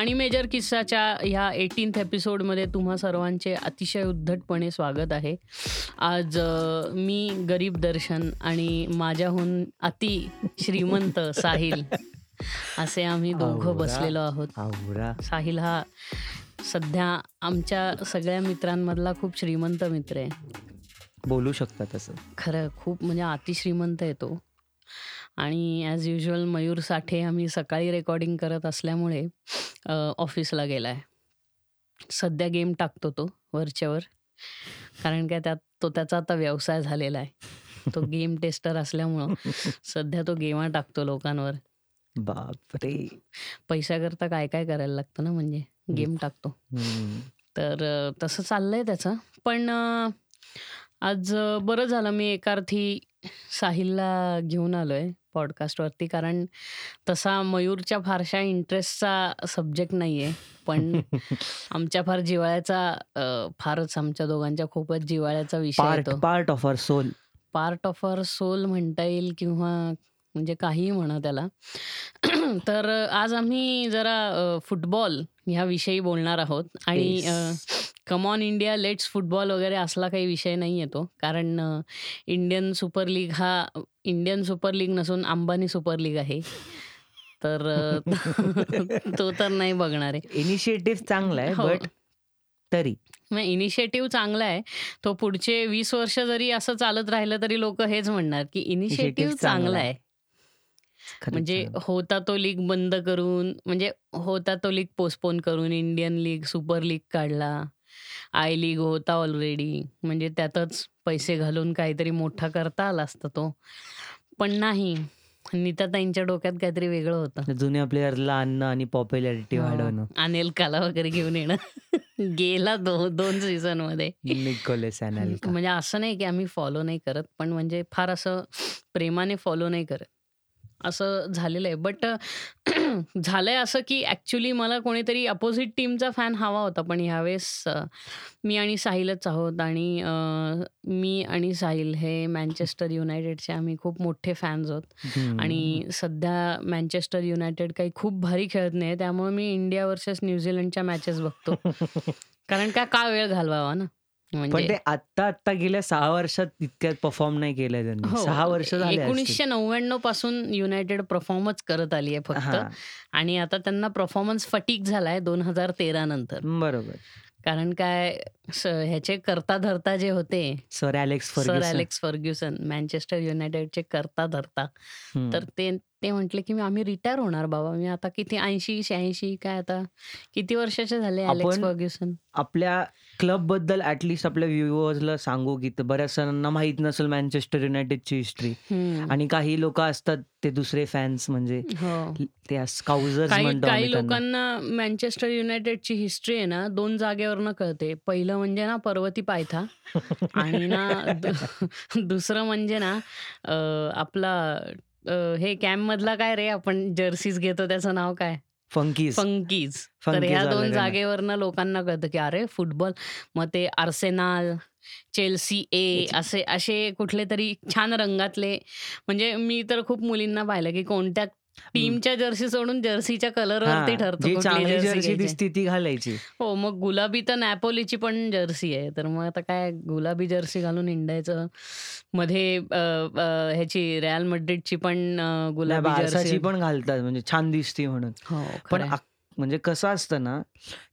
आणि मेजर किस्साच्या ह्या एटीन्थ एपिसोडमध्ये तुम्हा सर्वांचे अतिशय उद्धटपणे स्वागत आहे. आज मी गरीब दर्शन आणि माझ्याहून अति श्रीमंत साहिल असे आम्ही दोघं. बसलेलो आहोत. साहिल हा सध्या आमच्या सगळ्या मित्रांमधला खूप श्रीमंत मित्र आहे. बोलू शकता तसं. खरं खूप म्हणजे अतिश्रीमंत आहे तो. आणि ॲज युजल मयूर साठे आम्ही सकाळी रेकॉर्डिंग करत असल्यामुळे ऑफिसला गेला आहे सध्या गेम टाकतो तो वरच्यावर. कारण काय त्यात तो त्याचा आता व्यवसाय झालेला आहे. तो गेम टेस्टर असल्यामुळं सध्या तो गेमा टाकतो लोकांवर. बापरे! पैशाकरता काय काय करायला लागतं ना म्हणजे? गेम टाकतो. तर तसं चाललंय त्याचं. पण आज बरं झालं. मी एकार्थी साहिलला घेऊन आलोय. पॉडकास्टवरती कारण तसा मयूरच्या फारशा इंटरेस्टचा सब्जेक्ट नाही आहे पण आमच्या फार जिवाळ्याचा फारच आमच्या दोघांच्या खूपच जिवाळ्याचा विषय part of our soul. Part of our soul म्हणता येईल किंवा म्हणजे काहीही म्हणा त्याला. तर आज आम्ही जरा अ, फुटबॉल ह्या विषयी बोलणार आहोत. आणि come on India let's football वगैरे असला काही विषय नाही येतो कारण अ, इंडियन सुपर लीग हा इंडियन सुपर लीग नसून अंबानी सुपर लीग आहे. तर अ, तो तर नाही बघणार आहे. इनिशिएटिव्ह चांगला आहे हो. बट तरी. मग इनिशिएटिव्ह चांगला आहे. तो पुढचे वीस वर्ष जरी असं चालत राहिलं तरी लोक हेच म्हणणार की इनिशिएटिव्ह चांगला चांगला आहे. आहे. खरंच म्हणजे. होता तो लीग बंद करून म्हणजे होता तो लीग पोस्टपोन करून इंडियन लीग सुपर लीग काढला. आय लीग होता ऑलरेडी. म्हणजे त्यातच पैसे घालून काहीतरी मोठा करता आला असता तो. पण नाही नीताताईंच्या डोक्यात काहीतरी वेगळं होतं. जुन्या प्लेयरला आणणं आणि पॉप्युलॅरिटी हो. वाढवणं. अनिल काला वगैरे घेऊन येणं. गेला दो दोन सीझनमध्ये निकोलेस अॅनाल्का. म्हणजे असं नाही की आम्ही फॉलो नाही करत पण म्हणजे फार असं प्रेमाने फॉलो नाही करत. असं झालेलं आहे. बट झालंय असं की ॲक्च्युली मला कोणीतरी अपोजिट टीमचा फॅन हवा होता. पण ह्यावेळेस अ, मी आणि साहिलच आहोत आणि अ, मी आणि साहिल हे मँचेस्टर युनायटेडचे आम्ही खूप मोठे फॅन्स आहोत. हम्म. आणि सध्या मँचेस्टर युनायटेड काही खूप भारी खेळत नाही त्यामुळे मी इंडिया वर्सेस न्यूझीलंडच्या मॅचेस बघतो. कारण का का वेळ घालवावा ना? पण म्हणजे ते आत्ता आत्ता गेल्या सहा वर्षात इतक्यात परफॉर्म नाही केलंय त्यांनी. हो, सहा वर्ष झाले असतील. एकोणीसशे नव्याण्णवपासून युनायटेड परफॉर्मच करत आली आहे फक्त. हा, आणि आता त्यांना परफॉर्मन्स फटीक झालाय दोन हजार तेरा नंतर. बरोबर. कारण काय स- ह्याचे करता धरता जे होते sir Alex sir Ferguson Alex Ferguson Manchester युनायटेडचे करता धरता हम्म. तर ते ते म्हटले की मी आम्ही रिटायर होणार बाबा. मी आता किती ऐंशी शहाऐंशी काय आता किती वर्षाचे झाले अलेक्स आपण- फर्ग्युसन आपल्या क्लबबद्दल ऍटलिस्ट आपल्या व्ह्युअर्सला सांगू की बऱ्याच जणांना माहीत नसेल मँचेस्टर युनायटेडची हिस्ट्री. आणि काही लोक असतात ते दुसरे फॅन्स म्हणजे हो. ते काही म्हणतो काही आम्ही त्यांना. लोकांना मँचेस्टर युनायटेडची हिस्ट्री आहे ना दोन जागेवरनं कळते. पहिलं म्हणजे ना पर्वती पायथा आणि ना दु- दुसरं म्हणजे ना अं, आपला अं, हे कॅम्प मधला काय रे आपण जर्सीज घेतो त्याचं नाव काय? फंकीज. फंकीज. तर फंकीज ह्या आलं दोन. जागेवरनं लोकांना कळतं की अरे फुटबॉल मग ते आर्सेनाल चेल्सी ए याची- असे असे कुठले तरी छान रंगातले म्हणजे मी तर खूप मुलींना पाहिलं की कोणत्या टीमच्या जर्सी सोडून जर्सीच्या कलरवरती हा, ठरतो जी कुठली चांगली जर्सी घ्यायची. दिसती ती घालायची. हो मग गुलाबी तर नॅपोलीची पण जर्सी आहे. तर मग आता काय गुलाबी जर्सी घालून हिंडायचं मध्ये अ, अ, ह्याची रॅल मड्रिडची पण अ, नाही, गुलाबी बारसाची जर्सी पण घालतात म्हणजे छान दिसती म्हणून. हो पण म्हणजे कसं असतं ना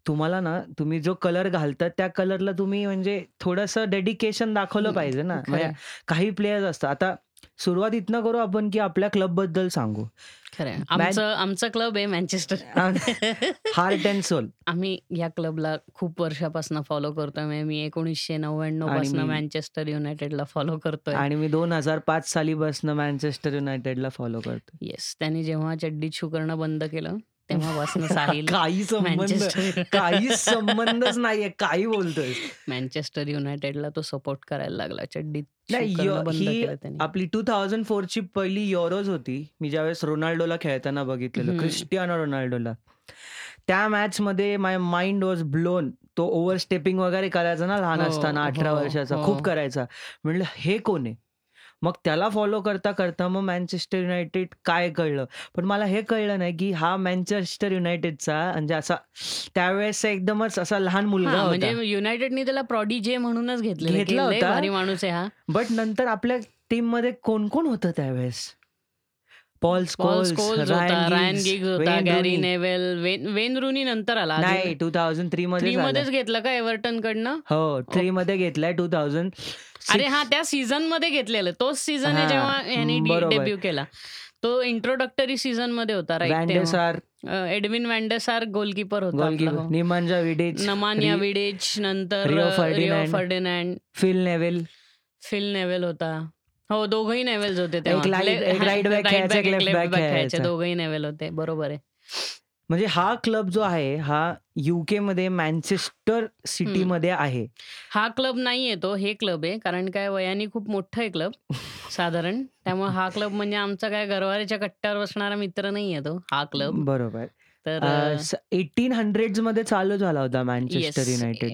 तुम्हाला ना तुम्ही जो कलर घालतात त्या कलरला तुम्ही म्हणजे थोडस डेडिकेशन दाखवलं पाहिजे ना. म्हणजे काही प्लेयर्स असतात. आता सुरुवात इथनं करू आपण की आपल्या क्लबबद्दल सांगू. खरंय. आमचं आमचं क्लब आहे मँचेस्टर हार्ट अँड सोल आम्ही या क्लबला खूप वर्षापासून फॉलो करतोय. म्हणजे मी एकोणीसशे नव्याण्णवपासून मी- मँचेस्टर युनायटेडला फॉलो करतोय. आणि मी दोन हजार पाच साली बसणं मँचेस्टर युनायटेडला फॉलो करतो येस त्यांनी जेव्हा चड्डीत शू करणं बंद केलं तेव्हापासून साहिल काही संबंध काही संबंधच नाहीये काही बोलतोय. मँचेस्टर युनायटेडला तो सपोर्ट करायला लागला. चड्डीत नाही, ही आपली टू थाउजंड फोर ची पहिली युरोज होती. मी ज्यावेळेस रोनाल्डोला खेळताना बघितलेलं. क्रिस्टियानो रोनाल्डोला. त्या मॅच मध्ये माय माइंड वॉज ब्लोन तो ओव्हर स्टेपिंग वगैरे करायचा ना लहान हो, असताना अठरा हो, वर्षाचा हो. खूप करायचा. म्हणलं हे कोण आहे? मग त्याला फॉलो करता, करता मग मँचेस्टर युनायटेड काय कळलं. पण मला हे कळलं नाही, की हा मँचेस्टर युनायटेडचा म्हणजे असा त्यावेळेसचा एकदमच असा लहान मुलगा हां, म्हणजे. युनायटेडनी त्याला प्रॉडिजे म्हणूनच घेतलेलं, की घेतला लय होता. माणूस आहे हा. बट नंतर आपल्या टीममध्ये कोण-कोण होतं त्यावेळेस? Paul Scholes, Ryan Giggs, Giggs होता, Gary Rooney. Neville, Wayne Rooney नंतर आला. नाही 2003 मध्येच 3 आला. मध्येच घेतलं का एव्हर्टनकडनं? हो, 3 ओके. मध्ये घेतलाय 2006 अरे हां, त्या सीझनमध्ये घेतलेलं. तोच सीझन आहे जेव्हा बरोबर. डेब्यू केला. तो इंट्रोडक्टरी होता डे तेव्हा. सार, अ, Edwin van der Sar goalkeeper होता आपला. गोलकीपर, हो. नमान्या रि विडिच, नंतर Rio Ferdinand, Phil Neville. Phil Neville होता. हो, दोघंही नेव्हेल्स होते तेव्हा. बॅक खेळायचा. दोघंही नेव्हेल होते. बरोबर आहे. म्हणजे हा क्लब जो आहे, हा यूकेमध्ये मँचेस्टर हं. सिटीमध्ये आहे. हा क्लब नाहीये तो, हे क्लब आहे. कारण काय वयाने खूप मोठं आहे क्लब साधारण. त्यामुळे हा क्लब म्हणजे आमचा काय गरवारेच्या कट्ट्यावर बसणारा मित्र नाहीये तो, हा क्लब. बरोबर. तर स 1800s मध्ये चालू झाला होता Manchester yes. United.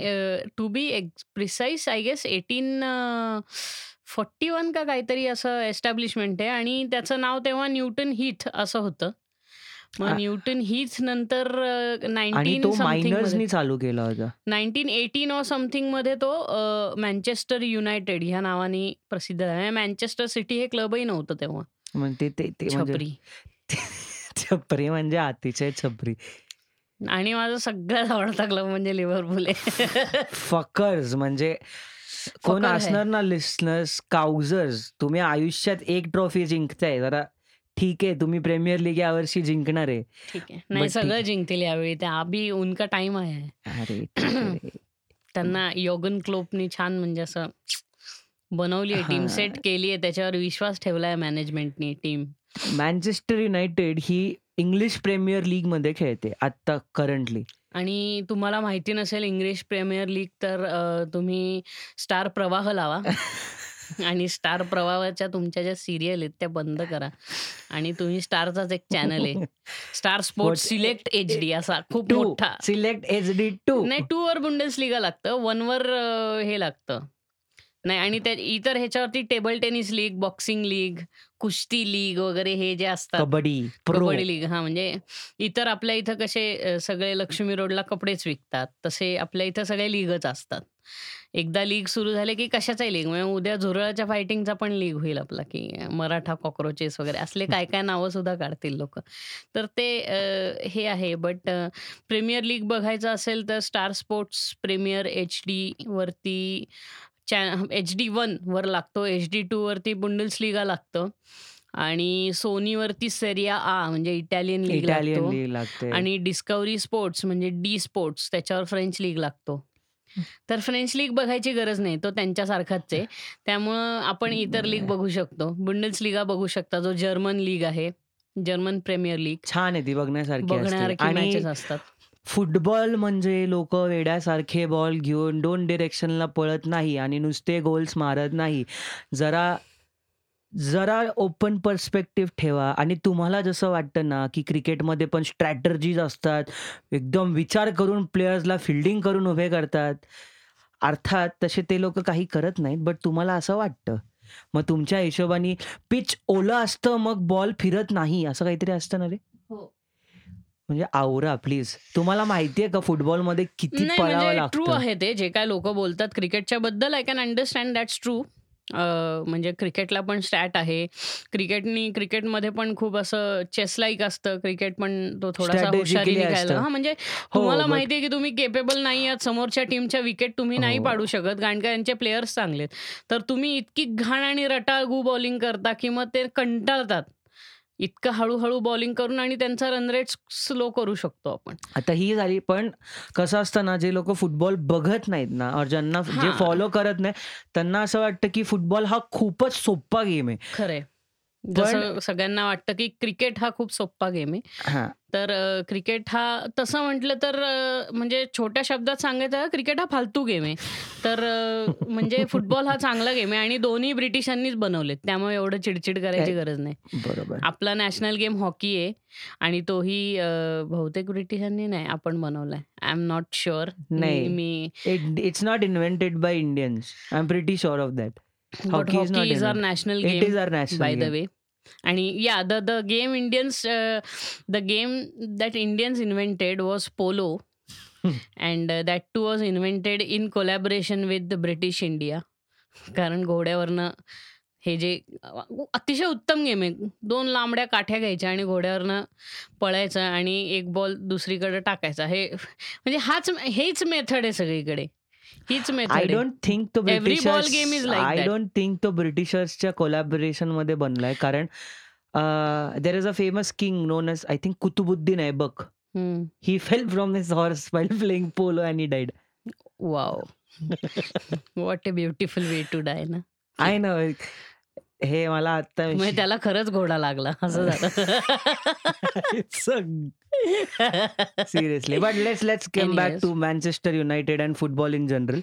To be ex precise I guess 1841 का काहीतरी असं एस्टॅब्लिशमेंट आहे आणि त्याचं नाव तेव्हा न्यूटन हीथ असं होतं. मग न्यूटन हीथ नंतर अ, आणि 19 तो समथिंगमध्ये मायनर्सनी चालू केला होता. 1918 ऑर समथिंगमध्ये तो अ, मँचेस्टर युनायटेड ह्या नावाने प्रसिद्ध झाला. म्हणजे मँचेस्टर सिटी हे क्लबही नव्हतं तेव्हा. मग ते ते ते म्हणजे छपरी. छपरी म्हणजे अतिशय छपरी. आणि माझा सगळ्यात आवडता क्लब म्हणजे लिव्हरपूल आहे. फकर्स म्हणजे कोण फकर. असणार ना लिस्नर्स, काउजर्स तुम्ही आयुष्यात एक ट्रॉफी जिंकताय. जरा ठीक आहे, तुम्ही प्रीमियर लीग यावर्षी जिंकणार आहे. ठीक आहे. नाही बट ठीक सगळं आहे. जिंकतील यावेळी. ते अभी उनका टाईम आहे. अरे ठीक आहे रे. त्यांना योगन क्लोपनी छान म्हणजे असं बनवली आहे टीम, हां. सेट केली आहे. त्याच्यावर विश्वास ठेवलाय मॅनेजमेंटनी टीम. मँचेस्टर युनायटेड ही इंग्लिश प्रीमियर लीगमध्ये खेळते आत्ता करंटली. आणि तुम्हाला माहिती नसेल इंग्लिश प्रीमियर लीग तर अ, तुम्ही स्टार प्रवाह लावा. आणि स्टार प्रवाहाच्या तुमच्या ज्या सीरियल आहेत त्या बंद करा. आणि तुम्ही स्टारचाच एक चॅनल आहे. स्टार स्पोर्ट्स सिलेक्ट एचडी असा खूप 2 मोठा. Select HD 2. नाही 2 वर बुंडेसलीगा लागतं. 1 वर हे लागतं. नाही आणि त्या इतर ह्याच्यावरती table tennis league, boxing league, कुस्ती लीग वगैरे हे जे असतात. कबड्डी. कबड्डी लीग हां, म्हणजे इतर आपल्या इथं कसे सगळे लक्ष्मी रोडला कपडेच विकतात. तसे आपल्या इथं सगळे लीगच असतात. एकदा लीग सुरू झाले की कशाचाही लीग म्हणजे उद्या झुरळाच्या फायटिंगचा पण लीग होईल आपला, की मराठा कॉकरोचेस वगैरे असले काय-काय नावं सुद्धा काढतील लोकं. तर ते अ, हे आहे. बट अ, प्रीमियर लीग बघायचं असेल तर स्टार स्पोर्ट्स प्रीमियर एचडी वरती चॅ एचडी 1 वर लागतो. एचडी 2 वरती बुंडेसलीगा लागतं. आणि सोनीवरती सेरिया आ म्हणजे इटालियन लीग इटालियन लागतो. लीग लागते. आणि डिस्कव्हरी स्पोर्ट्स म्हणजे डी स्पोर्ट्स त्याच्यावर फ्रेंच लीग लागतो. तर फ्रेंच लीग बघायची गरज नाही. तो त्यांच्यासारखाच आहे. त्यामुळं आपण इतर लीग बघू शकतो. बुंडेसलीगा बघू शकता जो जर्मन लीग आहे. German premier league. छान आहे ती बघण्यासारखी मॅचेस असतात. फुटबॉल म्हणजे लोकं वेड्यासारखे बॉल घेऊन 2 डिरेक्शनला पळत नाही आणि नुसते गोल्स मारत नाही. जरा जरा ओपन पर्स्पेक्टिव्ह ठेवा आणि तुम्हाला जसं वाटतं ना, की क्रिकेटमध्ये पण स्ट्रॅटर्जीज असतात. एकदम विचार करून प्लेयर्सला फील्डिंग करून उभे करतात. अर्थात तसे ते लोकं काही करत नाहीत. बट तुम्हाला असं वाटतं. मग तुमच्या हिशोबाने पिच ओलं असतं मग बॉल फिरत नाही असं काहीतरी असतं ना रे? हो. म्हणजे आवरा प्लीज. तुम्हाला माहिती आहे का फुटबॉलमध्ये किती नाही पळावं म्हणजे ट्रू लागतं? आहे ते. जे काही लोकं बोलतात क्रिकेटच्या बद्दल I can understand that's true. Uh, म्हणजे क्रिकेटला पण स्टॅट आहे. क्रिकेटनी क्रिकेटमध्ये पण खूप असं चेस लाइक असतं. क्रिकेट पण तो थोडासा हुशारी स्ट्रॅटेजिकली निघायला असतं. हां, म्हणजे हो, तुम्हाला बट माहिती आहे की तुम्ही केपेबल नाही आहात. समोरच्या टीमच्या विकेट तुम्ही नाही हो. पाडू शकत कारण का त्यांचे प्लेयर्स चांगले आहेत. तर तुम्ही इतकी घाण आणि रटाळगू बॉलिंग करता की मग ते कंटाळतात. इतकं हळू-हळू बॉलिंग करून आणि त्यांचा रन रेट स्लो करू शकतो आपण. आता ही झाली पण कसं असतं ना, जे लोकं फुटबॉल बघत नाहीत ना और ज्यांना जे. फॉलो करत नाही, त्यांना असं वाटतं की फुटबॉल हा खूपच सोप्पा गेम आहे. खरं जसं सगळ्यांना वाटतं की क्रिकेट हा खूप सोप्पा गेम आहे. हां. तर क्रिकेट हा तसं म्हटलं तर म्हणजे छोट्या शब्दात सांगायचं तर क्रिकेट हा फालतू गेम आहे. तर म्हणजे फुटबॉल हा चांगला गेम आहे आणि दोन्ही ब्रिटिशांनीच बनवलेत. त्यामुळे एवढं चिड-चिड करायची गरज नाही. बरोबर. आपला नॅशनल गेम हॉकी आहे आणि तोही बहुतेक ब्रिटिशांनी नाही आपण बनवलाय. I am not sure. नाही. मी it it's not invented by Indians. I am pretty sure of that. But Hockey is not It game is our national by the game. Way आणि या the the game Indians the game that Indians invented was polo Hmm. And that too was invented in collaboration with British India कारण घोड्यावरनं हे जे अ, अतिशय उत्तम game आहे. दोन लांबड्या काठ्या घ्यायच्या आणि घोड्यावरनं पळायचं आणि एक बॉल दुसरीकडे टाकायचा. हे म्हणजे हाच हेच मेथड आहे सगळीकडे. हीच आय आहे. डोंट थिंक तो like आय. डोंट थिंक तो ब्रिटिशर्सच्या कोलॅबरेशनमध्ये बनलाय. कारण there is a famous king known as I think Qutubuddin Aibak hmm. He fell from this horse while playing polo and he died wow what a beautiful way to die ना I know हे मला आता म्हणजे त्याला खरंच घोडा लागला असं झालं. Seriously. But let's let's came back. To Manchester United and football in general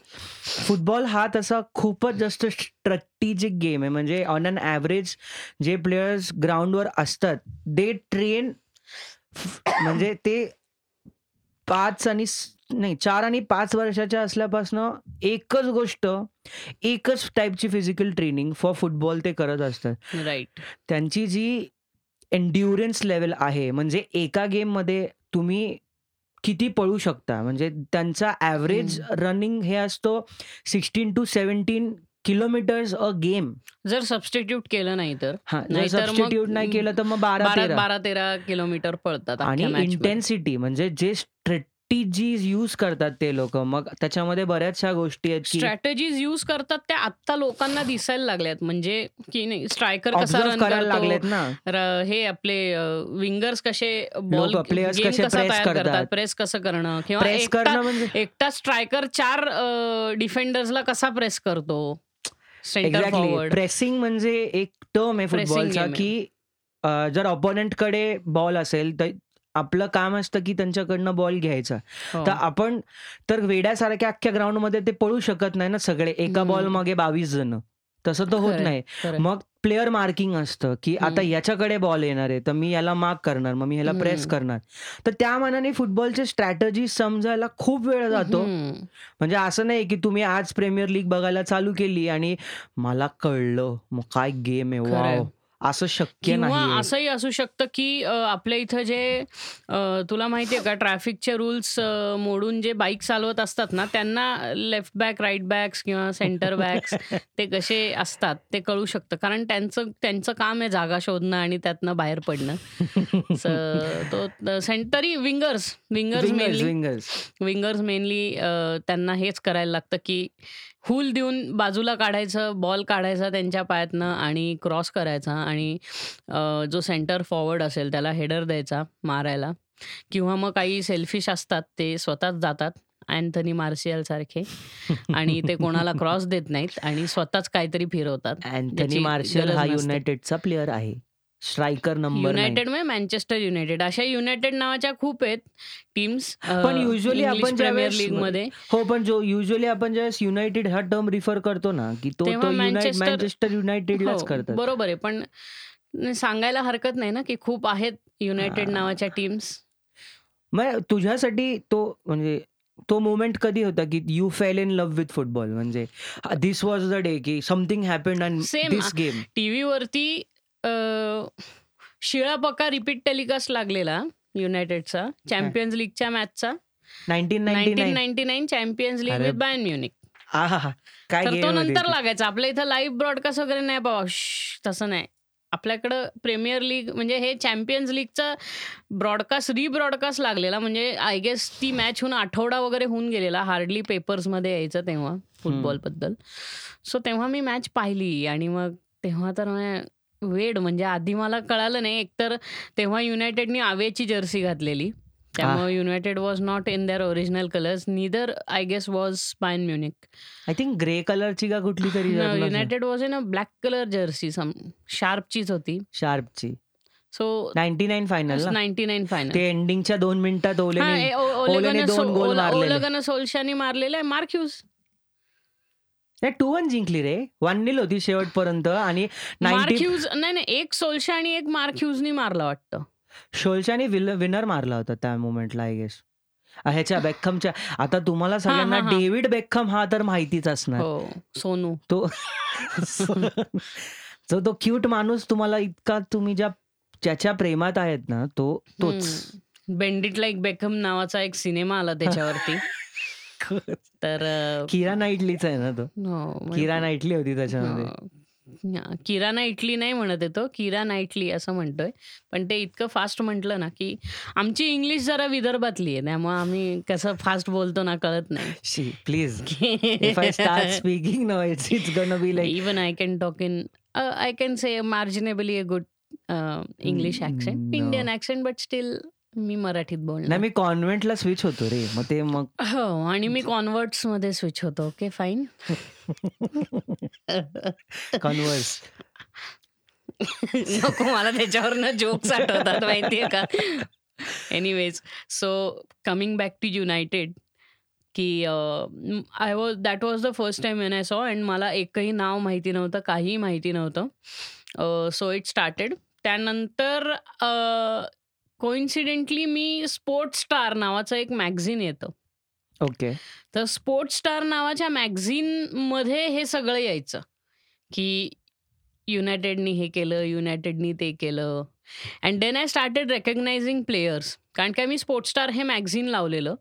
football हा तसा खूपच जास्त स्ट्रॅटेजिक गेम आहे. म्हणजे ऑन अन ॲव्हरेज जे प्लेयर्स ग्राउंडवर असतात दे ट्रेन म्हणजे ते पाच आणि नाही चार आणि पाच वर्षाच्या असल्यापासनं एकच गोष्ट एकच टाईपची फिजिकल ट्रेनिंग फॉर फुटबॉल ते करत असतात. राईट त्यांची जी एन्ड्युरन्स लेवल आहे म्हणजे एका गेममध्ये तुम्ही किती पळू शकता म्हणजे त्यांचा ॲव्हरेज रनिंग हे असतो sixteen to seventeen kilometres a game जर सबस्टिट्यूट केलं नाही तर हा सबस्टिट्यूट नाही केलं तर मग बारा बारा तेरा किलोमीटर पळतात आणि. इंटेन्सिटी म्हणजे जे स्ट्रॅटेजी यूज करतात ते लोक. मग त्याच्यामध्ये बऱ्याचशा गोष्टी आहेत की स्ट्रॅटेजीज यूज करतात त्या आत्ता लोकांना दिसायला लागल्यात. म्हणजे की नाही स्ट्रायकर कसा रन करायला लागलेत करतो ना. र- हे आपले विंगर्स कसे बॉल लोकं, गेम कसे तयार करतात? करतात. प्रेस कसं करणं? किंवा प्रेस एकटा करणं म्हणजे एकटा स्ट्रायकर चार डिफेंडर्सला कसा प्रेस करतो? सेंटर एक्झॅक्टली फॉरवर्ड प्रेसिंग म्हणजे एक टर्म आहे फुटबॉलचा आहे. की अ, जर opponent कडे बॉल असेल तर आपलं काम असतं की त्यांच्याकडनं बॉल घ्यायचा हो. तर आपण तर वेड्यासारख्या अख्ख्या ग्राउंडमध्ये ते पळू शकत नाही ना सगळे एका हम्म. बॉल मागे बावीस जण तसं तर होत खरंय, नाही खरंय. मग प्लेअर मार्किंग असतं की आता हम्म. याच्याकडे बॉल येणार आहे तर मी याला मार्क करणार मग मी ह्याला प्रेस हम्म. करणार तर त्या मानाने फुटबॉलचे स्ट्रॅटजी समजायला खूप वेळ जातो हम्म. म्हणजे असं नाही की तुम्ही आज प्रीमियर लीग बघायला चालू केली आणि मला कळलं मग काय गेम आहे खरंय. वाव असं शक्य नाही असंही असू शकतं की आपल्या इथं जे तुला माहितीये का ट्रॅफिकचे रूल्स मोडून जे बाईक चालवत असतात ना त्यांना लेफ्ट बॅक राईट बॅक्स किंवा सेंटर बॅक्स ते कसे असतात ते कळू शकतं. कारण त्यांचं त्यांचं काम आहे जागा शोधणं आणि त्यातनं बाहेर पडणं. तो sanitary wingers wingers mainly. Wingers. Wingers mainly त्यांना हेच करायला लागतं की हुल देऊन बाजूला काढायचं बॉल काढायचा त्यांच्या पायातनं आणि क्रॉस करायचा आणि अ, जो सेंटर फॉरवर्ड असेल त्याला हेडर द्यायचा मारायला. किंवा मग काही सेल्फिश असतात ते स्वतःच जातात अँथनी मार्शियल सारखे. आणि ते कोणाला क्रॉस देत नाहीत आणि स्वतःच काहीतरी फिरवतात. अँथनी ज्याची मार्शल गरज हा नसते. युनायटेडचा प्लेअर आहे. स्ट्रायकर नंबर युनायटेड म्हणजे मँचेस्टर युनायटेड. अशा युनायटेड नावाच्या खूप आहेत टीम्स पण usually आपण प्रीमियर लीगमध्ये. हो पण जो युजली आपण ज्यावेळेस युनायटेड हा टर्म रिफर करतो ना की तो मँचेस्टर युनायटेडलाच करतात. बरोबर आहे पण सांगायला हरकत नाही ना की खूप आहेत युनायटेड. नावाच्या टीम्स मग तुझ्यासाठी तो म्हणजे तो मोमेंट कधी होता की you fell in love with football म्हणजे दिस वॉज द डे की something happened and. This game TV शिळा पक्का रिपीट टेलिकास्ट लागलेला युनायटेडचा चॅम्पियन्स लीगच्या मॅचचा nineteen ninety nineteen nine ninety nine champions league अरे विथ बायन म्युनिक काय तर तो नंतर लागायचा. आपल्या इथं लाईव्ह ब्रॉडकास्ट वगैरे नाही बाबा. तसं नाही. आपल्याकडं प्रीमियर लीग म्हणजे हे चॅम्पियन्स लीगचा ब्रॉडकास्ट रीब्रॉडकास्ट लागलेला. म्हणजे आय गेस ती मॅच होऊन आठवडा वगैरे होऊन गेलेला. हार्डली पेपर्समध्ये यायचं तेव्हा फुटबॉलबद्दल सो तेव्हा मी मॅच पाहिली. आणि मग तेव्हा तर म्हणजे वेड म्हणजे आधी मला कळालं नाही. एकतर तेव्हा युनायटेडनी आवेची जर्सी घातलेली. त्यामुळे United was not in their original colours neither I guess was spine Munich. I think grey कलरची का कुठली तरी United was in a black colour jersey some शार्पचीच होती. शार्पची. So ninety nine final ninety nine final. ते एंडिंगच्या दोन मिनिटात मारलेले. ओलगन सोल्शानी मारलेलं आहे. Mark huge. टू वन जिंकली रे. वन नील होती शेवटपर्यंत आणि नाईन्टी नाही नाही एक सोल्शा आणि एक मार्क ह्यूजनी मारला वाटतं. शोल्शाने विनर मारला होता त्या मोमेंटला आय गेस ह्याच्या बेकहमच्या आता तुम्हाला सगळ्यांना हां, हां. डेव्हिड बेकहम हा तर माहितीच असणार. हो सोनू. तो जो तो क्यूट माणूस तुम्हाला इतका तुम्ही ज्या ज्याच्या प्रेमात आहेत ना तो तोच. बेंडिट लाईक बेकम नावाचा एक सिनेमा आला त्याच्यावरती. तर किरा नाईटलीच आहे ना तो. हो, म्हणजे- किरा नाईटली होती त्याच्यामध्ये. हो. किराणा इटली नाही म्हणत येतो किरा नाईटली असं म्हणतोय. पण ते इतकं फास्ट म्हटलं ना की आमची इंग्लिश जरा विदर्भातली आहे त्यामुळे आम्ही कसं फास्ट बोलतो ना कळत नाही. Please if I start speaking no it's it's gonna be like even I can talk in I can say marginally a good English accent. Indian accent but still मी मराठीत नाही बोलणार मी कॉन्व्हेंटला स्विच होतो रे. मग ते मग हो आणि मी कॉन्वर्ट्समध्ये स्विच होतो. Okay fine. कॉन्व्हर्स. नको मला त्याच्यावरनं जोक्स आठवतात माहितीये का? Anyways so coming back to United की I was that was the first time when I saw and मला एकही नाव माहिती नव्हतं काहीही माहिती नव्हतं. सो इट स्टार्टेड त्यानंतर कोइन्सिडेंटली मी स्पोर्ट्स स्टार नावाचं एक मॅगझिन येतं. ओके. तर स्पोर्ट्स स्टार नावाच्या मॅगझिनमध्ये हे सगळं यायचं. की युनायटेडनी हे केलं युनायटेडनी ते केलं. And then I started recognizing players कारण काय मी स्पोर्ट्स स्टार हे मॅगझिन लावलेलं.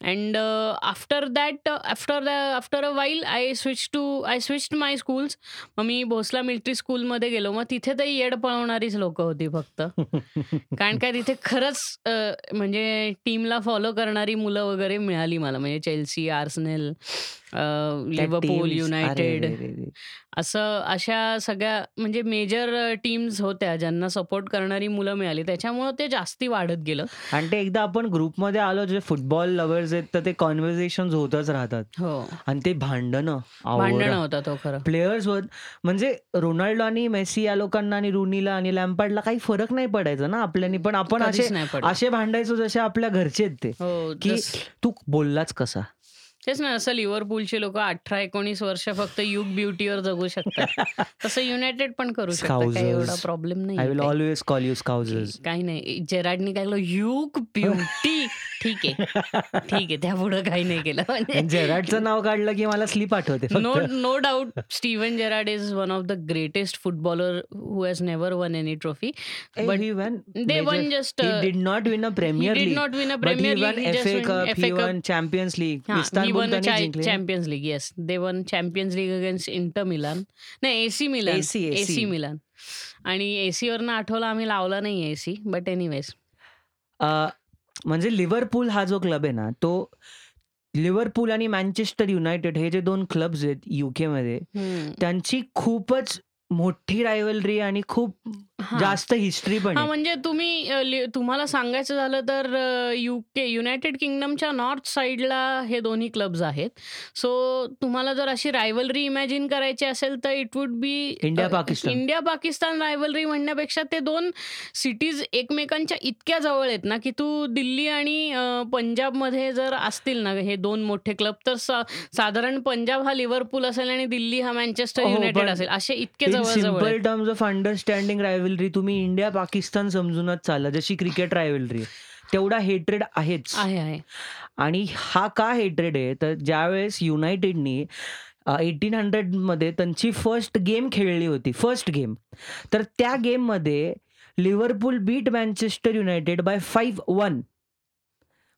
And after that after the after a while I switch to I switch my schools मग मी भोसला मिलिटरी स्कूलमध्ये गेलो. मग तिथे तर येड पळवणारीच लोक होती फक्त. कारण काय तिथे खरंच म्हणजे टीमला फॉलो करणारी मुलं वगैरे मिळाली मला. म्हणजे चेल्सी आर्सनेल लिव्हरपूल युनायटेड असं अशा सगळ्या म्हणजे मेजर टीम्स होत्या ज्यांना सपोर्ट करणारी मुलं मिळाली. त्याच्यामुळं ते जास्ती वाढत गेलं. आणि ते एकदा आपण ग्रुपमध्ये आलो जे फुटबॉल लव्हर्स आहेत तर ते कॉन्व्हर्सेशन होतच राहतात. हो. आणि ते भांडणं भांडण होता तो खरं. प्लेयर्स वर म्हणजे रोनाल्डो आणि मेसी या लोकांना आणि रुनीला आणि लॅम्पार्डला काही फरक नाही पडायचा ना आपल्यानी. पण आपण असे. असे भांडायचो जसे आपल्या घरचे आहेत ते. हो की तू बोललाच कसा? तेच ना असं लिव्हरपूलचे लोक अठरा एकोणीस वर्ष फक्त युग ब्युटीवर जगू शकतात. तसं युनायटेड पण करू शकतात काही एवढा. प्रॉब्लेम आय विल नाही ऑलवेज कॉल यू स्काउजर्स काही नाही. जेराडनी काय युग ब्युटी. ठीक आहे. ठीक आहे त्या पुढे काही नाही केलं. म्हणजे जेराडचं नाव काढलं की मला स्लीप आठवते no no doubt Steven Gerrard is one of the greatest footballer who has never won any trophy he won they won major- just, he uh, did not win a Premier he did League. not win a but हा won Champions League yes they won Champions League against Inter Milan नाही AC Milan AC. AC Milan आणि AC वरनं आठवलं आम्ही लावला नाही AC but anyways म्हणजे Liverpool हा जो क्लब आहे ना तो लिव्हरपूल आणि मँचेस्टर युनायटेड हे जे दोन क्लब्स आहेत युके मध्ये त्यांची खूपच मोठी रायवलरी आणि खूप जास्त हिस्ट्री पण हा आहे म्हणजे तुम्ही अ, लि- तुम्हाला सांगायचं झालं तर युके युनायटेड किंगडमच्या नॉर्थ साईडला हे दोन्ही क्लब्स आहेत सो तुम्हाला जर अशी रायवलरी इमॅजिन करायची असेल तर it would be India Pakistan. India Pakistan rivalry म्हणण्यापेक्षा ते दोन सिटीज एकमेकांच्या इतक्या जवळ आहेत ना की तू दिल्ली आणि अ, पंजाबमध्ये जर असतील ना हे दोन मोठे क्लब तर सा- साधारण पंजाब हा लिव्हरपूल असेल आणि दिल्ली हा मँचेस्टर हो, युनायटेड पण असेल असे इतके इन जवळ जवळ सिंपल आहेत. टर्म्स ऑफ अंडरस्टँडिंग रायवलरी तुम्ही इंडिया पाकिस्तान समजूनच चालला. जशी क्रिकेट रायवलरी तेवढा हेट्रेड आहेच. आहे आहे. आणि हा का हेट्रेड आहे? तर ज्यावेळेस युनायटेडनी एटीन हंड्रेडमध्ये त्यांची फर्स्ट गेम खेळली होती. फर्स्ट गेम तर त्या गेममध्ये Liverpool beat Manchester United by five one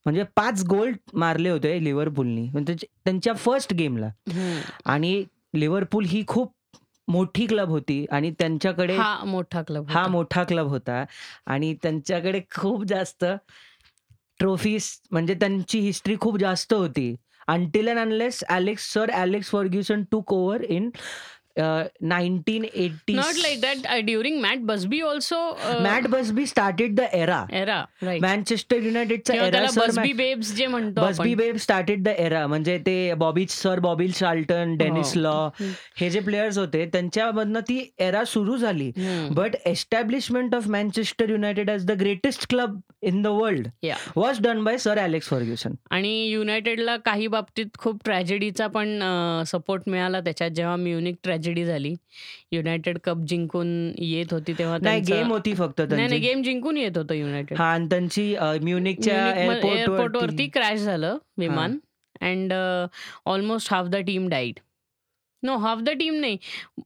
म्हणजे पाच गोल मारले होते लिव्हरपूलनी म्हणजे त्यांच्या फर्स्ट गेमला. आणि लिव्हरपूल ही खूप मोठी क्लब होती आणि त्यांच्याकडे हा मोठा क्लब हा मोठा क्लब होता. आणि त्यांच्याकडे खूप जास्त ट्रॉफीज म्हणजे त्यांची हिस्ट्री खूप जास्त होती. Until and unless Alex sir Alex Ferguson took over in nineteen eighty not like that during Matt Busby also Matt Busby started the era era right Manchester युनायटेडचा किंवा एरा त्याला सर बसबी बेब्स जे म्हणतो आपण. बेब started the era म्हणजे ते Bobby sir Bobby Charlton Dennis. Law हे जे प्लेयर्स होते त्यांच्यामधनं ती एरा सुरू झाली. But establishment of Manchester United as the greatest club in the world. Was done by sir Alex Ferguson आणि युनायटेडला काही बाबतीत खूप ट्रॅजेडीचा पण सपोर्ट मिळाला त्याच्यात जेव्हा म्युनिक ट्रॅजेडी ट्रॅजेडी झाली. युनायटेड कप जिंकून येत होती तेव्हा नाही गेम होती फक्त नाही गेम जिंकून येत होतं युनायटेड. हा आणि त्यांची म्युनिकच्या एअरपोर्ट एअरपोर्ट वरती क्रॅश झालं विमान. And almost half the team died no half the team नाही.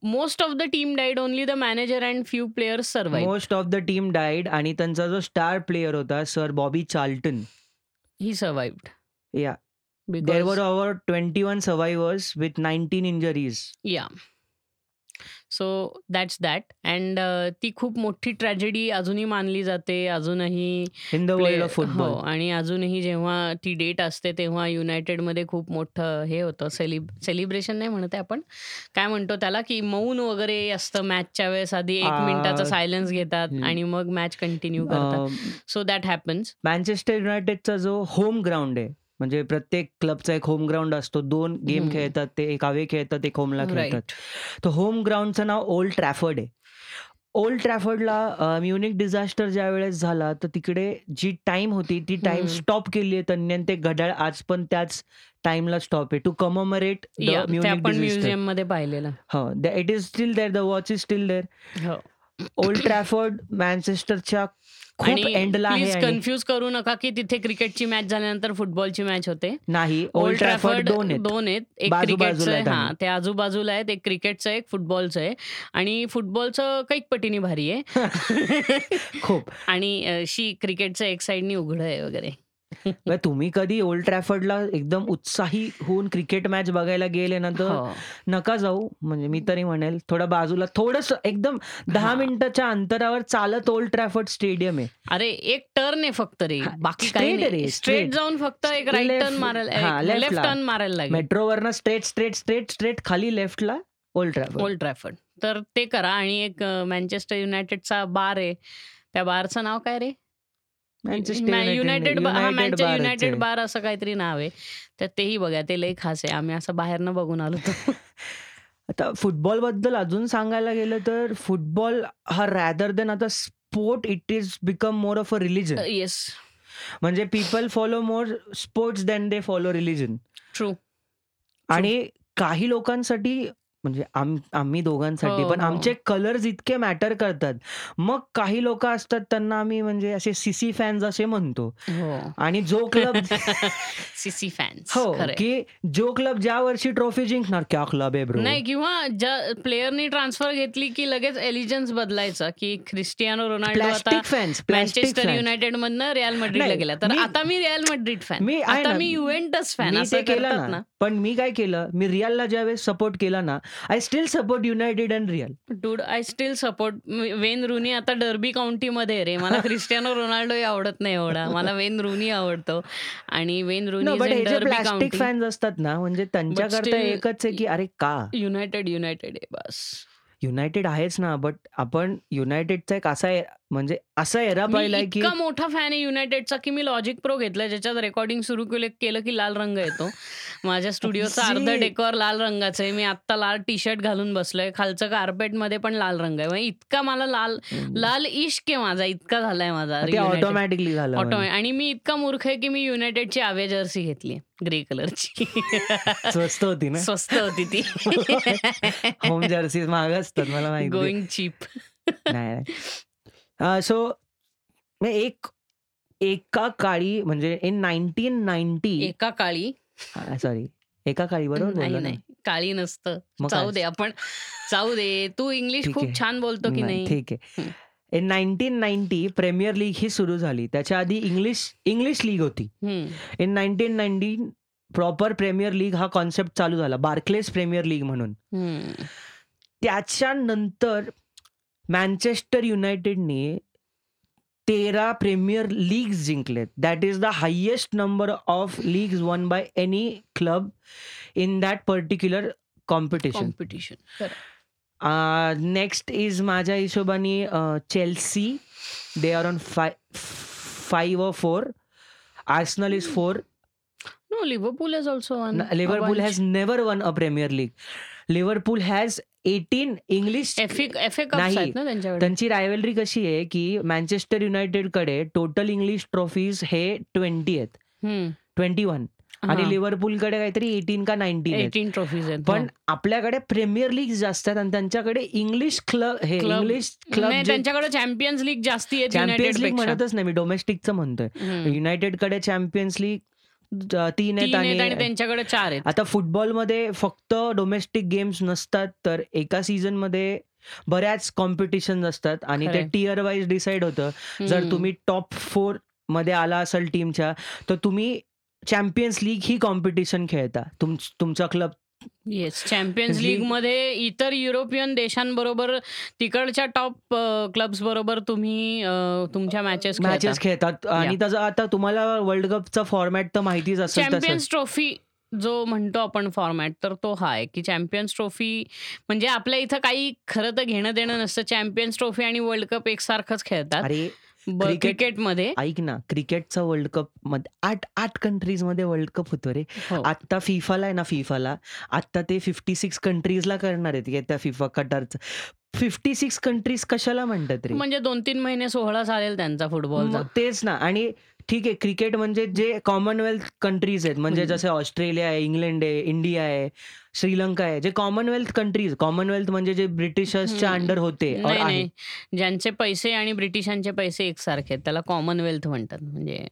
Most of the team died only the manager and few players survive most of the team died आणि त्यांचा जो स्टार प्लेअर होता sir Bobby Charlton he survived yeah there were over twenty one survivors with nineteen injuries yeah so that's that and ती खूप मोठी tragedy अजूनही मानली जाते. अजूनही in the world of football आणि अजूनही जेव्हा ती डेट असते तेव्हा युनायटेडमध्ये खूप मोठं हे होतं. सेलिब सेलिब्रेशन नाही म्हणते आपण. काय म्हणतो त्याला की मौन वगैरे असतं मॅचच्या वेळेस. आधी एक मिनिटाचा सायलेन्स घेतात. आणि मग मॅच कंटिन्यू करतात. सो दॅट हॅपन्स मॅन्चेस्टर युनायटेडचा जो होम ग्राउंड आहे म्हणजे प्रत्येक क्लबचा एक होम ग्राउंड असतो. दोन गेम. खेळतात ते एक अवे खेळतात एक होमला खेळतात. तर होम ग्राउंडचं नाव ओल्ड ट्रॅफर्ड आहे. ओल्ड ट्रॅफर्डला म्युनिक डिझास्टर ज्या वेळेस झाला तर तिकडे जी टाइम होती ती टाइम. स्टॉप केली आहे त्यांनी ते घड्याळ आज पण त्याच टाइमला स्टॉप आहे. टू कमोमरेट म्युझियममध्ये पाहिलेलं. हो it is still there the watch is still there. हो. ओल्ड ट्रॅफर्ड मॅन्चेस्टरच्या खूप आणि एंडला आहे कन्फ्युज करू नका की तिथे क्रिकेटची मॅच झाल्यानंतर फुटबॉलची मॅच होते. नाही ओल्ड ट्रॅफर्ड दोन आहेत. दोन आहेत. एक क्रिकेटचं आहे. हा. ते आजूबाजूला आहेत. एक क्रिकेटचं एक फुटबॉलचं आहे. आणि फुटबॉलचं कैक पटीने भारी आहे. खूप. आणि शी क्रिकेटचं एक साइडनी उघड आहे वगैरे. मग तुम्ही कधी ओल्ड ट्रॅफर्डला एकदम उत्साही होऊन क्रिकेट मॅच बघायला गेले ना तर हो. नका जाऊ. म्हणजे मी तरी म्हणेल थोडा बाजूला थोडस एकदम दहा हा. मिनिटाच्या अंतरावर चालत ओल्ड ट्रॅफर्ड स्टेडियम आहे. अरे एक टर्न आहे फक्त रे. हा, बाकी काही straight आहे नाही. रे, स्ट्रेट straight. जाऊन फक्त एक राईट Left- टर्न हा, मारायला left लेफ्ट ला. टर्न मारायला लागेल. मेट्रोवरनं straight straight straight straight straight खाली लेफ्टला ओल्ड ट्रॅफर्ड. Old Trafford. तर ते करा आणि एक मँचेस्टर युनायटेडचा बार आहे. त्या बारचं नाव काय रे? युनायटेड युनायटेड बार असं काहीतरी नाव आहे. तर तेही बघा ते लई खास आहे. आम्ही असं बाहेरनं बघून आलो होतो. आता फुटबॉलबद्दल अजून सांगायला गेलं तर फुटबॉल हा रॅदर देन आता sport it is become more of a religion yes म्हणजे people follow more sports than they follow religion true आणि काही लोकांसाठी म्हणजे आम- आम्ही दोघांसाठी. हो, पण हो. आमचे कलर्स इतके मॅटर करतात. मग काही लोक असतात त्यांना आम्ही म्हणजे असे सीसी फॅन्स असे म्हणतो. हो. आणि जो क्लब सीसी फॅन्स हो की जो क्लब ज्या वर्षी ट्रॉफी जिंकणार क्या क्लब आहे ब्रो नाही किंवा ज्या प्लेयरनी ट्रान्सफर घेतली की लगेच एलिजन्स बदलायचा की क्रिस्टियानो रोनाल्डो आता फॅन्स फॅन्स युनायटेड मधनं रिअल मॅड्रिडला गेला तर आता मी रिअल मॅड्रिड फॅन मी आता मी युवेंटस फॅन असं केलं ना. पण मी काय केलं? मी रिअलला ज्यावेळेस सपोर्ट केला ना I still support United and Real dude I still support Wayne Rooney आता डर्बी काउंटी मध्ये रे. मला क्रिस्टियानो रोनाल्डो आवडत नाही एवढा. मला वेन रुनी आवडतो. आणि वेन रुनी हे प्लास्टिक फॅन्स असतात ना म्हणजे त्यांच्याकरता still- एकच आहे की अरे का? युनायटेड युनायटेड आहे बस. युनायटेड आहेच ना बट आपण युनायटेडचा एक असा म्हणजे असा एरा मी पाहिलाय की इतका मोठा फॅन आहे युनायटेडचा की मी लॉजिक प्रो घेतलाय ज्याच्यात रेकॉर्डिंग सुरू केलं केलं की लाल रंग येतो. माझ्या स्टुडिओचा अर्ध. डेकोर लाल रंगाचं आहे. मी आत्ता लाल टी शर्ट घालून बसलोय. खालचं कार्पेटमध्ये पण लाल रंग आहे. म्हणजे इतका मला लाल लाल इश्क आहे माझा. इतका झालाय माझा ते. ऑटोमॅटिकली झालं ऑटो म्हणजे. आणि मी इतका मूर्ख आहे की मी युनायटेडची आवे जर्सी घेतली ग्रे कलरची स्वस्त होती ना? स्वस्त होती ती. होम जर्सीज महाग असतात मला माहिती गोइंग चीप नाही. सो एक एका काळी म्हणजे इन नाईन्टीन नाईन्टी एका काळी सॉरी एका काळी बरोबर नाही बोललो ना? नाही काळी नसतं मग जाऊ? दे आपण जाऊ दे तू इंग्लिश ठीक खूप. छान बोलतो की नाही ठीक आहे. In nineteen ninety Premier League ही सुरू झाली त्याच्या आधी इंग्लिश इंग्लिश लीग होती हम्म. In nineteen nineteen proper Premier League हा कॉन्सेप्ट चालू झाला बार्कलेस प्रीमियर लीग म्हणून हम्म. त्याच्यानंतर मँचेस्टर युनायटेडने तेरा Premier League जिंकलेत that is the highest number of leagues won by any club in that particular competition competition next is माझ्या हिशोबाने Chelsea they are on five five four Arsenal is four no Liverpool is also one Liverpool has never won a Premier League Liverpool has eighteen English नाही. त्यांची rivalry कशी आहे की मँचेस्टर युनायटेडकडे total English trophies हे ट्वेंटी आहेत. Twenty one आणि हां. लिव्हरपूलकडे काहीतरी 18 का 19 आहेत. 18 ट्रॉफीज आहेत. पण. आपल्याकडे प्रीमियर लीग जास्त आहेत आणि त्यांच्याकडे इंग्लिश क्लब हे इंग्लिश क्लब त्यांच्याकडे चॅम्पियन्स लीग जास्ती आहे चॅम्पियन्स युनायटेड लीग. म्हणतच नाही मी डोमेस्टिकचं म्हणतोय. हं. युनायटेडकडे चॅम्पियन्स लीग 3 आहेत 3 आहेत आणि आणि त्यांच्याकडे 4 आहेत. आता फुटबॉलमध्ये फक्त डोमेस्टिक गेम्स नसतात तर एका सीझनमध्ये बऱ्याच कॉम्पिटिशन्स असतात आणि ते खरंय. टियर वाईज डिसाईड होतं. जर. तुम्ही टॉप 4 मध्ये आला असाल टीमच्या तर तुम्ही चॅम्पियन्स लीग ही कॉम्पिटिशन खेळता. तुम तुमचा क्लब येस. चॅम्पियन्स लीग लीगमध्ये इतर युरोपियन देशांबरोबर तिकडच्या टॉप क्लब्स बरोबर तुम्ही तुमच्या मॅचेस. मॅचेस खेळतात आणि. त्याचा आता तुम्हाला वर्ल्ड कपचा फॉर्मॅट तर माहितीच असेल. चॅम्पियन्स ट्रॉफी जो म्हणतो आपण फॉर्मॅट तर तो हा आहे की चॅम्पियन्स ट्रॉफी म्हणजे आपल्या इथं काही खरं तर घेणं देणं नसतं. चॅम्पियन्स ट्रॉफी आणि वर्ल्ड कप एकसारखंच खेळतात. क्रिकेटमध्ये ऐक ना क्रिकेटचा वर्ल्ड कपमध्ये आठ आठ कंट्रीजमध्ये वर्ल्ड कप होतो रे. हो. आता फिफाला आहे ना फिफाला आता ते 56 कंट्रीजला करणार आहेत त्या फिफा कटारचं. 56 कंट्रीज कशाला म्हणतात रे? म्हणजे 2-3 महिने सोहळा चालेल त्यांचा फुटबॉलचा. मग तेच ना आणि ठीक आहे क्रिकेट म्हणजे जे कॉमनवेल्थ कंट्रीज आहेत म्हणजे. जसे ऑस्ट्रेलिया आहे, इंग्लंड आहे, इंडिया आहे, श्रीलंका आहे. जे कॉमनवेल्थ कंट्रीज कॉमनवेल्थ म्हणजे जे ब्रिटिशर्सच्या. अंडर होते और नाही, आहे. नाही. ज्यांचे पैसे आणि ब्रिटिशांचे पैसे एकसारखे आहेत त्याला कॉमनवेल्थ म्हणतात. म्हणजे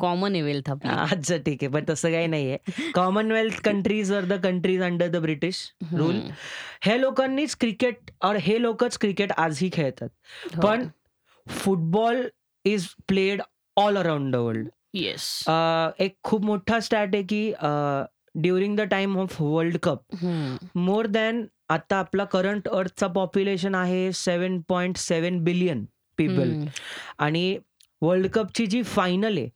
कॉमन वेल्थ आपली. अच्छा ठीक आहे. पण तसं काही नाहीये. Commonwealth countries are the countries under the British rule. हं. हे लोकांनीच क्रिकेट और हे लोकच क्रिकेट आजही खेळतात. हो. पण football is played all around the world. Yes. एक खूप मोठा स्टॅट आहे की during the time of World Cup. More than आता आपला करंट अर्थचा पॉप्युलेशन आहे 7.7 बिलियन पीपल. आणि वर्ल्ड कपची जी फायनल आहे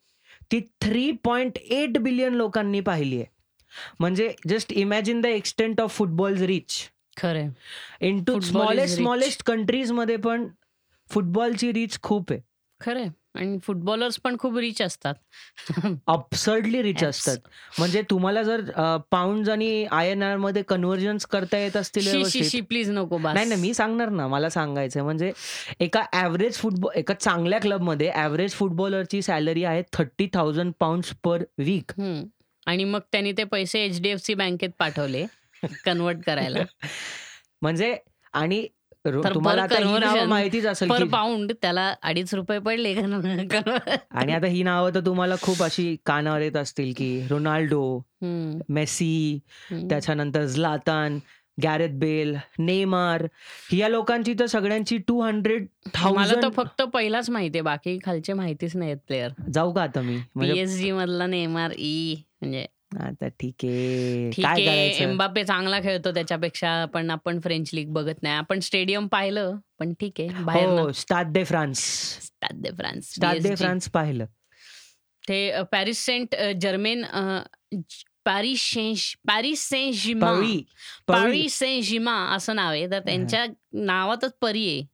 ती 3.8 बिलियन लोकांनी पाहिली आहे. म्हणजे just imagine the extent of football's reach. खरंय. In to football smallest. Smallest कंट्रीजमध्ये पण फुटबॉलची रीच खूप आहे. खरंय. आणि फुटबॉलर्स पण खूप रिच असतात. अब्सर्डली रिच. असतात. म्हणजे तुम्हाला जर अ, पाउंड्स आणि आय-एन-आरमध्ये कन्व्हर्जन्स करता येत असतील शी, शी, व्यवस्थित शी प्लीज नको बास. नाही, नाही मी सांगणार ना. मला सांगायचंय म्हणजे एका एव्हरेज फुटबॉल एका चांगल्या क्लबमध्ये एव्हरेज फुटबॉलरची सॅलरी आहे 30,000 पाउंड्स पर वीक. हं. आणि मग त्यांनी ते पैसे एच-डी-एफ-सी बँकेत पाठवले कन्व्हर्ट करायला. म्हणजे आणि रो तर तुम्हाला पर आता ही नावं कन्व्हर्जन माहितीच असेल पर की पाउंड त्याला ₹2.5 पडले कन्व्हर्ट आणि आता ही नावं तर तुम्हाला खूप अशी कानावर येत असतील की रोनाल्डो. मेसी. त्याच्यानंतर झ्लातान, गॅरेथ बेल, नेमार या लोकांची तर सगळ्यांची मला तर 200,000 फक्त पहिलाच माहिती आहे. बाकी खालचे माहितीच नाहीत प्लेयर. जाऊ का आता मी? म्हणजे पी-एस-जी मधला नेमार ई म्हणजे आता ठीक आहे. ठीक काय आहे. करायचं? एम्बाप्पे चांगला खेळतो त्याच्यापेक्षा पण आपण फ्रेंच लीग बघत नाही. आपण स्टेडियम पाहिलं पण ठीक आहे. हो, Stade de France. Stade de France, Stade de. France पाहिलं. ते uh, Paris Saint uh, Germain uh, ज Paris Saint Paris Saint. Paris. Paris Saint Germain असं नाव आहे. तर त्यांच्या नावातच परी आहे.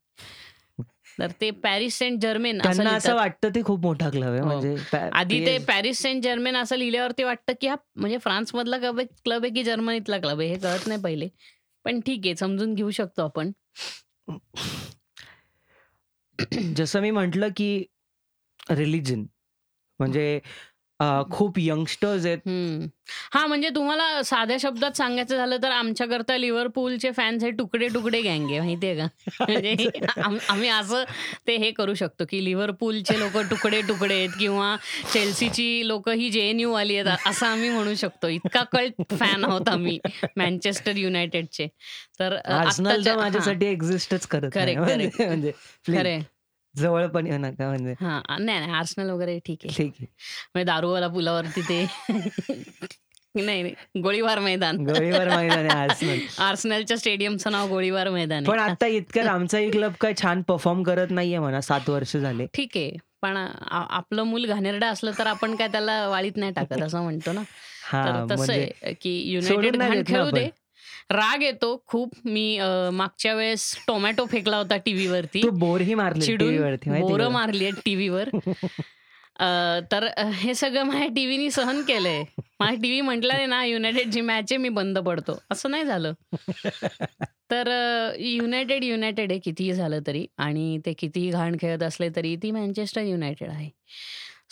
तर ते पॅरिस सेंट जर्मेन असं त्यांना असं लिहितात. वाटतं ते खूप मोठा क्लब आहे हो. म्हणजे आधी ते पॅरिस सेंट जर्मेन असं लिहिल्यावरती वाटतं की हा म्हणजे फ्रान्समधला क्लब आहे क्लब आहे की जर्मनीतला क्लब आहे हे कळत नाही पहिले. पण ठीक आहे समजून घेऊ शकतो आपण. जसं मी म्हटलं की रिलिजन म्हणजे अ, खूप यंगस्टर्स आहेत. हं. हां, म्हणजे तुम्हाला साध्या शब्दात सांगायचं झालं तर आमच्याकरता लिव्हरपूलचे फॅन्स हे तुकडे-तुकडे गँग आहे माहिती आहे का? म्हणजे आम आम्ही असं ते हे करू शकतो की लिव्हरपूलचे लोकं तुकडे-तुकडे आहेत किंवा चेल्सीची लोकं ही जे-एन-यू वाली आहेत असं आम्ही म्हणू शकतो. इतका कल्ट फॅन आहोत आम्ही मँचेस्टर युनायटेडचे. तर अ, आर्सेनल तर आत्ताच्या हां. माझ्यासाठी एक्झिस्टच करत नाही. करेक्ट, म्हणजे करेक्ट. म्हणजे प्लीज खरं आहे. जवळ पण येऊ नका म्हणजे. हां. नाही, नाही. आर्सेनल वगैरे ठीक आहे. ठीक आहे. म्हणजे दारूवाला पुलावरती ते नाही, नाही. गोळीबार मैदान. गोळीबार मैदान आहे आर्सेनल. आर्सेनलच्या स्टेडियमचं नाव गोळीबार मैदान पण आहे. आता इतक्यात आमचाही क्लब काही छान परफॉर्म करत नाहीये म्हणा 7 वर्ष झाले. ठीक आहे. पण आ आपलं मूल घाणेरडं असलं तर आपण काय त्याला वाळीत नाही टाकत असं म्हणतो ना. तर हां, तसं म्हणजे आहे की सोडून युनायटेड नाही घाण देत ना खेळू दे. राग येतो खूप. मी मागच्या वेळेस टोमॅटो फेकला होता टीव्हीवरती. तू बोरही मारली चिडून बोरं? मारली आहेत टीव्हीवर. तर हे सगळं माझ्या टीव्हीनी सहन केलंय. माझा टीव्ही म्हटला ना युनायटेडची मॅच आहे मी बंद पडतो. असं नाही झालं. तर युनायटेड युनायटेड आहे कितीही झालं तरी आणि ते कितीही घाण खेळत असले तरी ती मँचेस्टर युनायटेड आहे.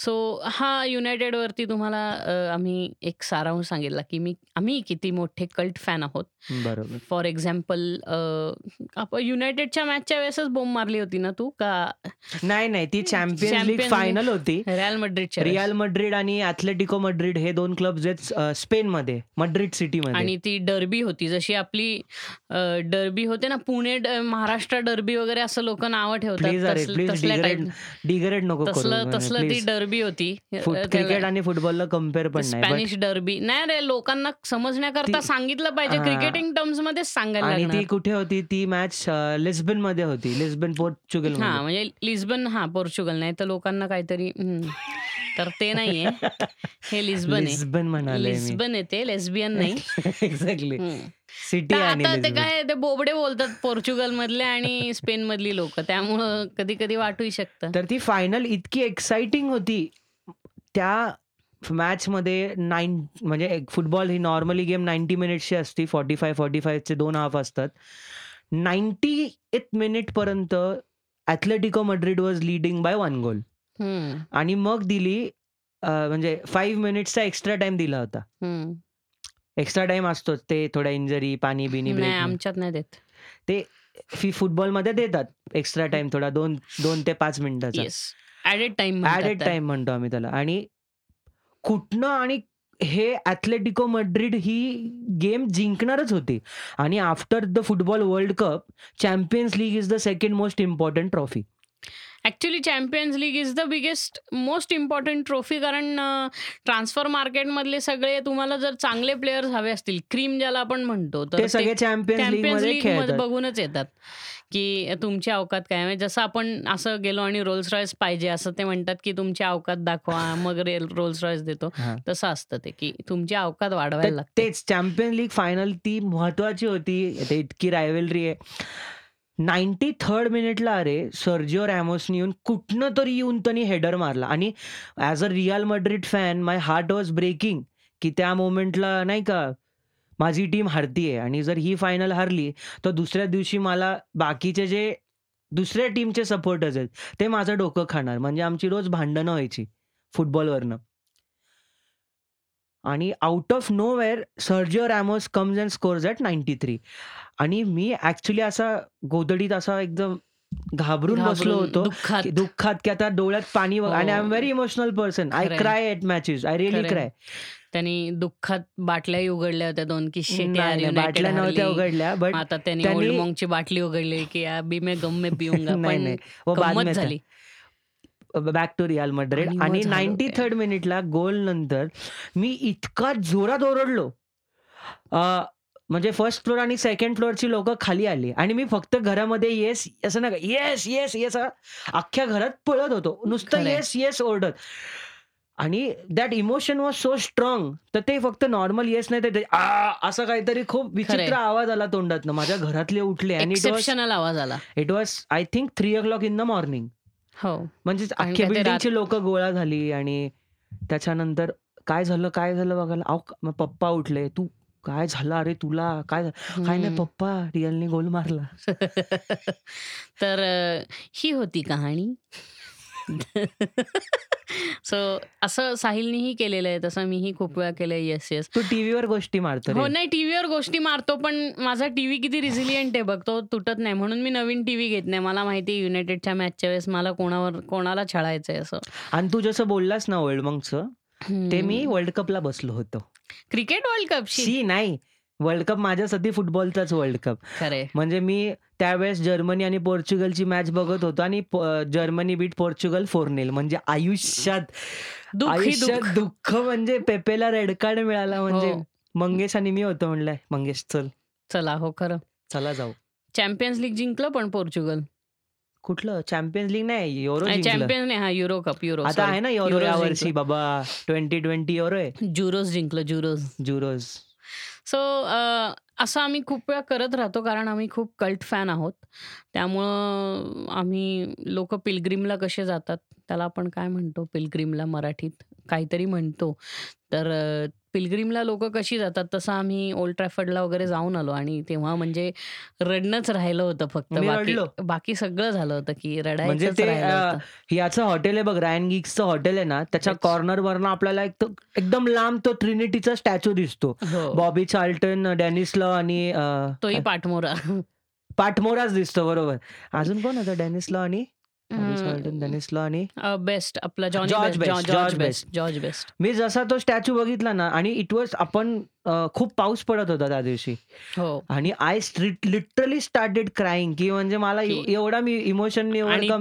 सो हा युनायटेडवरती तुम्हाला अ, आम्ही एक सारांश सांगितला, की मी आम्ही किती मोठे कल्ट फॅन आहोत. बरोबर. फॉर एक्झाम्पल आपण युनायटेडच्या मॅचच्या वेळेसच बोंब मारली होती ना तू? का नाही, नाही. ती चॅम्पियन्स लीग चॅम्पियन्स फायनल होती. रिअल मड्रिडच्या वेळेस. रिअल मड्रिड आणि ॲथलेटिको मड्रिड हे 2 क्लब्स आहेत अ, स्पेनमध्ये, मड्रिड सिटीमध्ये. आणि ती डर्बी होती. जशी आपली अ, डर्बी होते ना, पुणे ड महाराष्ट्र डर्बी वगैरे असं लोकं नावं ठेवतात. प्लीज अरे, तस प्लीज तसल्या डिग्रेड नको करू. तसलं तसलं ती प्लीज. डर्बी होती. क्रिकेट आणि फुटबॉलला कंपेअर पण स्पॅनिश डर्बी. नाही रे, लोकांना समजण्याकरता सांगितलं पाहिजे. क्रिकेटिंग टर्म्समध्येच सांगायला आणि ती. कुठे होती ती मॅच अ, लिस्बनमध्ये होती. लिस्बन पोर्चुगलमध्ये. हां, म्हणजे लिस्बन हां, पोर्चुगल नाही तर लोकांना काहीतरी. तर ते नाहीये. हे लिस्बन आहे. लिस्बन म्हणालोय मी. लिस्बन आहे ते, लेस्बियन नाही. एक्झॅक्टली. सिटी आता ते. काय ते बोबडे बोलतात पोर्चुगलमधले आणि स्पेनमधली लोकं. त्यामुळं कधी-कधी वाटूही शकतं. तर ती फायनल इतकी एक्साइटिंग होती. त्या मॅचमध्ये नाईन म्हणजे फुटबॉल ही नॉर्मली गेम 90 मिनिट्सची असते. 45-45 चे 2 हाफ असतात. 90th मिनिटपर्यंत Atletico Madrid was leading by 1 goal. आणि मग दिली अ, म्हणजे 5 मिनिट्सचा एक्स्ट्रा टाईम दिला होता. एक्स्ट्रा टाईम असतोच. ते थोड्या इंजरी, नाही, ब्रेक आमच्यात नाही देत. ते फी फुटबॉलमध्ये देतात एक्स्ट्रा टाईम थोडा 2 2 ते 5 मिनिटाचा. येस. ॲडेड टाईम म्हणतात ॲडेड त्याला. टाईम म्हणतो आम्ही त्याला आणि कुठनं आणि हे ॲथलेटिको मड्रिड ही गेम जिंकणारच होती आणि after the football World Cup Champions League is the second most important trophy. Actually Champions League is the biggest most important trophy कारण ट्रान्सफर मार्केटमधले सगळे तुम्हाला जर चांगले प्लेयर्स हवे असतील, क्रीम ज्याला आपण म्हणतो, तर सगळे चॅम्पियन्स खेळतात. बघूनच येतात, की तुमची अवकात काय. म्हणजे जसं आपण असं गेलो आणि रोल्स रॉयस पाहिजे असं ते म्हणतात, की तुमची अवकात दाखवा, मग रोल्स रॉयस देतो. तसं असतं ते, की तुमची अवकात वाढवायला लागते. तेच चॅम्पियन्स लीग फायनल ती महत्वाची होती. इतकी रायव्हलरी आहे. 93rd मिनिटला अरे सर्जिओ रॅमोसनी येऊन कुठनं तरी येऊन त्यांनी हेडर मारला. आणि as a Real Madrid fan my heart was breaking की त्या मोमेंटला नाही का माझी टीम हरतीये. आणि जर ही फायनल हारली तर दुसऱ्या दिवशी मला बाकीचे जे दुसऱ्या टीमचे सपोर्टर्स आहेत ते माझं डोकं खाणार. म्हणजे आमची रोज भांडणं व्हायची फुटबॉलवरनं. आणि out of nowhere Sergio Ramos comes and scores at 93 आणि मी ॲक्चुअली असा गोधडीत असा एकदम घाबरून बसलो होतो, दुःखात. की दुःखात की आता डोळ्यात पाणी. आणि I am very emotional person. I. Cry at matches. I really. Cry. त्यांनी दुःखात बाटल्याही उघडल्या होत्या 2 की बाटल्या नव्हत्या. उघडल्या बट आता त्यांनी बाटली उघडली, की अभी मैं गम में पिऊंगा. था. झाली. बॅक टू रिअल मड्रिड आणि काय? 93rd मिनिटला गोल नंतर मी इतका जोरात ओरडलो. म्हणजे फर्स्ट फ्लोर आणि सेकंड फ्लोअरची लोकं खाली आली आणि मी फक्त घरामध्ये येस असं नाही का येस, येस, येस अख्ख्या घरात पळत होतो. नुसतं. येस, येस ओरडत. आणि that emotion was so strong तर ते फक्त नॉर्मल येस नाही तर असं काहीतरी खूप विचित्र. आवाज आला तोंडातनं. माझ्या घरातले उठले आणि इट वॉज एक्सेप्शनल आवाज आला. It was I think 3:00 in the morning. हो. म्हणजे अख्ख्या काय ते रात बिल्डिंगची लोकं गोळा झाली आणि त्याच्यानंतर काय झालं, काय झालं बघायला अहो, मग पप्पा उठले. "तू काय झालं अरे तुला? काय झालं?" "काय नाही हं. पप्पा रिअलने गोल मारला." तर अ, ही होती कहाणी. सो असं साहिलनेही केलेलं आहे. तसं मीही खूप वेळा केलंय येस, येस. तू टीव्हीवर गोष्टी मारतो हो. नाही टीव्हीवर गोष्टी मारतो पण माझा टीव्ही किती रिसिलियंट आहे बघ. तो तुटत नाही. म्हणून मी नवीन टीव्ही घेत नाही. मला माहिती आहे युनायटेडच्या मॅचच्या वेळेस मला कोणावर कोणाला छळायचंय असं. आणि तू जसं बोललास ना वर्ल्ड मॉन्कचं ते मी. वर्ल्ड कपला बसलो होतो. Cricket world कपशी? शी नाही. वर्ल्ड कप माझ्यासाठी फुटबॉलचाच वर्ल्ड कप. खरंय. म्हणजे मी त्यावेळेस जर्मनी आणि पोर्चुगलची मॅच बघत होतो आणि जर्मनी बीट पोर्चुगल 4-0 म्हणजे आयुष्यात दुःख आयुष्यात दुःख. दुःख म्हणजे पेपेला रेड कार्ड मिळाला म्हणजे हो. मंगेश आणि मी होतो म्हणलं, "मंगेश चल, चला हो खरं. चला जाऊ." चॅम्पियन्स लीग जिंकलं पण पोर्चुगल. कुठलं चॅम्पियन्स लीग नाही, युरो. चॅम्पियन्स नाही. हां, युरो कप, युरो आता. आहे ना युरो यावर्षी. बाबा 2020 युरो आहे. जुरोज जिंकलं, जुरोज. जुरोज. सो असं आम्ही खूप वेळा करत राहतो कारण आम्ही खूप कल्ट फॅन आहोत. त्यामुळं आम्ही लोक पिलग्रीमला कसे जातात, त्याला आपण काय म्हणतो पिलग्रीमला मराठीत? काहीतरी म्हणतो. तर अ, पिलग्रिमला लोकं कशी जातात तसं आम्ही ओल्ड ट्रॅफर्डला वगैरे जाऊन आलो आणि तेव्हा म्हणजे रडणंच राहिलं होतं फक्त. मी बाकी रडलो. बाकी सगळं झालं होतं की म्हणजे रडायचंच ते राहिलं अ, होतं. याचं हॉटेल आहे बघ रायन गिग्सचं हॉटेल आहे ना त्याच्या तेच. कॉर्नरवरनं आपल्याला एक तो एकदम लांब तो ट्रिनिटीचा स्टॅच्यू दिसतो. हो. बॉबी चार्ल्टन, डेनिस लॉ आणि अ, तोही पाठमोरा. पाठमोराच दिसतो बरोबर. अजून कोण होतं डेनिस लॉ आणि लॉ आणि बेस्ट आपला Johnny George Best. George Best. George Best. मी जसा तो स्टॅच्यू बघितला ना आणि इट वॉज आपण अ, खूप पाऊस पडत होता त्या दिवशी हो. आणि I street literally started crying की म्हणजे मला एवढा मी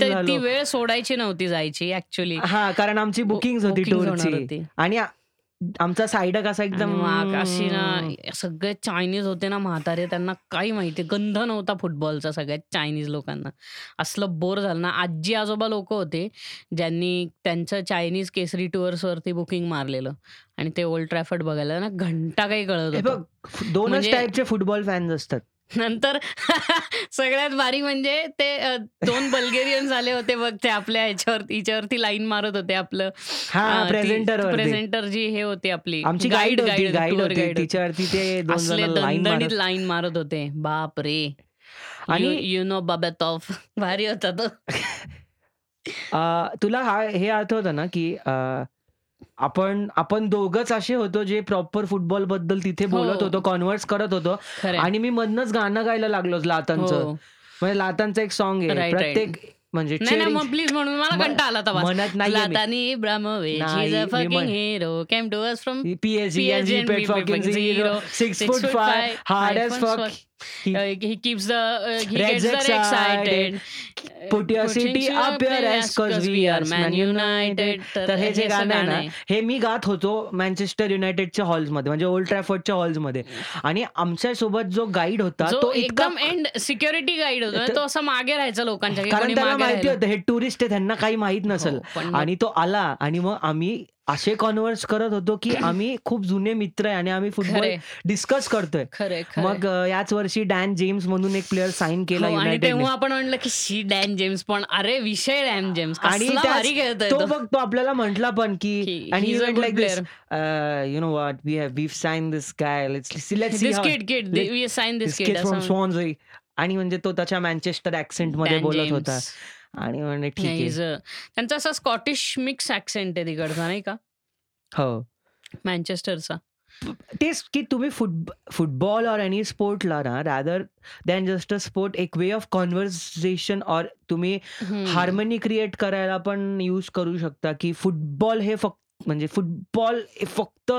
ती झालो. वेळ सोडायची नव्हती जायची ॲक्चुअली. हां, कारण आमची बु बुकिंग्ज होती टूरची. आणि आमचा साइडक असा एकदम अशी ना सगळे चायनीज होते ना म्हातारे त्यांना काही माहिती गंध नव्हता फुटबॉलचा सगळ्यात चायनीज लोकांना. असलं बोर झालं ना आजी-आजोबा लोकं होते ज्यांनी त्यांचं चायनीज केसरी टूअर्सवरती बुकिंग मारलेलं आणि ते ओल्ड ट्रॅफर्ड बघायला ना घंटा काही कळत होतं. बघ 2च म्हणजे टाइपचे फुटबॉल फॅन्स असतात. नंतर सगळ्यात भारी म्हणजे ते अ, 2 बल्गेरियन्स आले होते बघ ते आपल्या ह्याच्यावर हिच्यावरती लाईन मारत होते आपलं हां, प्रेझेंटरवरती. प्रेझेंटर जी हे होती आपली आमची गाईड गाईड. तिच्यावरती ते 2 असले जण लाईन दणदणीत मारत लाईन मारत होते. बाप रे! आणि यू नो बाबातॉफ भारी होता तो. तुला हा हे आठवतं ना की आपण आपण दोघंच असे होतो जे प्रॉपर फुटबॉलबद्दल तिथे बोलत हो. होतो, कन्व्हर्स करत होतो खरंय. आणि मी मधनंच गाणं गायला लागलो लातांचं. हो. म्हणजे लातांचं एक सॉन्ग आहे. प्रत्येक म्हणजे नाही, नाही cheering मग प्लीज म्हणून मला म कंटाळा आला. म्हणत नाहीये मी. नाही, a मी fucking म्हण hero, came to us from PSG and PSG he and played we fucking fucking zero, zero, 6 6 foot foot 5, 5, hard 5 as foot fuck. 5. He Uh, he keeps the uh, he Reds gets the excited. excited. Put your city up your ass cause we are Man United. तर हे जे गाणं आहे ना. हे मी गात होतो Manchester युनायटेडच्या हॉल्समध्ये म्हणजे ओल्ड ट्रॅफर्डच्या हॉल्समध्ये आणि आमच्यासोबत जो गाईड होता तो एकदम एंड सिक्युरिटी गाईड होता त- असा मागे राहायचा लोकांच्या कारण त्याला मागे माहिती. होतं हे टुरिस्ट आहे त्यांना काही माहीत नसेल हो, मग- आणि तो आला आणि मग आम्ही असे कॉन्व्हर्स करत होतो की आम्ही खूप जुने मित्र आहे आणि आम्ही फुटबॉल खरंय. डिस्कस करतोय खरंय खरंय. मग अ, याच वर्षी डॅन जेम्स म्हणून एक प्लेअर साईन केला हो, आणि युनायटेडने तेव्हा आपण म्हणलं की शी डॅन जेम्स पण अरे विषय डॅन जेम्स आणि कसला त्याच- भारी खेळतोय तो तो. बघ तो आपल्याला म्हटला पण की आणि he's a even good like this you know what we have we sign this guy let's let's see This kid, kid, they- we assigned this kid from असं- स्वॉन्झी आणि म्हणजे तो त्याच्या मँचेस्टर ऍक्सेंटमध्ये बोलत. होता आणि म्हणजे ठीक आहे. त्यांचा असा स्कॉटिश मिक्स ऍक्सेंट आहे तिकडचा नाही का? हो. मँचेस्टरचा तेच की तुम्ही फुट फुटबॉल और एनी स्पोर्टला ना rather than just a sport एक वे ऑफ कॉन्व्हर्सेशन और तुम्ही. हार्मनी क्रिएट करायला पण यूज करू शकता की फुटबॉल हे फक्त म्हणजे फुटबॉल फक्त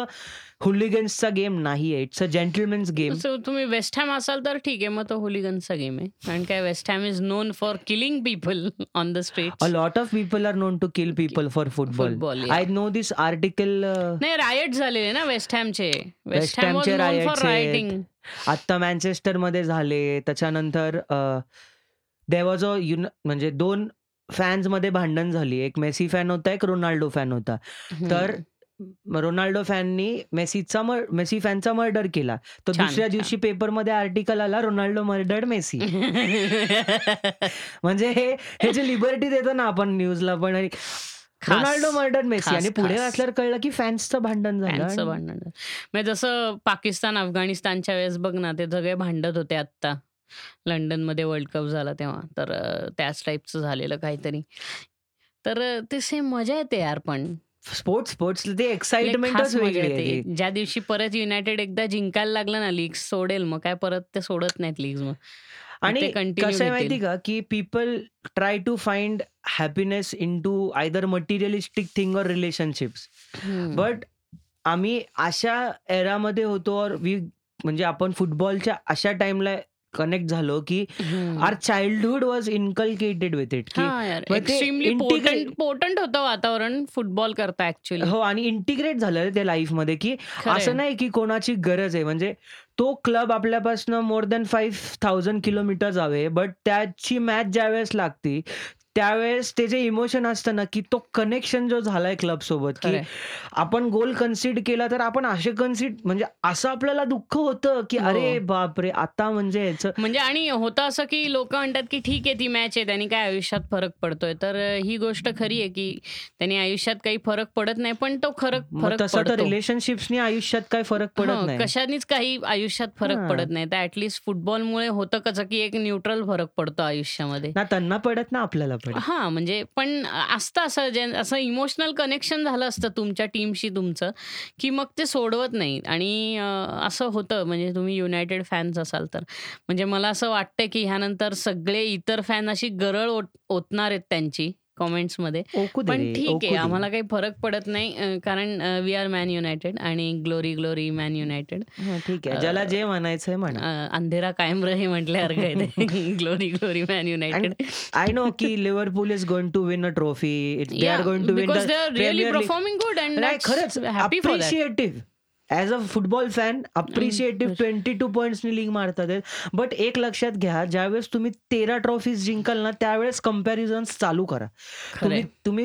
हुलिगन्सचा गेम नाही आहे it's a gentlemen's game So, तुम्ही वेस्ट हॅम असाल तर ठीक आहे मग तो हुलिगनचा गेम आहे कारण काय West Ham is known for killing people on the street people are known to kill people for football. Football, yeah. I know this article. Uh, नाही रायट झालेले ना वेस्ट हॅमचे वेस्ट West हॅम वॉज Hamचे known riots for आहेत. Rioting आत्ता मँचेस्टरमध्ये झाले त्याच्यानंतर देर वॉज अ युन म्हणजे दोन फॅन्समध्ये भांडण झाली. एक मेसी फॅन होता एक रोनाल्डो फॅन होता. तर रोनाल्डो फॅननी मेसीचा मेसी फॅनचा मर्डर केला. तर छान, दुसऱ्या छान. दिवशी पेपरमध्ये आर्टिकल आला रोनाल्डो मर्डर्ड मेसी. म्हणजे हे हे जे लिबर्टी देतो ना आपण न्यूजला पण आणि रोनाल्डो मर्डर मेसी. खास, आणि पुढे खास. वाचल्यावर कळलं की फॅन्सचं भांडण झालं फॅन्सचं आणि- भांडण झालं. म्हणजे जसं पाकिस्तान अफगाणिस्तानच्या वेळेस बघ ना ते सगळे भांडत होते आत्ता. लंडनमध्ये वर्ल्ड कप झाला तेव्हा. तर अं, त्याच टाईपचं झालेलं काहीतरी. तर अं, ते सेम मजा येते यार पण. स्पोर्ट्स स्पोर्ट्स ते लय एक्साइटमेंटच खास मजा वेगळी आहे येते. ती. ज्या दिवशी परत युनायटेड एकदा जिंकायला लागलं ना लीग सोडेल मग काय परत ते सोडत नाहीत लीग मग. आणि ते continue कसं आहे माहिती घेतील. का? की people try to find happiness in to either materialistic thing और रिलेशनशिप्स. बट आम्ही अशा एरामध्ये होतो और वी म्हणजे आपण फुटबॉलच्या अशा टाइमला कनेक्ट झालो की. Our childhood was inculcated with it potent होतं वातावरण फुटबॉल करता ऍक्च्युली हो आणि इंटिग्रेट झालं रे ते लाईफमध्ये की असं नाही की कोणाची गरज आहे. म्हणजे तो क्लब आपल्यापासून more than five thousand kilometre जावे बट त्याची मॅच ज्या वेळेस लागती त्यावेळेस ते जे इमोशन असतं ना की तो कनेक्शन जो झालाय क्लब सोबत की खरंय. आपण गोल कन्सिड केला तर आपण असे कन्सिड म्हणजे असं आपल्याला दुःख होतं की हो. अरे बापरे आता म्हणजे याचं म्हणजे आणि होतं असं की लोक म्हणतात की ठीक आहे ती मॅच आहे त्यांनी काय आयुष्यात फरक पडतोय तर अं, ही गोष्ट खरी आहे की त्यांनी आयुष्यात काही फरक पडत नाही पण तो खरं मग फरक तसं तर पडतो रिलेशनशिप्सनी आयुष्यात काय फरक पडत हं, नाही कशानेच काही आयुष्यात फरक हां. पडत नाही तर ऍटलिस्ट फुटबॉलमुळे होतं कसं की एक न्यूट्रल फरक पडतो आयुष्यामध्ये ना त्यांना पडत ना आपल्याला पडत हा म्हणजे पण असतं असं जे असं इमोशनल कनेक्शन झालं असतं तुमच्या टीमशी तुमचं की मग ते सोडवत नाही. आणि असं होतं म्हणजे तुम्ही युनायटेड फॅन्स असाल तर. म्हणजे मला असं वाटतं की ह्यानंतर सगळे इतर फॅन अशी गरळ ओत- ओतणार आहेत त्यांची. कॉमेंट्समध्ये पण रे, ठीक आहे. आम्हाला काही फरक पडत नाही कारण वी आर मॅन युनायटेड आणि ग्लोरी ग्लोरी मॅन युनायटेड हा, ठीक आहे. ज्याला जे म्हणायचंय म्हणा. अंधेरा कायम रहे म्हटल्यासारखं आहे glory glory man United I know की Liverpool is going to win a trophy they are going to win they are really performing good and खरंच happy for that appreciative as a football fan appreciative twenty two पॉईंट्सनी link मारतात but एक लक्षात घ्या ज्यावेळेस तुम्ही तेरा trophies जिंकाल ना त्यावेळेस कंपॅरिझन चालू करा. तुम्ही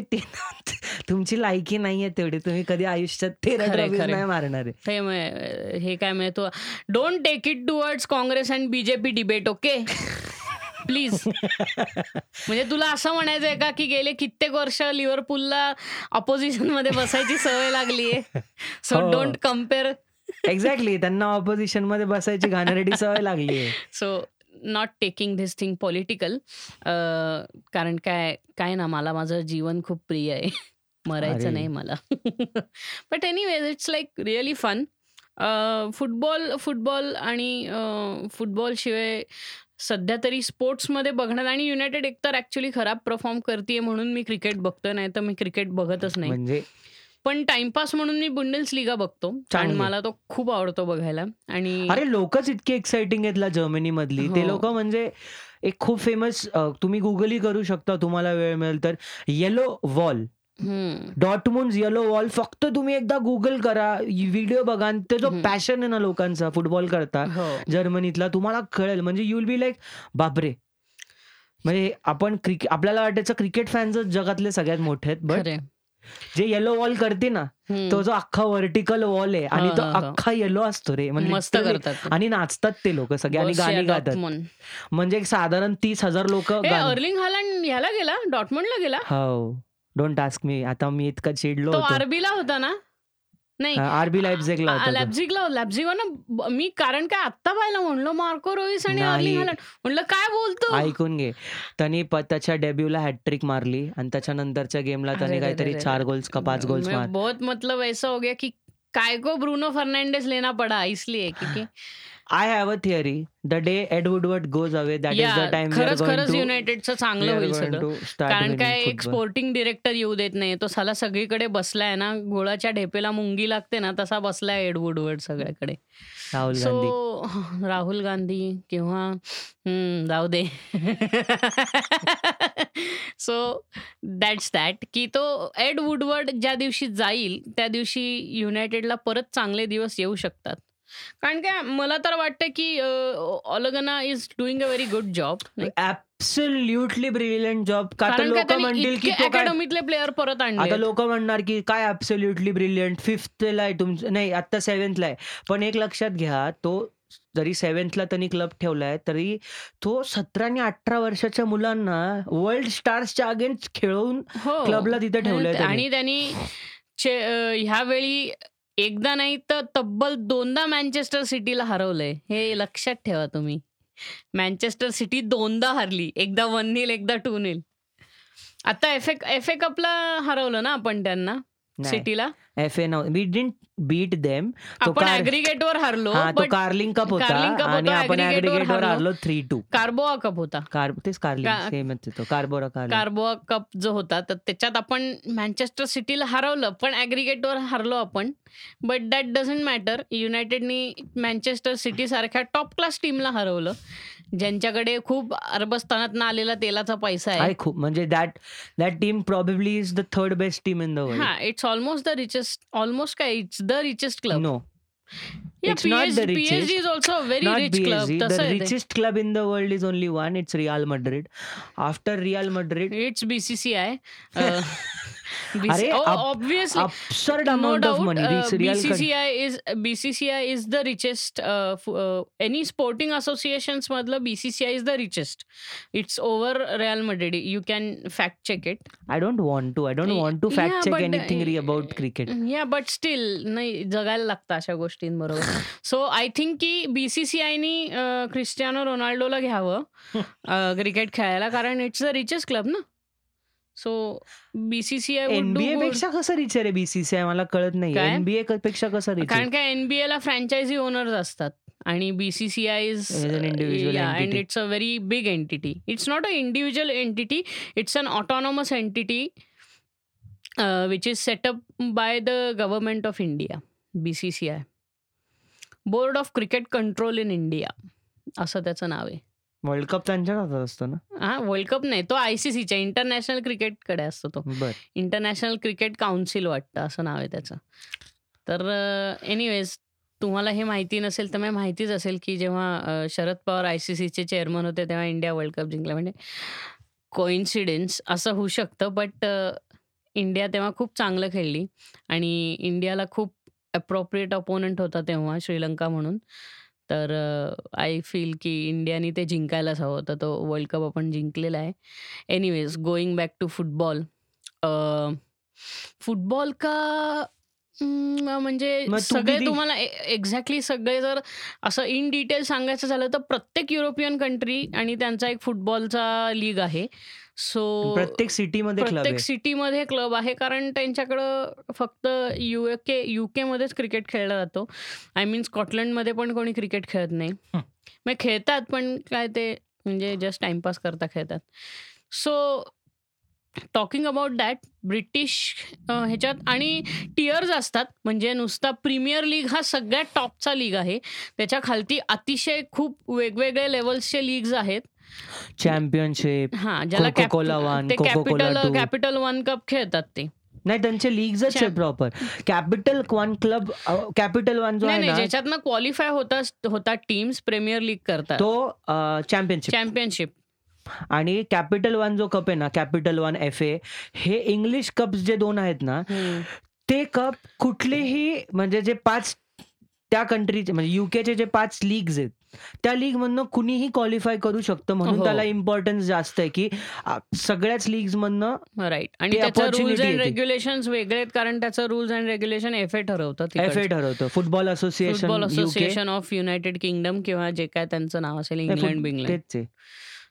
तुमची लायकी नाहीये तेवढी. तुम्ही कधी आयुष्यात तेरा ट्रॉफीज. नाही मारणार हे हे काय मिळतो don't take it towards Congress and BJP debate okay please म्हणजे तुला असं म्हणायचं आहे का की गेले कित्येक वर्ष लिव्हरपूलला ऑपोजिशनमध्ये बसायची सवय लागली आहे सो. डोंट कंपेअर एक्झॅक्टली त्यांना ऑपोजिशनमध्ये बसायची घाणेरडी सवय लागली आहे so not taking this thing political कारण काय काय ना मला माझं जीवन खूप प्रिय आहे. मरायचं. नाही मला. But anyways it's like really fun football football आणि फुटबॉल शिवाय सध्या तरी स्पोर्ट्समध्ये बघण्यात आणि युनायटेड एकतर ऍक्च्युली खराब परफॉर्म करते म्हणून मी क्रिकेट बघतोय नाही तर मी क्रिकेट बघतच नाही. म्हणजे? पण टाइमपास म्हणून मी बुंडेल्स लिगा बघतो आणि. मला तो खूप आवडतो बघायला. आणि अरे लोकच इतके एक्साइटिंग आहेत ना जर्मनी मधली ते हो. लोक म्हणजे एक खूप फेमस तुम्ही गुगलही करू शकता तुम्हाला वेळ मिळेल तर. येलो वॉल हम्म. डॉटमुन्स येलो वॉल फक्त तुम्ही एकदा गुगल करा व्हिडिओ बघा आणि ते जो हम्म. पॅशन आहे ना लोकांचा फुटबॉल करता हो. जर्मनीतला तुम्हाला कळेल. म्हणजे युल बी लाईक बापरे. म्हणजे आपण क्रिकेट आपल्याला वाटायचं क्रिकेट फॅन्स जगातले सगळ्यात मोठे आहेत बट खरे. जे येलो वॉल करते ना तो जो अख्खा व्हर्टिकल वॉल आहे आणि तो हा, हा, हा. अख्खा येलो असतो रे. म्हणजे मस्त literally. करतात. आणि नाचतात ते लोक सगळे आणि Borussia गाणी गातात. म्हणजे एक साधारण तीस हजार लोक अर्लिंग हालंड ह्याला गेला? डॉटमंडला गेला? हो. डोंट आस्क मी आता मी इतका चिडलो तो होतो. आरबीला होता ना? नाही. आरबी लाईप्झिगला होता तो. लॅब्झिगला लॅब्झिगला ना मी कारण काय आत्ता पाहिलं म्हणलं मार्को रोईस आणि नाही. Erling Haaland. म्हणलं काय बोलतो? ऐकून घे. त्यांनी प- त्याच्या डेब्यूला हॅट्रिक मारली आणि त्याच्यानंतरच्या गेमला अरे त्याने काहीतरी चार. गोल्स का पाच गोल्स मैं मार. बहुत मतलब ऐसा हो गया कि काय को ब्रूनो फर्नांडिस लेना पड़ा इसलिए क्योंकि I have a theory the day Ed Woodward goes away that is या द टाइम खरंच खरंच युनायटेडचं चांगलं होईल सगळं. कारण काय एक स्पोर्टिंग डिरेक्टर येऊ देत नाही तो साला सगळीकडे बसलाय ना गोळाच्या ढेपेला मुंगी लागते ना तसा बसलाय एड वुडवर्ड सगळ्याकडे. राहुल गांधी. राहुल गांधी किंवा जाऊ दे. सो दॅट्स दॅट की तो एड वुडवर्ड ज्या दिवशी जाईल त्या दिवशी युनायटेडला परत चांगले दिवस येऊ शकतात. कारण काय मला तर वाटतं की Ole Gunnar is doing a very good job absolutely brilliant job का तर लोक म्हणतील की अकॅडमीतले प्लेअर परत आता आणले लोक म्हणणार की काय ऍब्सोल्युटली ब्रिलियंट फिफ्थला आहे तुमचं नाही आता सेव्हन्थला आहे. पण एक लक्षात घ्या तो जरी सेव्हन्थला त्यांनी क्लब ठेवलाय तरी तो सतरा आणि अठरा वर्षाच्या मुलांना वर्ल्ड स्टार्सच्या अगेन्स्ट खेळून हो. क्लबला तिथे ठेवलंय. आणि त्यांनी. ह्यावेळी एकदा नाही तर तब्बल दोनदा मँचेस्टर सिटीला हरवलंय. हे लक्षात ठेवा तुम्ही. मँचेस्टर सिटी दोनदा हरली. एकदा वन नील एकदा टू नील आता एफ ए एफ ए कपला हरवलं ना आपण त्यांना? सिटीला? एफ ए नाव वी डिंट बीट देम तो आपण हरलो हा तो कार्लिंग कप होता आणि होता, आपण aggregate वर हरलो. थ्री टू कार्बोआ कप होता. तेच कार्लिंग का- सेमच तो कार्बोरा कार्बोआ कप जो होता तर त्याच्यात आपण मँचेस्टर सिटीला हरवलं पण ॲग्रिगेटवर हरलो आपण. बट दॅट डझंट मॅटर युनायटेडनी मँचेस्टर सिटी सारख्या टॉप क्लास टीमला हरवलं ज्यांच्याकडे खूप अरबस्थानात आलेला तेलाचा पैसा आहे. खूप. म्हणजे that that team probably is the third best team in the world हा it's almost the richest. Almost, it's the richest club. No, yeah, it's PhD, not the richest. PSG is also a very not rich PSG. club. The richest club in the world is only one. It's Real Madrid. After Real Madrid, it's BCCI. Uh, BC, अरे BCCI is BCCI is the richest any sporting association मधलं BCCI is the richest it's over real madded you can fact check it I don't want to I don't want to fact check anything री about cricket या but still नाही जगायला लागतं अशा गोष्टींबरोबर so I think की बीसीसीआयनी Cristiano रोनाल्डोला घ्यावं cricket खेळायला कारण इट्स द रिचेस्ट क्लब ना सो बीसीसीआय एनबीए पेक्षा कसं रिच आहे बीसीसीआय मला कळत नाही काय? एनबीए पेक्षा कसं रिच कारण काय एनबीए ला फ्रँचायझी ओनर्स असतात आणि BCCI is Is an individual and entity. It's a very big entity it's not a individual entity it's an autonomous entity which is set up by the government of India B C C I board of cricket control in India असं त्याचं नाव आहे. World cup त्यांच्या हातात असतो ना? हा world cup नाही तो आय सी सीच्या इंटरनॅशनल क्रिकेटकडे असतो तो. बर. इंटरनॅशनल क्रिकेट काउन्सिल वाटतं असं नाव आहे त्याचं. तर एनिवेज तुम्हाला हे माहिती नसेल तर मला माहितीच असेल की जेव्हा शरद पवार आय सी सीचे चेअरमन होते तेव्हा इंडिया वर्ल्ड कप जिंकला. म्हणजे कोइन्सिडेन्स असं होऊ शकतं बट इंडिया तेव्हा खूप चांगलं खेळली. आणि इंडियाला खूप अप्रोप्रिएट अपोनंट होता तेव्हा श्रीलंका म्हणून. तर आय फील की इंडियाने ते जिंकायलाच हवं होतं. तो वर्ल्ड कप आपण जिंकलेला आहे. Anyways going back to football football का अं, म्हणजे मग तू सगळे किती- तुम्हाला एक्झॅक्टली सगळे जर असं इन डिटेल सांगायचं झालं तर प्रत्येक युरोपियन कंट्री आणि त्यांचा एक फुटबॉलचा लीग आहे. सो प्रत्येक सिटी मध्ये क्लब प्रत्येक सिटीमध्ये क्लब आहे कारण त्यांच्याकडं फक्त युके युके मध्येच क्रिकेट खेळला जातो. आय मीन स्कॉटलंडमध्ये पण कोणी क्रिकेट खेळत नाही. मग खेळतात पण काय ते म्हणजे जस्ट टाइमपास करता खेळतात. So talking about that British ह्याच्यात आणि टियर्स असतात. म्हणजे नुसता प्रीमियर लीग हा सगळ्यात टॉपचा लीग आहे. त्याच्या खालती अतिशय खूप वेगवेगळे लेवल्सचे लीग्स आहेत. चॅम्पियनशिप हा ज्याला ते Coca-Cola कॅपिटल वन कप खेळतात ते. नाही त्यांचे लीग्सच आहे proper capital one club capital one जो नाही आहे नाही ना ज्याच्यातनं क्वालिफाय होता होतात टीम्स प्रीमियर लीग करतात. तो चॅम्पियनशिप चॅम्पियनशिप आणि कॅपिटल वन जो कप आहे ना कॅपिटल वन एफ ए हे इंग्लिश कप जे दोन आहेत ना ते कप कुठलेही म्हणजे जे पाच त्या कंट्रीचे म्हणजे युकेचे जे पाच लीग्स आहेत त्या लीग मधनं कुणीही क्वालिफाय करू शकतं म्हणून हो. त्याला इम्पॉर्टन्स जास्त आहे की आ, सगळ्याच लीग्स मधनं राईट आणि ते त्याचं रूल्स opportunity अँड येते. रेग्युलेशन वेगळे आहेत कारण त्याचं rules and regulation F A ठरवतं F A ठरवतं. Football association football association of United Kingdom किंवा जे काय त्यांचं नाव असेल इंग्लंड बिंग्लंड तेच आहे.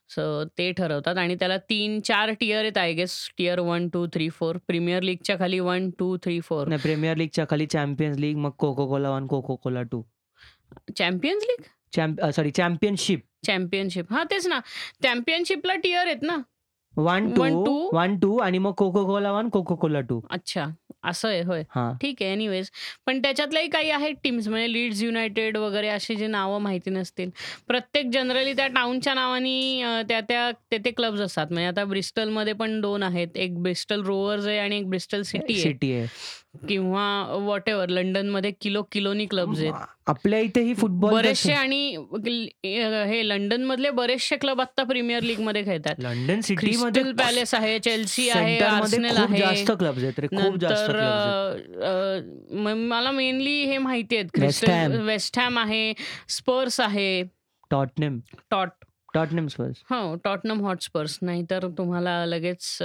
सो ते ठरवतात आणि त्याला तीन चार टियर आहेत I guess tier one two three four Premier लीगच्या खाली वन टू थ्री फोर नाही प्रीमियर लीगच्या खाली चॅम्पियन्स लीग मग Coca Cola one Coca Cola two Champions League champ sorry Championship Championship हा तेच ना. चॅम्पियनशिपला टियर आहेत ना. One One, two two. One two आणि मग Coca Cola one Coca Cola two अच्छा. असं आहे होय. हा. ठीक आहे एनिवेज पण त्याच्यातल्याही काही आहेत टीम्स म्हणजे लीड्स युनायटेड वगैरे अशी जी नावं माहिती नसतील. प्रत्येक जनरली त्या टाउनच्या नावानी अं, त्या त्या ते ते क्लब्स असतात. म्हणजे आता ब्रिस्टलमध्ये पण दोन आहेत. एक ब्रिस्टल रोवर्स आहे आणि एक ब्रिस्टल सिटी आहे. सिटी आहे. किंवा वॉट एव्हर लंडनमध्ये किलो किलोनी क्लब्स आहेत. आपल्या इथेही फुटबॉल बरेचसे आणि हे लंडन मधले बरेचसे क्लब आता प्रीमियर लीगमध्ये खेळतात. लंडन सिटी मध्ये पॅलेस आहे चेल्सी आहे आर्सेनल आहे. जास्त क्लब्स आहेत नंतर मला मेनली हे माहिती आहेत. Crystal Ham. वेस्ट हॅम आहे स्पर्स आहे. टॉटनेम टॉट टॉटनेम स्पर्स हो टॉटनम हॉटस्पर्स नाही तर तुम्हाला लगेच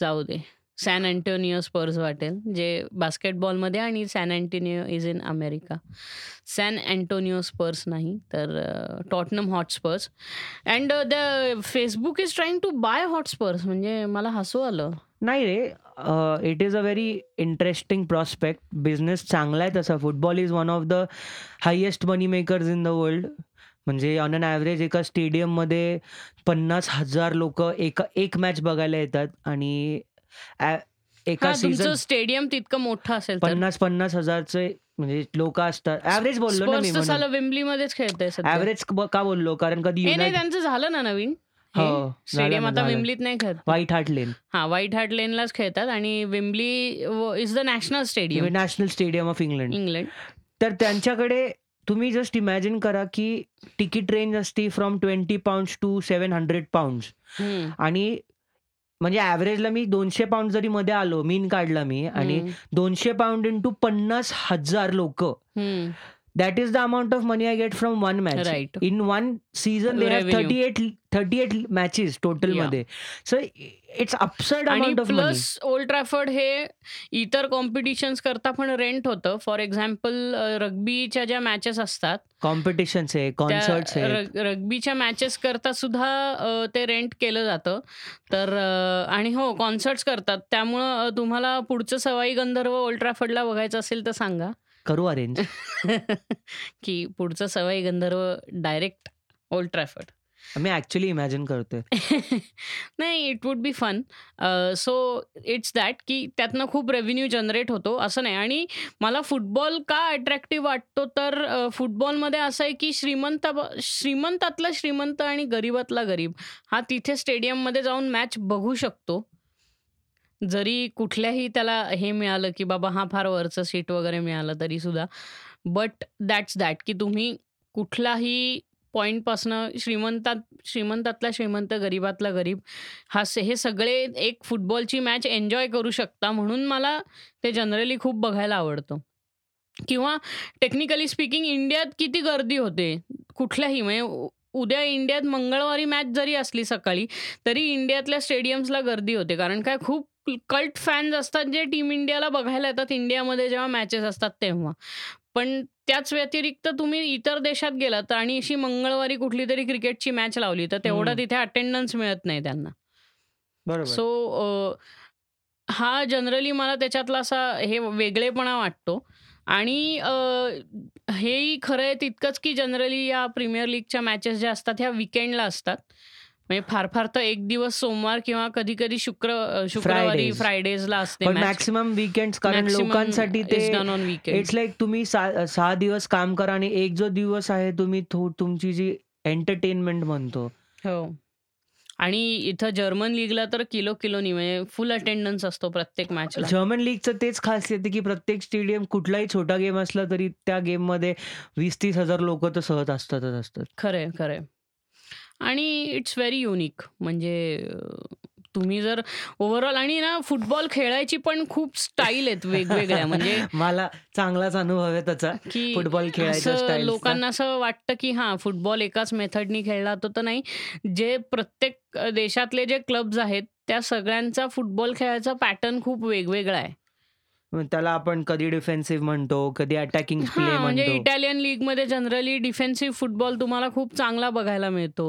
जाऊ दे. सॅन अँटोनियो स्पर्स वाटेल जे बास्केटबॉलमध्ये आणि San Antonio is in America San Antonio Spurs नाही तर Tottenham Hotspurs and the Facebook is trying to buy Hotspurs म्हणजे मला हसू आलं. नाही रे it is a very interesting prospect business चांगला आहे तसा. Football is one of the highest money makers in the world म्हणजे ऑन अन ॲव्हरेज एका स्टेडियममध्ये पन्नास हजार लोक एका एक मॅच बघायला येतात. आणि एका हा सीझन स्टेडियम तितकं मोठं असेल पन्नास पन्नास हजारचे म्हणजे लोक असतात. ॲव्हरेज बोललो ना मी म्हणून. विम्बली मध्येच खेळतंय सध्या. ॲव्हरेज का बोललो? कारण कधी हे नाही युनायटेड त्यांचं झालं ना नवीन. हो, झालं स्टेडियम ना, आता झालं. विम्बलीत नाही खेळत. व्हाईट हार्ट लेन हा व्हाईट हार्ट लेनलाच खेळतात आणि Wembley is the national stadium national stadium of England England तर त्यांच्याकडे तुम्ही जस्ट इमॅजिन करा की तिकीट रेंज असते from twenty pounds to seven hundred hmm, आणि म्हणजे ॲव्हरेजला मी दोनशे पाऊंड जरी मध्ये आलो मीन काढला मी आणि दोनशे पाऊंड इंटू पन्नास हजार लोक. That is the amount of money I get from one match Right. One season they have Revenue. Eight thirty eight matches total Yeah. मध्ये. सो इट्स अपसाइड आणि amount of money plus Old Trafford हे इतर competitions करता पण rent होतं. For example रग्बीच्या ज्या matches असतात competitions आहे कॉन्सर्ट्स आहे रग- रग्बीच्या मॅचेस करता सुद्धा ते रेंट केलं जातं. तर आणि हो कॉन्सर्ट्स करतात. त्यामुळं तुम्हाला पुढचं सवाई गंधर्व ओल्ड ट्रॅफर्डला बघायचं असेल तर सांगा. करू अरेंज की पुढचं Sawai Gandharva direct Old Trafford मी ऍक्च्युली इमॅजिन करतोय. नाही it would be fun so it's that की त्यातनं खूप रेव्हेन्यू जनरेट होतो असं नाही. आणि मला फुटबॉल का अट्रॅक्टिव्ह वाटतो तर फुटबॉलमध्ये असं आहे की श्रीमंत श्रीमंतातला श्रीमंत आणि गरीबातला गरीब हा तिथे स्टेडियममध्ये जाऊन मॅच बघू शकतो. जरी कुठल्याही त्याला हे मिळालं की बाबा हा फार वरचं सीट वगैरे मिळालं तरी सुद्धा. बट दॅट्स दॅट की तुम्ही कुठलाही पॉईंटपासनं श्रीमंतात श्रीमंतातला श्रीमंत गरीबातला गरीब हा स हे सगळे एक फुटबॉलची मॅच एन्जॉय करू शकता म्हणून मला ते जनरली खूप बघायला आवडतं. किंवा टेक्निकली स्पीकिंग इंडियात किती गर्दी होते? कुठल्याही म्हणजे उ- उद्या इंडियात मंगळवारी मॅच जरी असली सकाळी तरी इंडियातल्या स्टेडियम्सला गर्दी होते. कारण काय? खूप कल्ट फॅन्स असतात जे टीम इंडियाला बघायला येतात इंडियामध्ये जेव्हा मॅचेस असतात तेव्हा. पण त्याच व्यतिरिक्त तुम्ही इतर देशात गेलात आणि अशी मंगळवारी कुठली तरी क्रिकेटची मॅच लावली तर तेवढं. तिथे अटेंडन्स मिळत नाही त्यांना. बरोबर. सो हा जनरली मला त्याच्यातला असा हे वेगळेपणा वाटतो. आणि हेही खरं आहे तितकंच की जनरली या प्रीमियर लीगच्या मॅचेस ज्या असतात ह्या विकेंडला असतात. म्हणजे फार फार तर एक दिवस सोमवार किंवा कधी कधी शुक्र शुक्रवारी. फ्रायडेजला असते पण मॅक्सिमम वीकेंड कारण लोकांसाठी ते इट्स लाईक तुम्ही सहा दिवस काम करा आणि एक जो दिवस आहे तुम्ही तुमची जी एंटरटेनमेंट म्हणतो. हो. आणि इथं जर्मन लीगला तर किलो किलोनी म्हणजे फुल अटेंडन्स असतो प्रत्येक मॅचला जर्मन लीगचं तेच खासियत आहे की प्रत्येक स्टेडियम कुठलाही छोटा गेम असला तरी त्या गेममध्ये वीस तीस हजार लोक तर सहज असतातच असतात. खरंय खरंय. आणि इट्स व्हेरी युनिक म्हणजे तुम्ही जर ओव्हरऑल आणि ना फुटबॉल खेळायची पण खूप स्टाईल आहेत वेगवेगळ्या. म्हणजे मला चांगलाच अनुभव आहे त्याचा की फुटबॉल स्टाईल्सचा. लोकांना असं वाटतं की हा फुटबॉल एकाच मेथडनी खेळला तो तर नाही. जे प्रत्येक देशातले जे क्लब्स आहेत त्या सगळ्यांचा फुटबॉल खेळायचा पॅटर्न खूप वेगवेगळा आहे. मग त्याला आपण कधी डिफेन्सिव्ह म्हणतो कधी अटॅकिंग प्ले हा म्हणजे म्हणतो. इटालियन लीगमध्ये जनरली डिफेन्सिव्ह फुटबॉल तुम्हाला खूप चांगला बघायला मिळतो.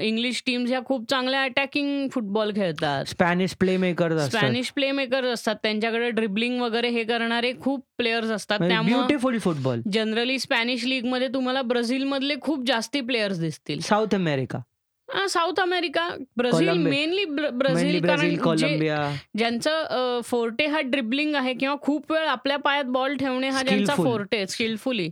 इंग्लिश टीम्स ह्या खूप चांगल्या अटॅकिंग फुटबॉल खेळतात. स्पॅनिश प्ले मेकर असतात. स्पॅनिश प्ले मेकर असतात. त्यांच्याकडे ड्रिबलिंग वगैरे हे करणारे खूप प्लेयर्स असतात. त्यामुळे ब्युटिफुल फुटबॉल जनरली स्पॅनिश लीगमध्ये तुम्हाला ब्राझील मधले खूप जास्ती प्लेयर्स दिसतील. South America South America Brazil. Mainly mainly Brazil कारण जे- कोलंबिया. ज्यांचं फोर्टे हा ड्रिबलिंग आहे किंवा खूप वेळ आपल्या पायात बॉल ठेवणे हा ज्यांचा Skillful. फोर्टे स्किलफुली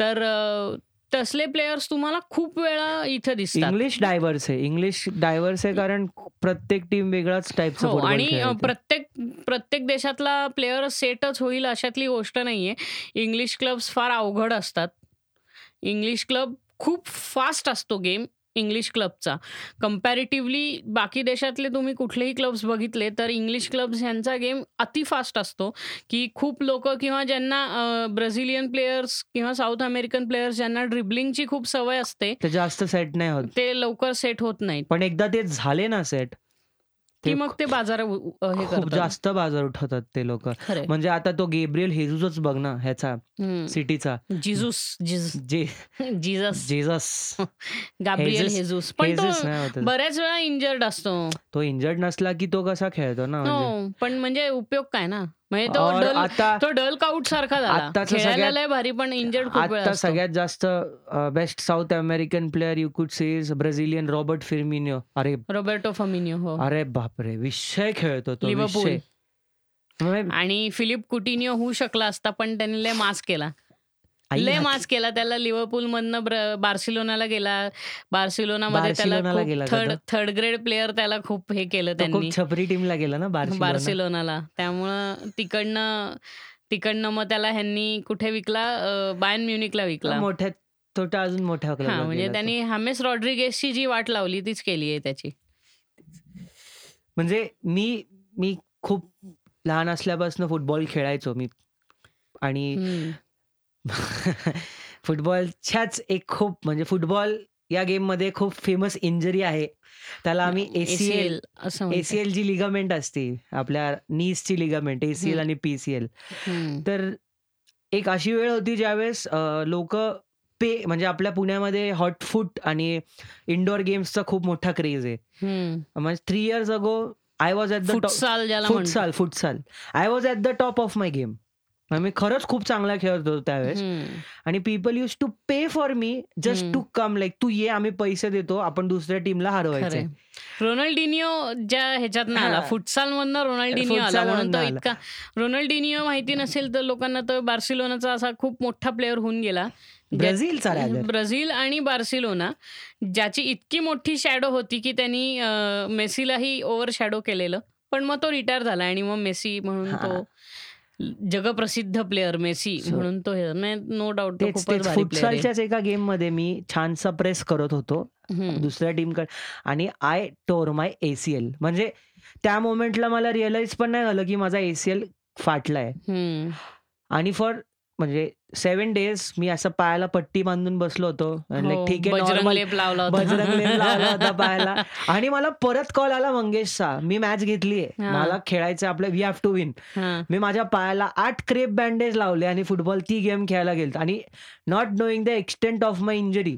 तर अ, तसले प्लेयर्स तुम्हाला खूप वेळा इथं दिसतात. इंग्लिश डायव्हर्स आहे. इंग्लिश डायव्हर्स आहे कारण प्रत्येक टीम वेगळाच टाईपचं हो आणि अ. प्रत्येक प्रत्येक देशातला प्लेअर सेटच होईल अशातली गोष्ट नाहीये. इंग्लिश क्लब्स फार अवघड असतात. इंग्लिश क्लब खूप फास्ट असतो गेम इंग्लिश क्लबचा कम्पॅरेटिव्हली बाकी देशातले तुम्ही कुठलेही क्लब्स बघितले तर इंग्लिश क्लब्स ह्यांचा गेम अति फास्ट असतो. की खूप लोक किंवा ज्यांना ब्राझिलियन प्लेयर्स किंवा साऊथ अमेरिकन प्लेयर्स ज्यांना ड्रिबलिंगची खूप सवय असते ते जास्त सेट नाही होत. ते लवकर सेट होत नाहीत. पण एकदा ते झाले ना सेट की मग ते बाजार हे खूप करतात. जास्त बाजार उठवतात ते लोक. खरंय म्हणजे आता तो गेब्रियल हेजूसच बघ ना ह्याचा हम्म. सिटीचा. जिजूस जिज जे Jesus. Jesus. Gabriel Jesus- Jesus पण हेजस तो नाही होत बऱ्याच वेळा इंजर्ड असतो. तो इंजर्ड नसला की तो कसा खेळतो ना म्हणजे? हो पण म्हणजे उपयोग काय ना? म्हणजे तो और डल आता तो डल काउट सारखा झाला. आत्ताचं खेळायला सगळ्यात- लय भारी पण इंजर्ड खूप वेळा आता असतो. सगळ्यात जास्त best South American player you could see is Brazilian Robert Firmino अरे रोबर्टो फमिनिओ हो. अरे बापरे विषय खेळतो तो लिव्हरपूल. विषय. म्हणजे आणि फिलिप कुटिनिओ होऊ शकला असता पण त्यांनी लय मास केला. लय मास केला त्याला लिव्हरपूल मधनं ब्र- बार्सिलोनाला गेला. बार्सिलोनामध्ये त्याला बार्सिलोनाला गेला का थर्ड? थर्ड ग्रेड प्लेअर त्याला खूप हे केलं त्यांनी. छपरी टीमला गेला ना बार्सिलोना? बार्सिलोनाला. त्यामुळं तिकडनं तिकडनं मग त्याला ह्यांनी कुठे विकला? बायन म्युनिकला विकला. मोठ्या छोट्या अजून मोठ्या म्हणजे. त्यांनी हामेस रॉड्रिगेसची जी वाट लावली तीच केली आहे त्याची. म्हणजे मी मी खूप लहान असल्यापासून फुटबॉल खेळायचो मी. आणि. फुटबॉलच्याच एक खूप म्हणजे फुटबॉल या गेममध्ये खूप फेमस इंजरी आहे त्याला आम्ही एसीएल म्हणतात. एसीएल जी लिगामेंट असते आपल्या नीसची लिगामेंट एसीएल. आणि पीसीएल. तर एक अशी वेळ होती ज्यावेळेस लोक पे म्हणजे आपल्या पुण्यामध्ये हॉट फूट आणि इंडोर गेम्सचा खूप मोठा क्रेज आहे. म्हणजे three years ago I was at the. Futsal futsal I was at the top of my game मी खरंच खूप चांगला खेळत होतो त्यावेळेस. आणि people use to pay for me just. To come like तू ये आम्ही पैसे देतो आपण दुसऱ्या टीमला हरवायचं. रोनाल्डिनिओ ज्या ह्याच्यात आला हा. फुटसाल मधनं रोनाल्डिनिओ आला म्हणून तो आला. इतका रोनाल्डिनिओ माहिती नसेल तर लोकांना तर बार्सिलोनाचा असा खूप मोठा प्लेअर होऊन गेला ब्राझीलचा. ब्राझील आणि बार्सिलोना ज्याची इतकी मोठी शॅडो होती की त्यांनी मेसीलाही ओव्हर शॅडो केलेलं पण मग तो रिटायर झाला आणि मग मेसी म्हणून. तो जगप्रसिद्ध प्लेअर मेसी म्हणून तो नो डाऊट फुटसालच्याच एका गेममध्ये मी छानसा प्रेस करत होतो. दुसऱ्या टीमकडे आणि आय टोर माय एसीएल म्हणजे त्या मोमेंटला मला रिअलाइज पण नाही झालं की माझा एसीएल फाटलाय. आणि फॉर म्हणजे सेव्हन डेज मी असं पायाला पट्टी बांधून बसलो होतो. हो, ठीक आहे बजरंग normal लेप लावला होता. बजरंग लेप लावला होता पायाला. आणि मला परत कॉल आला मंगेशचा. मी मॅच घेतलीये. हा. मला खेळायचं आपलं. वी हॅव टू विन हा. मी माझ्या पायाला आठ क्रेप बँडेज लावले आणि फुटबॉल ती गेम खेळायला गेलो आणि not knowing the extent of my injury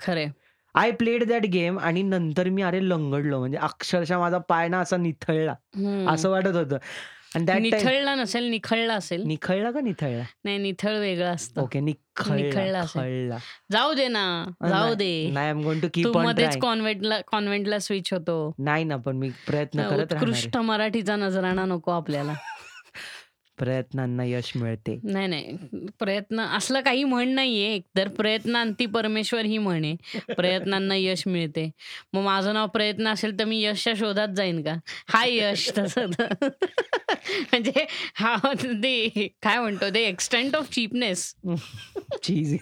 खरे आय प्लेड दॅट गेम आणि नंतर मी अरे लंगडलो. म्हणजे अक्षरशः माझा पाय ना असा निथळला. असं वाटत होतं. निथळला नसेल निखळला असेल. निखळला का निथळला? नाही निथळ वेगळं असतं. ओके निखळला निखळला जाऊ दे ना जाऊ दे. नाही एम गोइंग टू तू कीप ऑन मध्येच कॉन्व्हेंटला कॉन्व्हेंटला स्विच होतो. नाही ना पण मी प्रयत्न करत उत्कृष्ट मराठीचा नजराणा नको आपल्याला. प्रयत्नांना यश मिळते. नाही नाही. प्रयत्न असलं काही म्हण नाहीये. एकतर प्रयत्नांती परमेश्वर ही म्हणे प्रयत्नांना यश मिळते. मग माझं नाव प्रयत्न असेल तर मी यशच्या शोधात जाईन का? हाय यश तसं म्हणजे हा ते काय म्हणतो ते extent of cheapness cheesy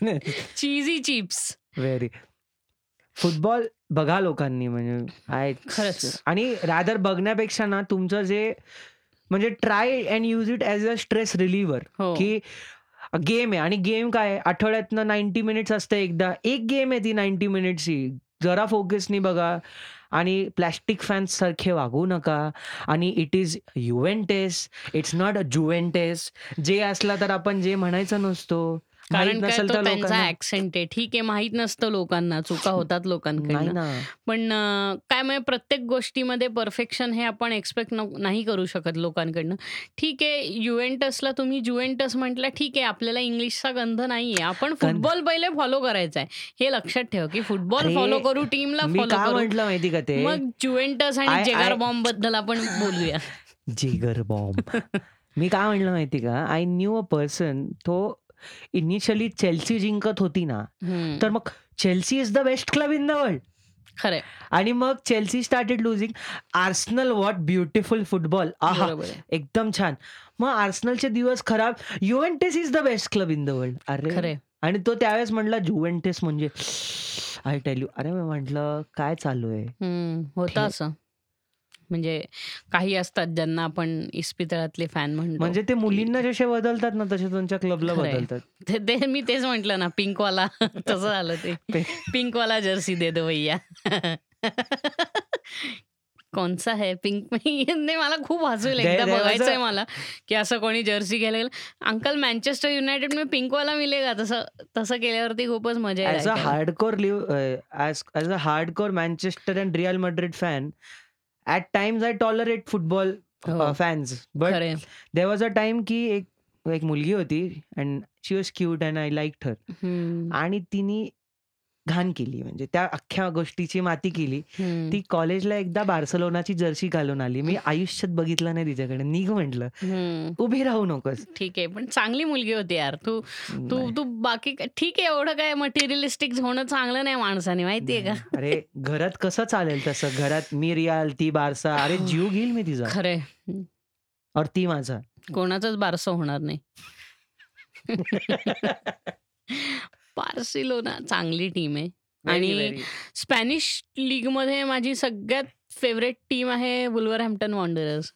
cheesy chips very football बघा लोकांनी म्हणजे खरंच. आणि रादर बघण्यापेक्षा ना तुमचं जे म्हणजे try and use it as a stress reliever. हो. की गेम आहे आणि गेम काय आठवड्यातनं नाईन्टी मिनिट्स असतं एकदा. एक गेम आहे ती नाईन्टी मिनिट्सची. जरा फोकसनी बघा. आणि प्लॅस्टिक फॅन्स सारखे वागू नका. आणि it is Juventus it's not a Juventus जे असला तर आपण जे म्हणायचं नसतो. कारण काय तो त्यांचा ऍक्सेंट आहे. ठीक आहे माहीत नसतं लोकांना. चुका होतात ना. पण काय म्हणजे प्रत्येक गोष्टीमध्ये परफेक्शन हे आपण एक्सपेक्ट नाही करू शकत लोकांकडनं. ठीक आहे युएंटसला तुम्ही जुएंटस म्हटलं ठीक आहे आपल्याला इंग्लिशचा गंध नाहीये. आपण फुटबॉल पहिले फॉलो करायचा आहे हे लक्षात ठेव की फुटबॉल फॉलो करू टीमला फॉलो करू. म्हंटल माहिती का ते? मग जुएंटस आणि जेगार बॉम्बबद्दल आपण बोलूया. जिगर बॉम्ब. मी काय म्हणलं माहिती का? आय न्यू अ पर्सन तो इनिशियली चेल्सी जिंकत होती ना हम्म, तर मग Chelsea is the best club in the world खरंय. आणि मग Chelsea started losing Arsenal what beautiful football आहा बरोबर आहे. एकदम छान. मग आर्सनलचे दिवस खराब. Juventus is the best club in the world अरे. खरंय. आणि तो त्यावेळेस म्हणला जुवेंटेस म्हणजे आय टेल यू अरे मी म्हंटल काय चालू आहे? हम्म, होतं ठीक. असं. म्हणजे काही असतात ज्यांना आपण इस्पितळातले फॅन म्हणतो. म्हणजे ते मुलींना जसे बदलतात ना तसे त्यांच्या क्लबला खरंय. बदलतात. ते ते मी तेच म्हंटल ना पिंकवाला तसं झालं ते. ते- पिंकवाला जर्सी दे दो भैया. कोणचा आहे? पिंक नाही मला खूप हसू येईल एकदा बघायचंय मला की असं कोणी जर्सी घ्यायला गेलं. अंकल मँचेस्टर युनायटेड में पिंकवाला मिलेगा तसं तसं केल्यावरती खूपच मजा येईल ऍज अ ऐकायला. Hardcore live as a hardcore Manchester and Real Madrid fan at times I tolerate football fans but. There was a time की एक एक मुलगी होती and she was cute and I like her आणि तिने घाण केली म्हणजे त्या अख्ख्या गोष्टीची माती केली. हम्म, ती कॉलेजला एकदा बार्सलोनाची जर्सी घालून आली. मी आयुष्यात बघितलं नाही तिच्याकडे. निघ म्हटलं. हम्म. उभी राहू नकोस. ठीक आहे पण चांगली मुलगी होती यार. तू तू नाही. तू बाकी काय- ठीक आहे एवढं काय मटेरियलिस्टिक होणं चांगलं नाही माणसाने माहितीये का? अरे घरात कसं चालेल तसं? घरात मी रियाल ती बारसा. अरे जीव घेईल मी तिचा. खरंय और ती माझा. कोणाचंच बारसं होणार नाही. बार्सिलोना चांगली टीम आहे आणि. स्पॅनिश लीगमध्ये माझी सगळ्यात फेवरेट टीम आहे वुल्व्हरहॅम्प्टन वॉन्डरर्स.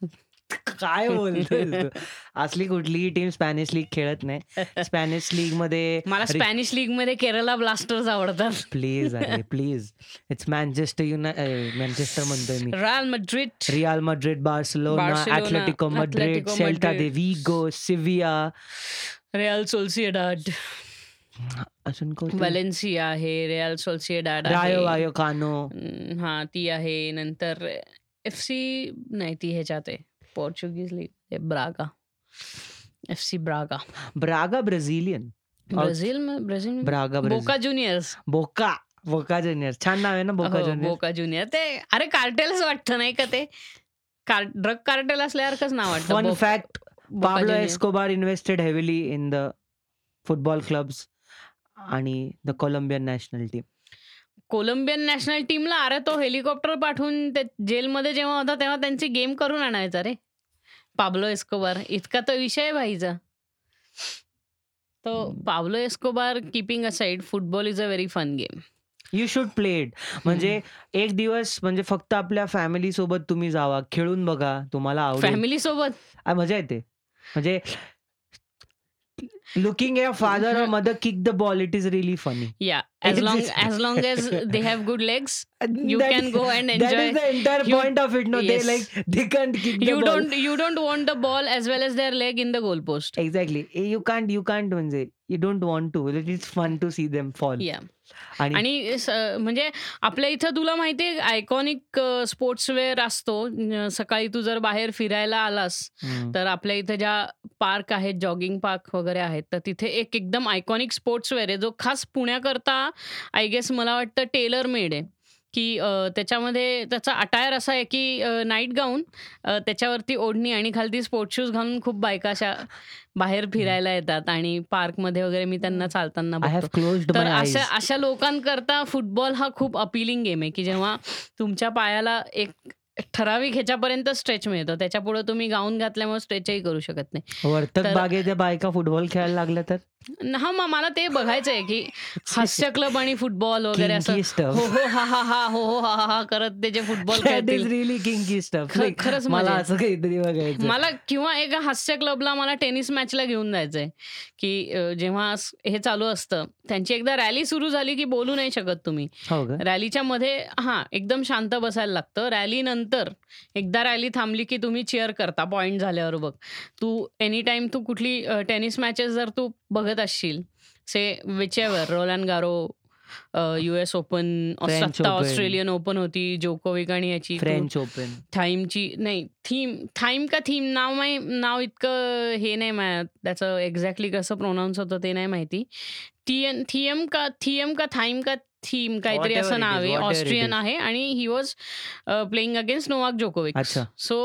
काय बोलतोय? असली कुठलीही टीम स्पॅनिश लीग खेळत नाही. स्पॅनिश लीगमध्ये मला स्पॅनिश लीगमध्ये केरला ब्लास्टर्स आवडतात. प्लीज अरे please it's Manchester United Manchester म्हणतोय मी Royal Madrid, Real Madrid Barcelona Atletico Madrid Celta de. Vigo Sevilla Real Sociedad, अजून व्हॅलेन्सिया आहे, रिअल सोल्सिएडाड रायो आहे. वायो कानो अं, हा ती आहे. नंतर एफसी नाही ती ह्याच्यात आहे. Portuguese league Braga. FC Braga. Braga Brazilian Brazil Brazil Braga Boca Brazil Juniors Boca Boca Junior छान नाव आहे ना बोका हो, ज्युनियर बोका ज्युनियर ते अरे कार्टेलच वाटतं नाही का ते ड्रग कार्टेल असल्यासारखंच नाव वाटतं बो- fact Boca Pablo junior. Escobar invested heavily in the football clubs आणि the Colombian national team Colombian national टीमला अरे तो हेलिकॉप्टर पाठवून ते जेलमध्ये जेव्हा होता तेव्हा त्यांची गेम करून आणायचा रे. पाब्लो एस्कोबार इतका तो विषय भाईचा. तो Pablo Escobar keeping aside football is a very fun game you should play it म्हणजे एक दिवस म्हणजे फक्त आपल्या फॅमिली सोबत तुम्ही जावा खेळून बघा तुम्हाला फॅमिली सोबत? मजा येते. म्हणजे looking your father or mm-hmm. mother kick the ball it is really funny. Yeah as long as long as they have good legs you that can is, go and enjoy that is the entire you, point of it no yes. they like they can't kick the you don't you don't want the ball as well as their leg in the goalpost. Exactly. Eh, you can't you can't you don't want to. It's fun to see them fall. Yeah. आणि आणि स- म्हणजे आपल्या इथं तुला माहितीये iconic sportswear असतो न- सकाळी तू जर बाहेर फिरायला आलास हम्म. तर आपल्या इथं ज्या पार्क आहेत जॉगिंग पार्क वगैरे आहेत तर तिथे एक एकदम आयकॉनिक स्पोर्ट्सवेअर आहे जो खास पुण्याकरता आय गेस मला वाटतं टेलर मेड आहे की अ, त्याच्यामध्ये त्याचा अटायर असा आहे की नाईट गाऊन त्याच्यावरती ओढणी आणि खालती स्पोर्ट्स शूज घालून खूप बायका अशा बाहेर फिरायला येतात आणि पार्कमध्ये वगैरे मी त्यांना चालताना बघतो. तर. अशा अशा लोकांकरता फुटबॉल हा खूप अपिलिंग गेम आहे की जेव्हा तुमच्या पायाला एक ठराविक ह्याच्यापर्यंत स्ट्रेच मिळतं. त्याच्या पुढे तुम्ही गाऊन घातल्यामुळे स्ट्रेचही करू शकत नाही. वर्तक तर- बागेच्या बायका फुटबॉल खेळायला लागल्या तर? हा मग मला ते बघायचं आहे की हास्य क्लब आणि फुटबॉल वगैरे असं. हो हो हा हा हा हो हो हा हा हा करत ते जे फुटबॉल Like, खरंच मला आहे. असं काहीतरी बघायचं मला किंवा एका हास्य क्लबला मला टेनिस मॅचला घेऊन जायचंय. की जेव्हा हे चालू असतं त्यांची एकदा रॅली सुरू झाली की बोलू नाही शकत तुम्ही. हो रॅलीच्या मध्ये हा एकदम शांत बसायला लागतं. रॅली नंतर एकदा रॅली थांबली की तुम्ही चेअर करता. पॉइंट झाल्यावर बघ. तू एनी टाइम तू कुठली टेनिस मॅचेस जर तू बघत असशील say whichever Roland Garros U S open. Australian open होती जोकोविक आणि याची फ्रेंच ओपन थाईमची नाही थीम थाईम का थीम नाव माही नाव इतकं हे नाही मा त्याचं एक्झॅक्टली कसं प्रोनाऊन्स होतं ते नाही माहिती. थियम का थियम का थाईम का थीम काहीतरी असं नाव आहे ऑस्ट्रियन. आहे आणि he was playing against Novak Djokovic अच्छा. So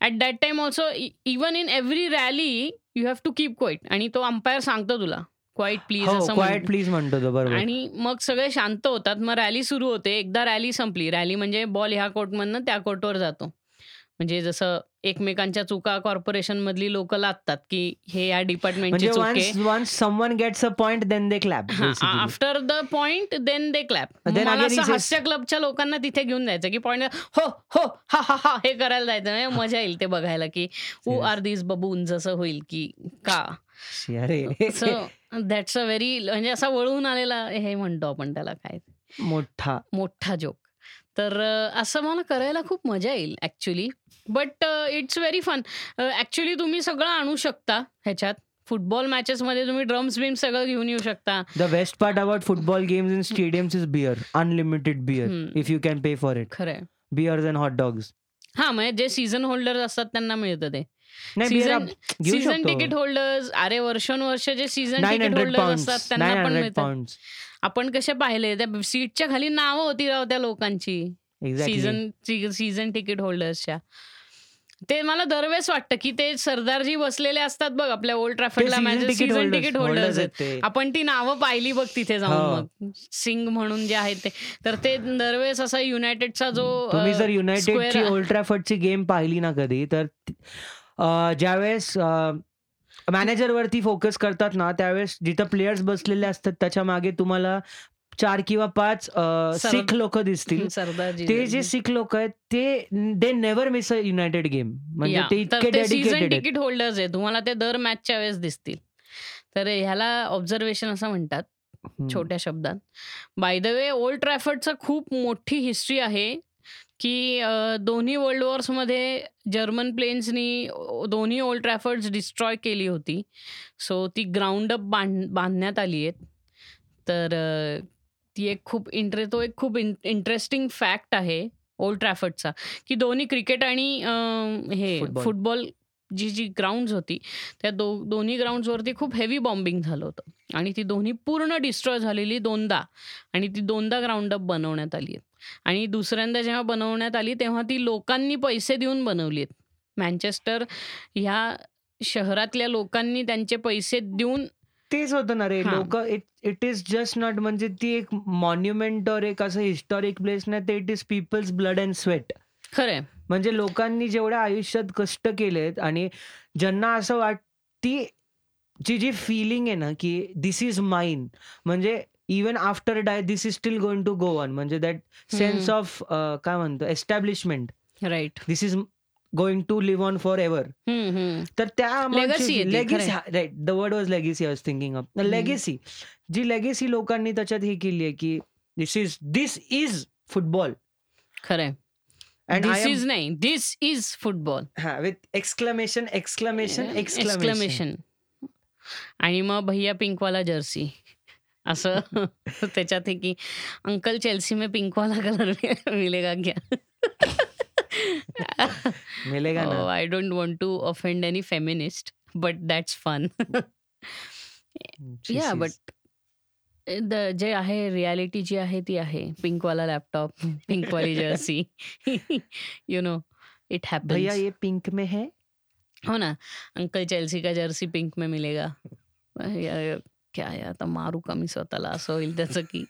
at that time also even in every rally you have to keep quiet आणि तो अंपायर सांगतो तुला क्वाईट प्लीज हो असं म्हणतो. प्लीज म्हणतो तो बरोबर. आणि मग सगळे शांत होतात. मग रॅली सुरू होते. एकदा रॅली संपली. रॅली म्हणजे बॉल ह्या कोर्टमधनं त्या कोर्टवर जातो. म्हणजे जसं एकमेकांच्या चुका कॉर्पोरेशन मधली लोक लादतात की हे या डिपार्टमेंटची चुके. Someone gets a point then they clap after the point then they clap हास्य क्लबच्या लोकांना तिथे घेऊन जायचं की पॉइंट हो हो हा हा हा हे करायला जायचं. म्हणजे मजा येईल ते बघायला की हु Yes. आर दिस बबून जसं होईल की का? दॅट्स अ व्हेरी म्हणजे असा वळून आलेला हे म्हणतो आपण त्याला काय? मोठा. मोठा जोक तर असं मला करायला खूप मजा येईल actually but it's very fun actually तुम्ही सगळं आणू शकता ह्याच्यात. फुटबॉल मॅचेसमध्ये तुम्ही ड्रम्स बिम सगळं घेऊन येऊ शकता. The best part about football games in stadiums is beer unlimited beer. If you can pay for it खरं आहे बिअर्स अँड हॉट डॉग्स हा म्हणजे जे सीझन होल्डर असतात त्यांना मिळतं ते. सीझन सीझन तिकीट होल्डर्स अरे वर्षानुवर्ष जे season ticket hundred holder pound असतात त्यांना पण हंड्रेड मिळतं पाऊंड आपण कसे पाहिले त्या सीटच्या खाली नावं होती राव त्या लोकांची. सीझन सीझन तिकीट होल्डर्सच्या ते मला दरवेळेस वाटतं की ते सरदारजी बसलेले असतात बघ आपल्या ओल्ड ट्रॅफिकला सीझन तिकीट होल्डर्स आहेत. आपण ती नावं पाहिली बघ तिथे हो. जाऊन मग. सिंग म्हणून जे आहेत ते. तर ते दरवेळेस असा युनायटेडचा जो तुम्ही जर युनायटेडची ओल्ड ट्रॅफर्डची गेम पाहिली ना कधी तर ज्यावेळेस मॅनेजरवरती फोकस करतात ना त्यावेळेस जिथं प्लेयर्स बसलेले असतात त्याच्यामागे तुम्हाला चार किंवा पाच सिख लोक दिसतील. ते जे सिख लोक आहेत ते they never miss a United game म्हणजे ते इतके सीझन आहेत. तिकीट होल्डर्स आहे तुम्हाला ते दर मॅचच्या वेळेस दिसतील. तर ह्याला ऑब्झर्वेशन असं म्हणतात. छोट्या शब्दात. बाय द वे ओल्ड ट्रॅफर्डचं खूप मोठी हिस्ट्री आहे की दोन्ही वर्ल्ड वॉर्समध्ये जर्मन प्लेन्सनी दोन्ही ओल्ड ट्रॅफर्ड्स डिस्ट्रॉय केली होती. सो ती ग्राउंडअप बांध बांधण्यात आली आहेत. तर ती एक खूप इंटरे तो एक खूप इंटरेस्टिंग फॅक्ट आहे ओल्ड ट्रॅफर्डचा की दोन्ही क्रिकेट आणि अ, हे फुटबॉल. फुटबॉल जी जी ग्राउंड्स होती त्या दो दोन्ही ग्राउंड्सवरती खूप हेवी बॉम्बिंग झालं होतं. आणि ती दोन्ही पूर्ण डिस्ट्रॉय झालेली दोनदा. आणि ती दोनदा ग्राउंडअप बनवण्यात आली आहेत. आणि दुसऱ्यांदा जेव्हा बनवण्यात आली तेव्हा ती लोकांनी पैसे देऊन बनवली आहेत. मँचेस्टर ह्या शहरातल्या लोकांनी त्यांचे पैसे देऊन तेच होतं ना रे. हां. लोक it it is just not म्हणजे ती एक मॉन्युमेंट और एक असं हिस्टॉरिक प्लेस नाही ते it is people's blood and sweat खरंय. म्हणजे लोकांनी जेवढ्या आयुष्यात कष्ट केलेत आणि ज्यांना असं वाट ती जी जी फिलिंग आहे ना की दिस इज माइन म्हणजे even after die this is still going to go on म्हणजे दॅट सेन्स हम्म. ऑफ काय म्हणतो establishment right this is going to live on forever तर त्या legacy right the word was legacy I thinking of. Legacy G legacy लोकांनी त्याच्यात हे केली आहे की this is this is football खरंय. दिस इज़ नाही दिस इज़ फुटबॉल हा विथ एक्सक्लेमेशन एक्सक्लेमेशन एक्सक्लेमेशन आणि मग भैया पिंकवाला जर्सी असं त्याच्यात की अंकल चेल्सी में पिंकवाला कलर मिलेगा क्या? मिलेगा ना? I don't want to offend any feminist but that's fun yeah but the जे आहे रियालिटी जी आहे ती आहे. पिंकवाला लॅपटॉप पिंकवाली जर्सी यू नो इट भैया ये पिंक में है? हो ना? अंकल चेल्सी का जर्सी पिंक में मिलेगा। या- क्या आहे आता मारू का मी स्वतःला असं होईल त्याचं की।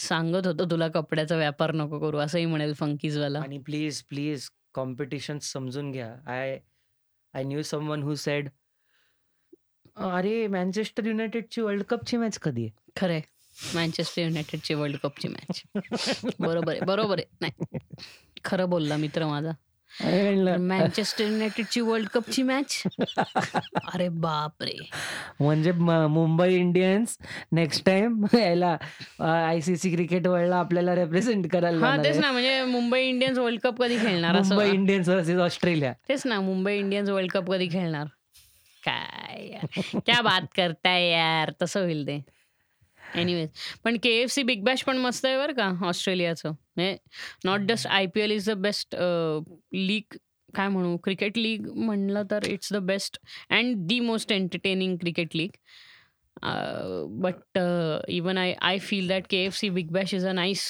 सांगत होतो तुला कपड्याचा व्यापार नको करू असंही म्हणेल फंकीजवाला आणि प्लीज प्लीज कॉम्पिटिशन समजून घ्या. I I knew someone who said अरे मँचेस्टर युनायटेडची वर्ल्ड कपची मॅच कधी आहे? खरंय. मँचेस्टर युनायटेडची वर्ल्ड कपची मॅच बरोबर आहे बरोबर आहे. नाही. खरं बोलला मित्र माझा. मँचेस्टर युनायटेडची वर्ल्ड कपची मॅच? अरे बाप रे म्हणजे मुंबई इंडियन्स नेक्स्ट टाइम याला आय सी सी क्रिकेट वर्ल्डला आपल्याला रिप्रेझेंट करायला तेच. ना म्हणजे मुंबई इंडियन्स वर्ल्ड कप कधी खेळणार मुंबई इंडियन्स वर्सेस ऑस्ट्रेलिया. तेच ना मुंबई इंडियन्स वर्ल्ड कप कधी खेळणार? काय यार क्या बात करताय यार तसं होईल ते. एनिवेज पण K F C Big Bash पण मस्त आहे बरं का ऑस्ट्रेलियाचं. Not just I P L is the best league काय म्हणू क्रिकेट लीग म्हणलं तर it's the best and the most entertaining cricket league but even I I feel that K F C Big Bash is a nice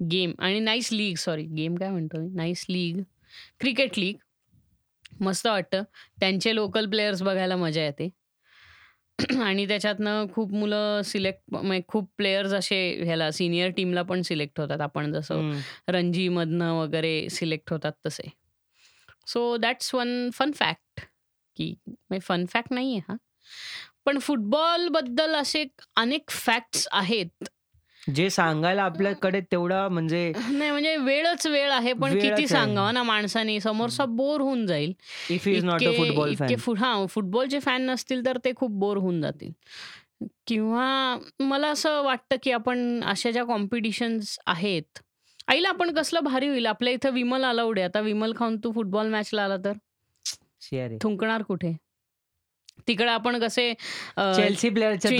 game आणि nice league sorry game काय म्हणतो मी? Nice league cricket league मस्त वाटतं. त्यांचे local players बघायला मजा येते. आणि त्याच्यातनं खूप मुलं सिलेक्ट म्हणजे खूप प्लेयर्स असे ह्याला सिनियर टीमला पण सिलेक्ट होतात. आपण जसं हम्म. रणजीमधनं वगैरे सिलेक्ट होतात तसे. So that's one fun fact की फन फॅक्ट नाही आहे हा. पण फुटबॉलबद्दल असे अनेक फॅक्ट्स आहेत. जे सांगायला आपल्याकडे तेवढा म्हणजे नाही म्हणजे वेळच वेळ आहे पण वेळच किती आहे. सांगावं ना माणसाने समोरचा बोर होऊन जाईल इफ इज नॉट अ इतके फुटबॉल इतके फॅन हां, फुटबॉलचे फॅन नसतील तर ते खूप बोर होऊन जातील. किंवा मला असं वाटतं, की आपण अशा ज्या कॉम्पिटिशन्स आहेत, आईला आपण कसलं भारी होईल. आपल्या इथं विमल अलाउड आहे. आता विमल खाऊन तू फुटबॉल मॅचला आला तर? शेअर थुंकणार कुठे? तिकडे आपण कसे चेल्सी प्लेअरच्या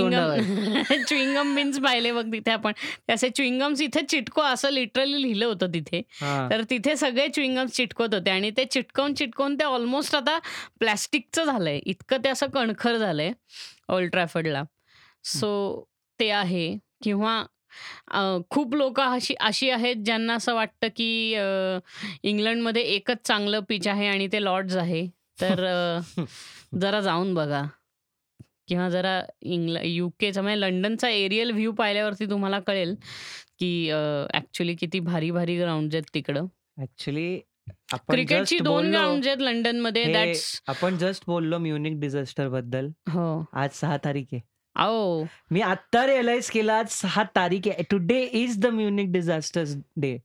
बिन्स पाहिले बघ तिथे आपण. असे च्युइंगम्स इथे चिटको असं लिटरली लिहिलं होतं तिथे. तर तिथे सगळे च्युइंगम्स चिटकवत होते आणि ते चिटकवून चिटकवून ते ऑलमोस्ट आता प्लॅस्टिकचं झालंय. इतकं ते असं कणखर झालंय ओल्ड ट्रॅफर्डला. सो ते आहे किंवा खूप लोकं अशी अशी आहेत ज्यांना असं वाटतं, की इंग्लंडमध्ये एकच चांगलं पिच आहे आणि ते लॉर्ड्स आहे. तर जरा जाऊन बघा. किंवा जरा इंग्ल यूकेचा म्हणजे लंडनचा एरियल व्ह्यू पाहिल्यावरती तुम्हाला कळेल, की अ, ॲक्चुअली किती भारी-भारी ग्राउंड्स आहेत तिकडं. ऍक्च्युली क्रिकेटची दोन ग्राउंड आहेत लंडनमध्ये हे दॅट्स आपण जस्ट बोललो म्युनिक डिझास्टरबद्दल. हो. आज सहा तारीख. आहे आओ. मी आता रिअलाइज केलं आज सहा तारीख. आहे today is the Munich disaster day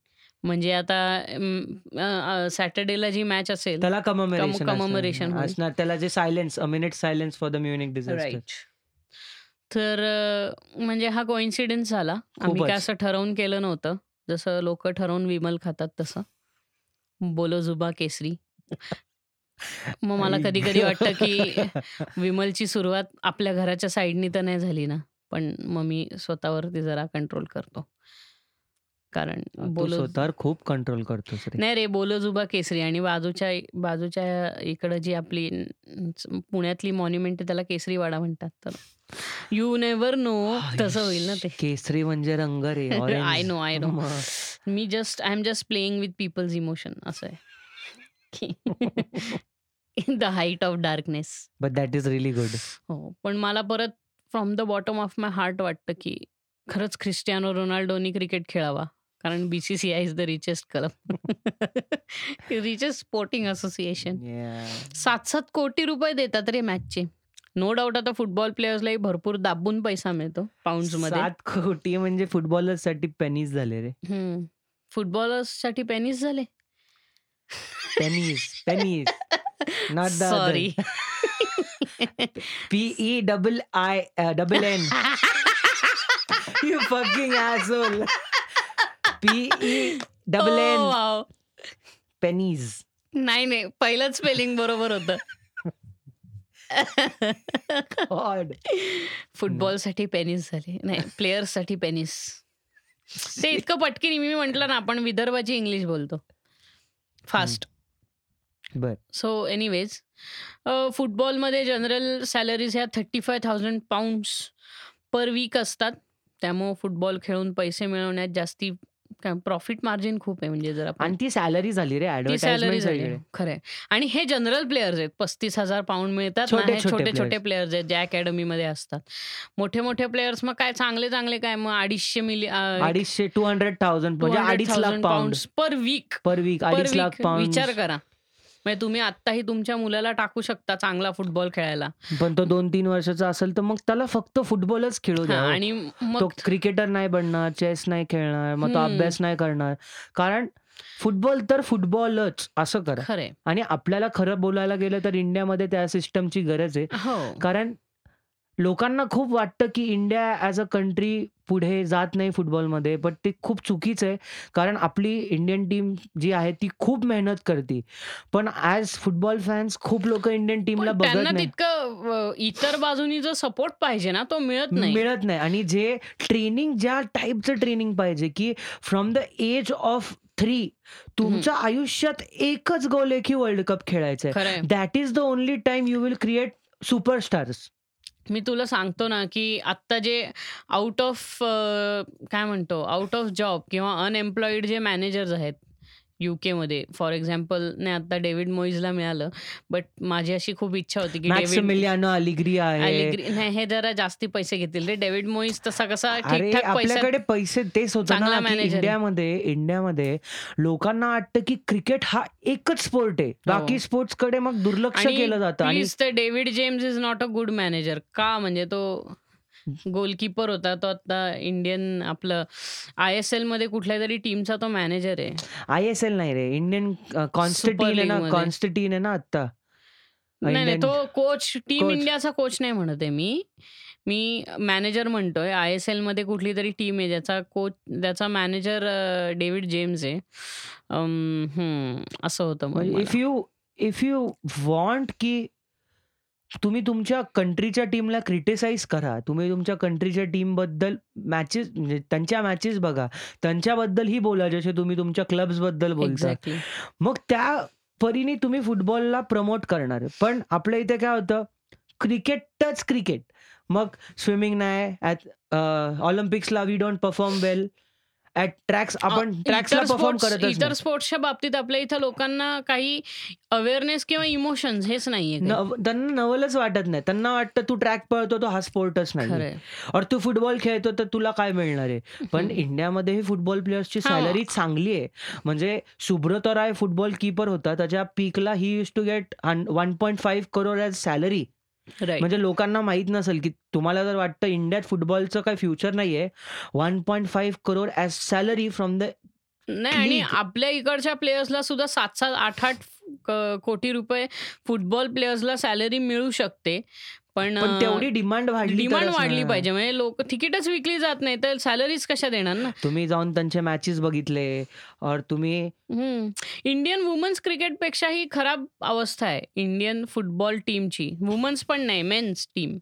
म्हणजे आता सॅटर्डेला जी मॅच असेल त्याला कममेरेशन. असणार. त्याला जे silence a minute silence for the Munich disaster तर म्हणजे हा कोइन्सिडेन्स झाला. आम्ही. काय असं ठरवून केलं नव्हतं. जसं लोक ठरवून विमल खातात तसं. बोलो जुबा केसरी. मग मला कधी कधी वाटतं की विमलची सुरुवात आपल्या घराच्या साईडनी तर नाही झाली ना. पण मग मी स्वतःवरती जरा कंट्रोल करतो. कारण तू बोलो स्वतःवर खूप कंट्रोल करतोस रे नाही रे बोलो जुबा केसरी आणि बाजूच्या बाजूच्या इकडं जी आपली पुण्यातली मॉन्युमेंट त्याला केसरीवाडा म्हणतात. तर यू नेवर नो तसं होईल ना ते. केसरी म्हणजे रंग रे I know I know. Me just I am just playing with people's emotion असं आहे. In the height of darkness but that is really good हो पण मला परत from the bottom of my heart वाटतं की खरंच क्रिस्टियानो रोनाल्डोनी क्रिकेट खेळावा. कारण B C C I is the richest club richest sporting association सात सात कोटी रुपये देतात रे मॅचचे नो डाऊट आता फुटबॉल प्लेयर्सलाही भरपूर दाबून पैसा मिळतो पाऊंडमध्ये. सात कोटी म्हणजे फुटबॉलर्ससाठी पेनीज झाले रे. फुटबॉलर्ससाठी पेनिस झाले. Pennies pennies not sorry P E double I double N U fucking asshole P E double N pennies नाही नाही. पहिलंच स्पेलिंग बरोबर होतं. गॉड फुटबॉलसाठी पेनिस झाले. नाही प्लेयर्ससाठी पेनिस ते इतकं पटकीने मी म्हटलं ना आपण विदर्भाची इंग्लिश बोलतो. फास्ट बर. सो एनिवेज फुटबॉलमध्ये जनरल सॅलरीज ह्या thirty five thousand pounds per week असतात. त्यामुळं फुटबॉल खेळून पैसे मिळवण्यात जास्ती प्रॉफिट मार्जिन खूप आहे म्हणजे जर आपण आणि ती सॅलरी झाली रे ती सॅलरी झाली खरंय आणि हे जनरल प्लेयर्स आहेत. पस्तीस हजार पाऊंड मिळतात छोटे- छोटे. प्लेयर्स आहेत ज्या अकॅडमीमध्ये असतात. मोठे मोठे प्लेयर्स मग काय चांगले चांगले काय? मग अडीचशे मिली अडीचशे टू हंड्रेड थाउजंड म्हणजे अडीच lakh pound per week per week अडीच लाख पाऊंड विचार करा. म्हणजे तुम्ही आत्ताही तुमच्या मुलाला टाकू शकता चांगला फुटबॉल खेळायला. पण तो दोन तीन वर्षाचा असेल तर मग त्याला फक्त फुटबॉलच खेळू द्या. आणि तो क्रिकेटर नाही बनणार चेस नाही खेळणार मग तो. अभ्यास नाही करणार. कारण फुटबॉल तर फुटबॉलच असं करा. आणि आपल्याला खरं बोलायला गेलं तर इंडियामध्ये त्या सिस्टमची गरज आहे. हो. कारण लोकांना खूप वाटतं की इंडिया ॲज अ कंट्री पुढे जात नाही फुटबॉलमध्ये बट ते खूप चुकीचं आहे. कारण आपली इंडियन टीम जी आहे ती खूप मेहनत करते. पण ॲज फुटबॉल फॅन्स खूप लोक इंडियन टीमला बघत नाही. तितकं इतर बाजूनी जो सपोर्ट पाहिजे ना तो मिळत नाही. मिळत नाही. आणि जे ट्रेनिंग ज्या टाईपचं ट्रेनिंग पाहिजे की from the age of three तुमच्या आयुष्यात एकच गोल आहे की वर्ल्ड कप खेळायचं आहे that is the only time you will create superstars मी तुला सांगतो ना की आत्ता जे आउट ऑफ काय म्हणतो आउट ऑफ जॉब किंवा अनएम्प्लॉईड जे मॅनेजर्स आहेत युके मध्ये. फॉर एक्झाम्पल नाही आता डेव्हिड मोईजला मिळालं बट माझी अशी खूप इच्छा होती की डेव्हिड अलिग्री आहे. अलिग्री नाही हे जरा जास्ती पैसे घेतील रे. डेव्हिड मोईस तसा कसा आपल्याकडे पैसे तेच होतं ना. इंडियामध्ये इंडियामध्ये लोकांना वाटतं की क्रिकेट हा एकच स्पोर्ट आहे. बाकी स्पोर्ट्सकडे मग दुर्लक्ष केलं जातं. आणि David James is not a good manager का? म्हणजे तो गोलकीपर होता तो आता इंडियन आपलं आय एस एलमध्ये कुठल्या तरी टीमचा तो मॅनेजर आहे आय एस एल नाही रे इंडियन कॉन्स्टटीन आहे ना मध्ये. कॉन्स्टटीन आहे ना आता नाही नाही तो कोच टीम. इंडियाचा कोच नाही म्हणत आहे मी मी मॅनेजर म्हणतोय आय एस एलमध्ये कुठली तरी टीम आहे ज्याचा कोच त्याचा मॅनेजर डेव्हिड जेम्स आहे अम, हम्म, असं होतं मग मला. If you if you want की तुम्ही तुमच्या कंट्रीच्या टीमला क्रिटिसाइज करा. तुम्ही तुमच्या कंट्रीच्या टीमबद्दल मॅचेस म्हणजे त्यांच्या मॅचेस बघा. त्यांच्याबद्दलही बोला जसे तुम्ही तुमच्या क्लब्सबद्दल बोलता. Exactly. मग त्या परीने तुम्ही फुटबॉलला प्रमोट करणार पण आपल्या इथे काय होतं? क्रिकेटच क्रिकेट. मग स्विमिंग नाही ऑलिम्पिक्सला we don't perform well. Tracks आपण ट्रॅक्सला परफॉर्म करतच इतर. स्पोर्ट्सच्या बाबतीत आपल्या इथं लोकांना काही अवेअरनेस किंवा इमोशन्स हेच नाहीये त्यांना नवलच वाटत नाही. त्यांना वाटतं तू ट्रॅक पळतो तो हा स्पोर्टच नाही. और तू फुटबॉल खेळतो तर तुला काय मिळणार आहे? पण. इंडियामध्ये फुटबॉल प्लेयर्सची. सॅलरी चांगली आहे. म्हणजे सुब्रत राय फुटबॉल कीपर होता. त्याच्या पीकला he use to get one point five crore as salary right म्हणजे लोकांना माहीत नसेल की तुम्हाला जर वाटतं इंडियात फुटबॉलचं काही फ्युचर नाहीये one point five crore as salary from the नाही आणि League. आपल्या इकडच्या प्लेयर्सला सुद्धा सात सात आठ आठ क- कोटी रुपये फुटबॉल प्लेयर्सला सॅलरी मिळू शकते पण तेवढी डिमांड वाढली डिमांड वाढली. पाहिजे म्हणजे लोक तिकीटच विकली जात नाही तर सॅलरीज कशा देणार ना तुम्ही जाऊन त्यांचे मॅचेस बघितले और तुम्ही. इंडियन वुमन्स क्रिकेटपेक्षा ही खराब अवस्था आहे इंडियन फुटबॉल टीमची वुमन्स पण नाही मेन्स टीम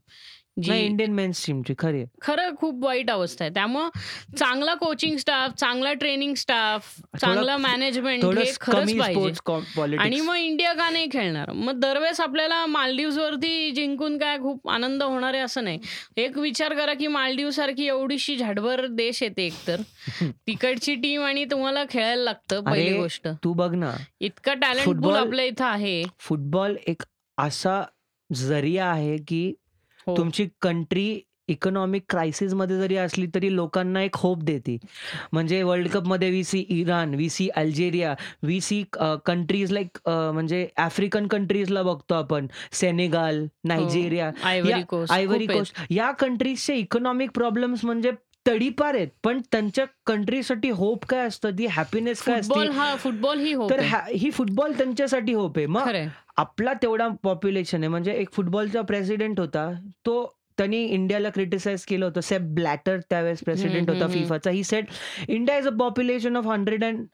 नाही जी इंडियन मेन्स टीमची खरी आहे. खरं खूप वाईट अवस्था आहे. त्यामुळं चांगला कोचिंग स्टाफ चांगला ट्रेनिंग स्टाफ चांगलं मॅनेजमेंट थोडं हे खरंच कमी पाहिजे. स्पोर्ट्स आणि पॉलिटिक्स मग इंडिया का नाही खेळणार? मग दरवेळेस आपल्याला मालदीव्स वरती जिंकून काय खूप आनंद होणार आहे असं नाही. एक विचार करा की मालदीव सारखी एवढीशी झाडभर देश येते एकतर. तिकडची टीम आणि तुम्हाला खेळायला लागतं पहिली अरे, गोष्ट. तू बघ ना. इतका टॅलेंट पूल फुटबॉल- आपल्या इथं आहे. फुटबॉल एक असा जरिया आहे की हो. तुमची कंट्री इकॉनॉमिक क्रायसिसमध्ये जरी असली तरी लोकांना एक होप देते. म्हणजे वर्ल्ड कपमध्ये we see Iran we see Algeria we see countries like म्हणजे आफ्रिकन कंट्रीजला बघतो आपण. Senegal Nigeria Ivory Coast Ivory Coast. या कंट्रीजचे इकॉनॉमिक प्रॉब्लेम्स म्हणजे तडीपार आहेत. पण त्यांच्या कंट्रीसाठी होप काय असतं? ती हॅपीनेस काय असते? हा फुटबॉल ही हो तर ही फुटबॉल त्यांच्यासाठी होप आहे. मग आपला तेवढा पॉप्युलेशन आहे. म्हणजे एक फुटबॉलचा प्रेसिडेंट होता. तो त्यांनी इंडियाला क्रिटिसाइज केलं होतं. सेप ब्लॅटर त्यावेळेस प्रेसिडेंट होता. फिफाचा. He said India is a population of hundred and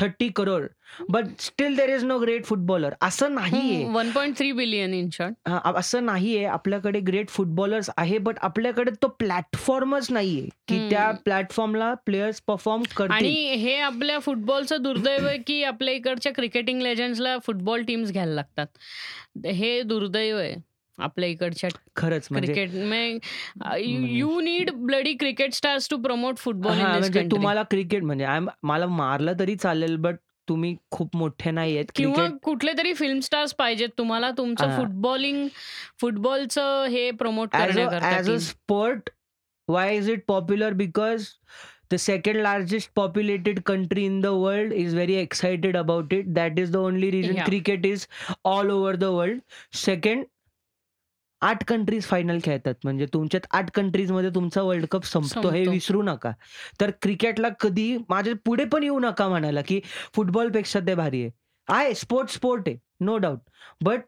thirty crore. But still there is no great footballer असं नाहीये. One point three billion in short हा, असं नाहीये. आपल्याकडे ग्रेट फुटबॉलर्स आहे बट आपल्याकडे तो प्लॅटफॉर्मच नाहीये की. त्या प्लॅटफॉर्मला प्लेयर्स परफॉर्म करतील. आणि हे आपल्या फुटबॉलचं दुर्दैव आहे की आपल्या इकडच्या क्रिकेटिंग लेजंड्सला फुटबॉल टीम्स घ्यायला लागतात. हे दुर्दैव आहे. आपल्या इकडच्या खरंच म्हणजे cricket you need bloody cricket stars to promote football म्हणजे तुम्हाला क्रिकेट म्हणजे I'm- मला मारलं तरी चालेल बट तुम्ही खूप मोठे नाही आहेत. किंवा कुठले तरी फिल्म स्टार्स पाहिजेत तुम्हाला तुमचं. फुटबॉलिंग फुटबॉलचं हे promote as a sport why is it popular because the second largest populated country in the world is very excited about it that is the only reason. Cricket is all over the world second आठ countries final खेळतात. म्हणजे तुमच्यात आठ कंट्रीजमध्ये तुमचा world cup संपतो हे संपतो. विसरू नका. तर क्रिकेटला कधी माझ्या पुढे पण येऊ नका म्हणायला की फुटबॉलपेक्षा ते भारी आहे. आहे स्पोर्ट स्पोर्ट आहे no doubt but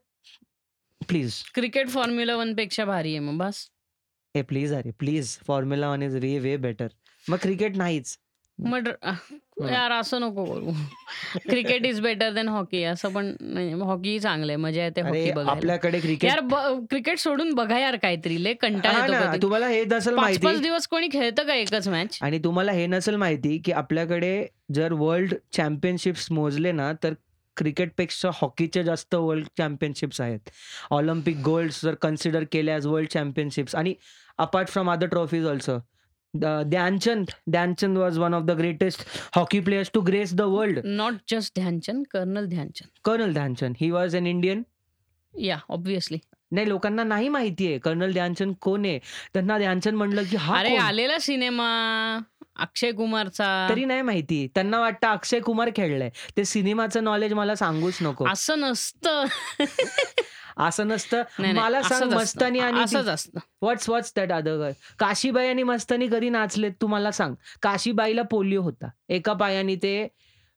please cricket formula वनपेक्षा भारी आहे मग बस. ए प्लीज अरे please formula one is way way better मग क्रिकेट नाहीच. मग यार असं नको करू cricket is better than hockey असं पण हॉकी चांगलं आहे मजा येते हॉकी आपल्याकडे क्रिकेट यार क्रिकेट सोडून बघा यार काहीतरी लय कंटाळा. तुम्हाला हे नसेल पाच पाच माहिती. दिवस कोणी खेळतं का एकच मॅच आणि तुम्हाला हे नसेल माहिती की आपल्याकडे जर वर्ल्ड चॅम्पियनशिप्स मोजले ना तर क्रिकेटपेक्षा हॉकीचे जास्त वर्ल्ड चॅम्पियनशिप्स आहेत. ऑलिम्पिक गोल्ड जर कन्सिडर केले ॲज वर्ल्ड चॅम्पियनशिप्स आणि apart from other trophies also Dhyanchand. Dhyanchand was one of the greatest hockey players to grace the world not just Dhyanchand colonel Dhyanchand. Colonel Dhyanchand. He was an Indian yeah obviously नाही लोकांना नाही माहिती आहे colonel Dhyanchand कोण आहे. त्यांना ध्यानचंद म्हणलं की हा अरे कोण? आलेला सिनेमा अक्षय कुमारचा. तरी नाही माहिती. त्यांना वाटतं अक्षय कुमार खेळलाय. ते सिनेमाचं नॉलेज मला सांगूच नको. असं नसतं. असं नसतं. मला सांग. मस्तानी आणि असंच असतं. What's what's that other Kashibai आणि मस्तानी कधी नाचलेत तू मला सांग. काशीबाईला पोलिओ होता. एका पायाने ते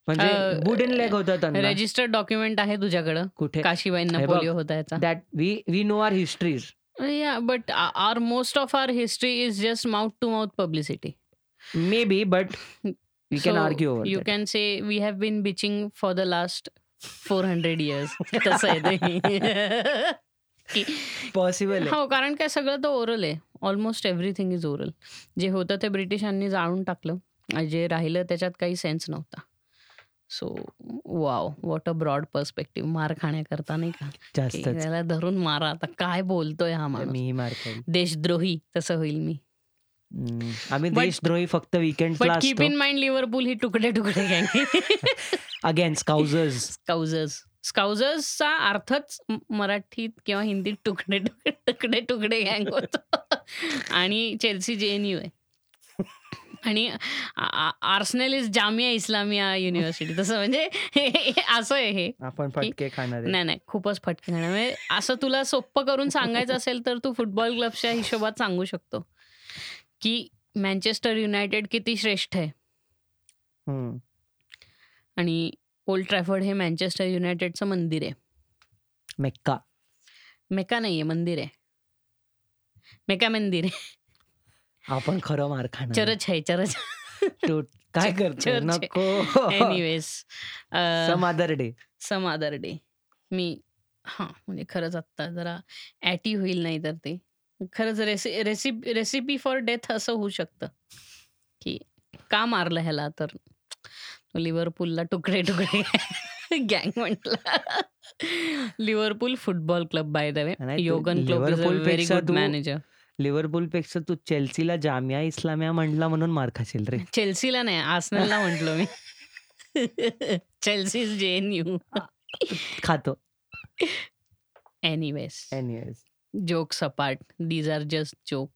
म्हणजे वुडन लेग होता त्यांना. रजिस्टर्ड डॉक्युमेंट आहे तुझ्याकडं. कुठे? काशीबाईंना. पोलिओ होता याचा. That we we know our histories yeah but our most of our history is just mouth to mouth publicity maybe but we can argue you can say we have been bitching for the last four hundred years तसं आहे ते. Possible हो कारण काय सगळं तर oral आहे. Almost everything is oral जे होतं ते ब्रिटिशांनी जाळून टाकलं. जे राहिलं त्याच्यात काही सेन्स नव्हता. So wow what a broad perspective मार खाण्याकरता नाही का? त्याला धरून मारा. आता काय बोलतोय हा माणूस? मी मार खाईल देशद्रोही तसं होईल मी. हम्म. आम्ही देशद्रोही फक्त बट विकेंड्सला कीप असतो. इन माइंड लिव्हरपूल ही तुकडे तुकडे गँग अगेन स्काउजर्स स्काउजर्स स्काउजर्सचा अर्थच म- मराठीत किंवा हिंदीत तुकडे तुकडे तुकडे तुकडे गँग होतो. आणि चेल्सी जे एन यू आहे. आणि Arsenal is Jamia Islamia university तसं म्हणजे हे- हे- असं आहे हे. आपण फटके खाणार आहे. नाही नाही खूपच फटके खाणार म्हणजे असं तुला सोपं करून सांगायचं असेल तर तू फुटबॉल क्लबच्या हिशोबात सांगू शकतो. की मँचेस्टर युनायटेड किती श्रेष्ठ आहे? हम्म. आणि ओल्ड ट्रॅफर्ड हे मँचेस्टर युनायटेडचं मंदिर आहे. मेक्का. मेका नाही आहे मंदिर आहे. मेका मंदिर आहे. आपण खरं मार खाणार. चरच आहे चरच. तू काय करतो. नको. Anyways some other day. Some other day. मी हां म्हणजे खरंच आत्ता जरा ॲटी होईल नाही तर ते. खरंच रेसि रेसिपी रेसिपी फॉर डेथ असं होऊ शकतं. की का मारलं ह्याला तर? लिव्हरपूलला तुकडे तुकडे. गँग म्हटला. Liverpool football club by the way योगन Klopp is a very good manager Liverpool पेक्षा तू चेल्सीला जामिया इस्लामिया म्हणला म्हणून मार खाशील रे. चेल्सीला नाही आर्सनलला म्हटलो मी. चेल्सी जे एन यू खातो. Anyways anyways jokes apart. These are just joke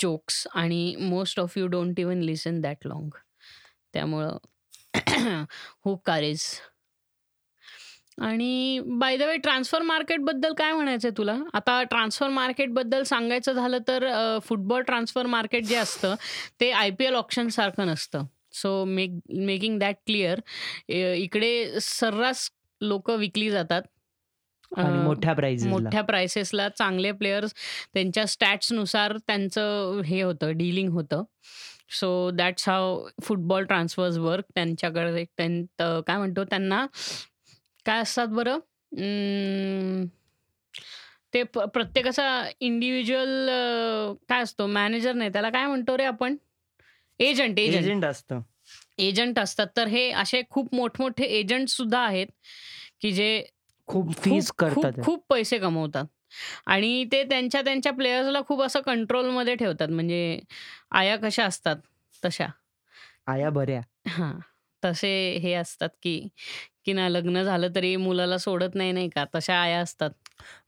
jokes आणि most of you don't even listen that long त्यामुळं हू कारेज. आणि बाय द वे ट्रान्सफर मार्केटबद्दल काय म्हणायचं आहे तुला? आता ट्रान्सफर मार्केटबद्दल सांगायचं झालं तर फुटबॉल ट्रान्सफर मार्केट जे असतं ते आय पी एल ऑप्शनसारखं नसतं. So make making that clear इकडे सर्रास लोक विकली जातात. आणि मोठ्या प्राइजेसला मोठ्या प्राइसेसला चांगले प्लेयर्स त्यांच्या स्टॅट्सनुसार त्यांचं हे होतं डीलिंग होतं. So that's how football transfers work त्यांच्याकडे काय म्हणतो त्यांना? काय असतात बरं? ते प्रत्येकाचा इंडिव्हिज्युअल काय असतो? मॅनेजर नाही. त्याला काय म्हणतो रे आपण? एजंट एजंट एजंट असतं. एजंट असतात. तर हे असे खूप मोठमोठे एजंट सुद्धा आहेत की जे खूप फीज करतात. खूप पैसे कमवतात. आणि ते त्यांच्या त्यांच्या प्लेयर्सला खूप असं कंट्रोलमध्ये ठेवतात. म्हणजे आया कशा असतात? तशा. आया बऱ्या. हां. तसे हे असतात की की ना लग्न झालं तरी मुलाला सोडत नाही नाही का? तशा आया असतात.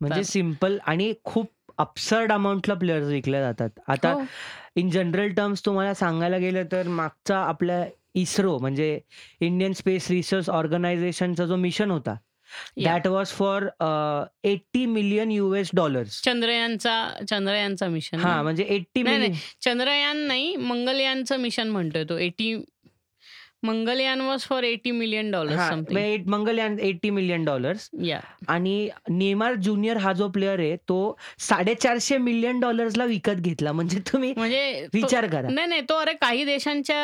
म्हणजे सिंपल आणि खूप अपसर्ड अमाऊंटला प्लेयर्स विकले जातात. आता. इन जनरल टर्म्स तुम्हाला सांगायला गेलं तर मागचा आपल्या इस्रो म्हणजे इंडियन स्पेस रिसर्च ऑर्गनायझेशनचा जो मिशन होता Yeah. That was for eighty million US dollars चंद्रयानचा चंद्रयानचा मिशन हा म्हणजे एट्टी नाही, मिलियन चंद्रयान नाही मंगलयानचं मिशन म्हणतोय तो. Eighty Mangalyaan was for eighty million dollar something Mangalyaan eighty million dollars आणि नेमार ज्युनियर हा जो प्लेअर आहे तो साडेचारशे मिलियन डॉलर्सला विकत घेतला. म्हणजे तुम्ही म्हणजे विचार करा. नाही नाही तो अरे काही देशांच्या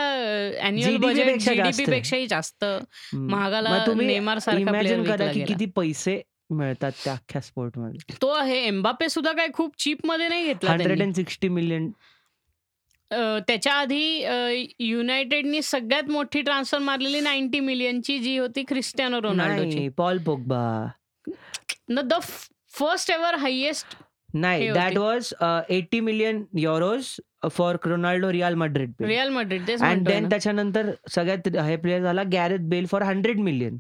अॅन्युअल बजेट. पेक्षाही जास्त. महागाला नेमार इमॅजिन करा की किती पैसे मिळतात त्या अख्ख्या स्पोर्टमध्ये. तो आहे एम्बापे सुद्धा काय खूप चीपमध्ये नाही घेतला हंड्रेड. अँड सिक्स्टी मिलियन अं, त्याच्या आधी अं, युनायटेडनी सगळ्यात मोठी ट्रान्सफर मारलेली नाईन्टी मिलियनची जी होती क्रिस्टियानो रोनाल्डोची. नाही Paul Pogba. The first ever highest नाही हे दॅट होती. Was eighty million euros for Ronaldo riyal Madrid real Madrid तेच अँड म्हणतोय देन ना. त्याच्यानंतर सगळ्यात हे प्लेअर झाला Gareth Bale for hundred million.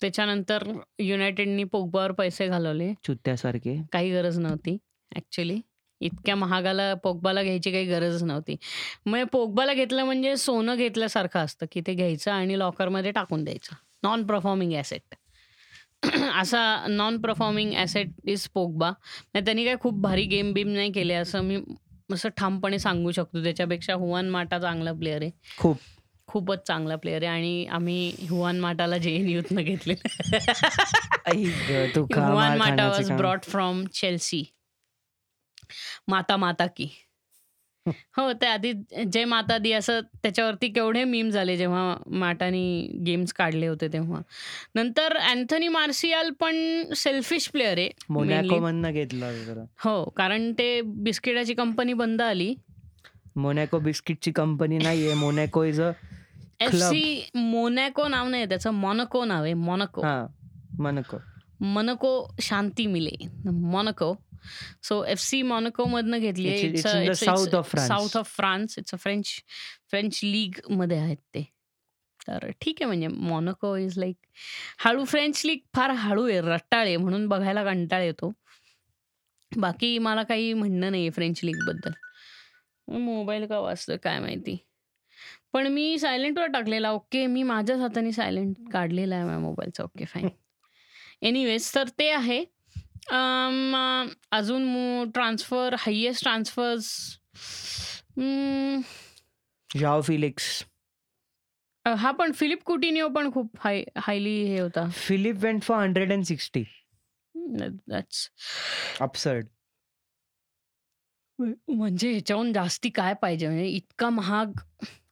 त्याच्यानंतर युनायटेडनी पोगबावर पैसे घालवले. चुत्यासारखे. काही गरज नव्हती ॲक्च्युली इतक्या महागाला पोगबाला घ्यायची काही गरज नव्हती. मग पोगबाला घेतलं म्हणजे सोनं घेतल्यासारखं असतं की ते घ्यायचं आणि लॉकरमध्ये टाकून द्यायचं. नॉन परफॉर्मिंग ॲसेट असा non performing asset is Pogba त्यांनी काय खूप भारी गेम बीम नाही केले असं मी असं ठामपणे सांगू शकतो. त्याच्यापेक्षा हुआन माटा चांगला प्लेअर आहे. खूप. खूपच चांगला प्लेअर आहे आणि आम्ही हुआन माटाला जे एन घेतले आई ग, तू खा हुआन मार माटा खाण्याचं वॉज काम. ब्रॉट फ्रॉम चेल्सी माता माता की. हो त्या आधी जय माता दी असं त्याच्यावरती केवढे मीम झाले जेव्हा माटानी गेम्स काढले होते तेव्हा. नंतर अँथनी मार्सियाल पण सेल्फिश प्लेअर आहे घेतलं. हो कारण ते बिस्किटाची कंपनी बंद आली. मोनॅको बिस्किटची कंपनी नाहीये. Monaco is a F C Monaco नाव नाही त्याचं मॉनको नाव आहे मॉनको मोनॅको मनको शांती मिले. Monaco so F C Monaco मधनं घेतली of France. South of France it's a French French लीगमध्ये आहेत ते. तर ठीक आहे म्हणजे मॉनोको इज लाईक हळू फ्रेंच लीग फार हळू आहे रट्टाळ म्हणून बघायला कंटाळ येतो. बाकी मला काही म्हणणं नाही आहे फ्रेंच लीगबद्दल मोबाईल का वाचतं काय माहिती. पण मी सायलेंटवर टाकलेला ओके मी माझ्याच हाताने सायलेंट काढलेला आहे माझ्या मोबाईलचा ओके फाईन एनिवेज तर ते आहे. अ, अजून transfer highest transfers Joao Felix हा पण फिलिप कुटिनिओ पण खूप हाय हायली हे होता. Philippe went for hundred and sixty that's absurd म्हणजे ह्याच्याहून जास्ती काय पाहिजे? म्हणजे इतका महाग.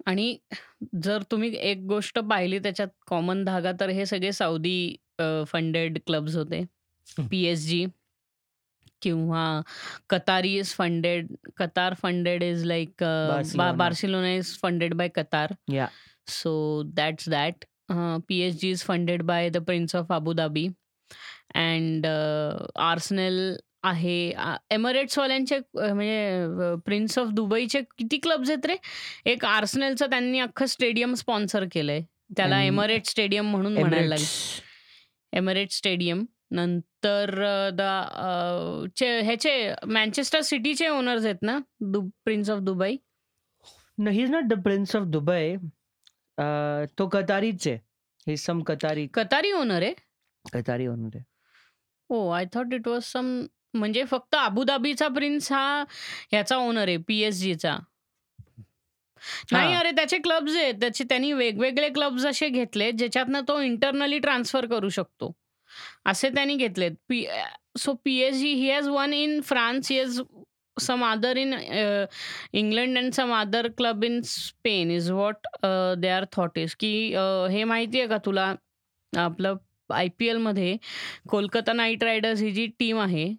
आणि जर तुम्ही एक गोष्ट पाहिली त्याच्यात कॉमन धागा तर हे सगळे सौदी फंडेड क्लब्स होते. हं. पी एस जी किंवा Qatari is funded Qatar funded is like. Barcelona. Is funded by Qatar. Yeah so that's that P H G is funded by the prince of Abu Dhabi and Arsenal आहे. एमरेट्सवाल्यांचे अ, म्हणजे prince of दुबईचे किती clubs आहेत रे? एक आर्सनेलचं त्यांनी अख्खं stadium sponsor केलंय. त्याला एमरेट स्टेडियम म्हणून म्हणायला लागेल. एमिरेट स्टेडियम नंतर अ, द अ, चे ह्याचे मँचेस्टर सिटीचे ओनर्स आहेत ना the prince of Dubai? No, he's not the Prince of Dubai. Uh, तो कतारीच आहे. He's some कतारी. कतारी ओनर आहे? कतारी होणार आहे. हो I thought it was some म्हणजे फक्त अबुधाबीचा प्रिन्स हा ह्याचा ओनर आहे पी एस जीचा नाही हा. अरे त्याचे क्लब्स आहेत. त्याचे त्यांनी वेगवेगळे क्लब्स असे घेतले ज्याच्यातनं तो इंटरनली ट्रान्सफर करू शकतो. असे त्यांनी घेतलेत. P so P S G he has one in France he has some other in England and some other club in Spain is what they are thought is की हे माहिती आहे का तुला? आपलं आय पी एलमध्ये कोलकाता नाईट रायडर्स ही जी टीम आहे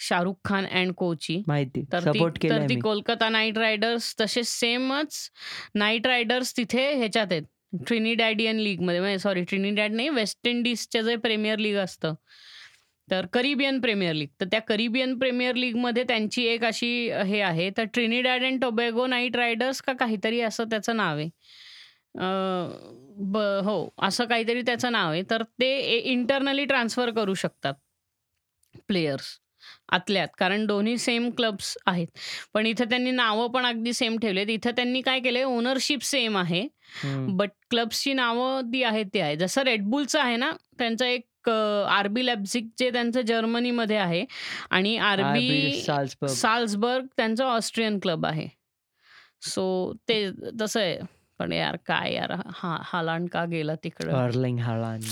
शाहरुख खान अँड कोची माहिती. तर ती कोलकाता नाईट रायडर्स तसे सेमच नाईट रायडर्स तिथे ह्याच्यात आहेत. ट्रिनिडॅडियन लीगमध्ये म्हणजे सॉरी ट्रिनिडॅड नाही वेस्ट इंडिजचं जे प्रीमियर लीग असतं तर करिबियन प्रीमियर लीग. तर त्या करिबियन प्रीमियर लीगमध्ये त्यांची एक अशी हे आहे तर Trinidad and Tobago Knight Riders का काहीतरी असं त्याचं नाव आहे. ब हो असं काहीतरी त्याचं नाव आहे. तर ते इंटरनली ट्रान्सफर करू शकतात प्लेयर्स आतल्यात. कारण दोन्ही सेम क्लब्स आहेत. पण इथं त्यांनी नावं पण अगदी सेम ठेवलेत. इथं त्यांनी काय केलंय? ओनरशिप सेम आहे. बट क्लब्सची नावं ती आहेत ती आहे जसं रेडबुलचं आहे ना त्यांचं एक आरबी लॅब्झिक जे त्यांचं जर्मनीमध्ये आहे. आणि आरबी साल्सबर्ग साल्सबर्ग त्यांचं ऑस्ट्रियन क्लब आहे. सो ते तसं आहे. पण यार काय यार हा हालांड का गेला तिकडं? हालांड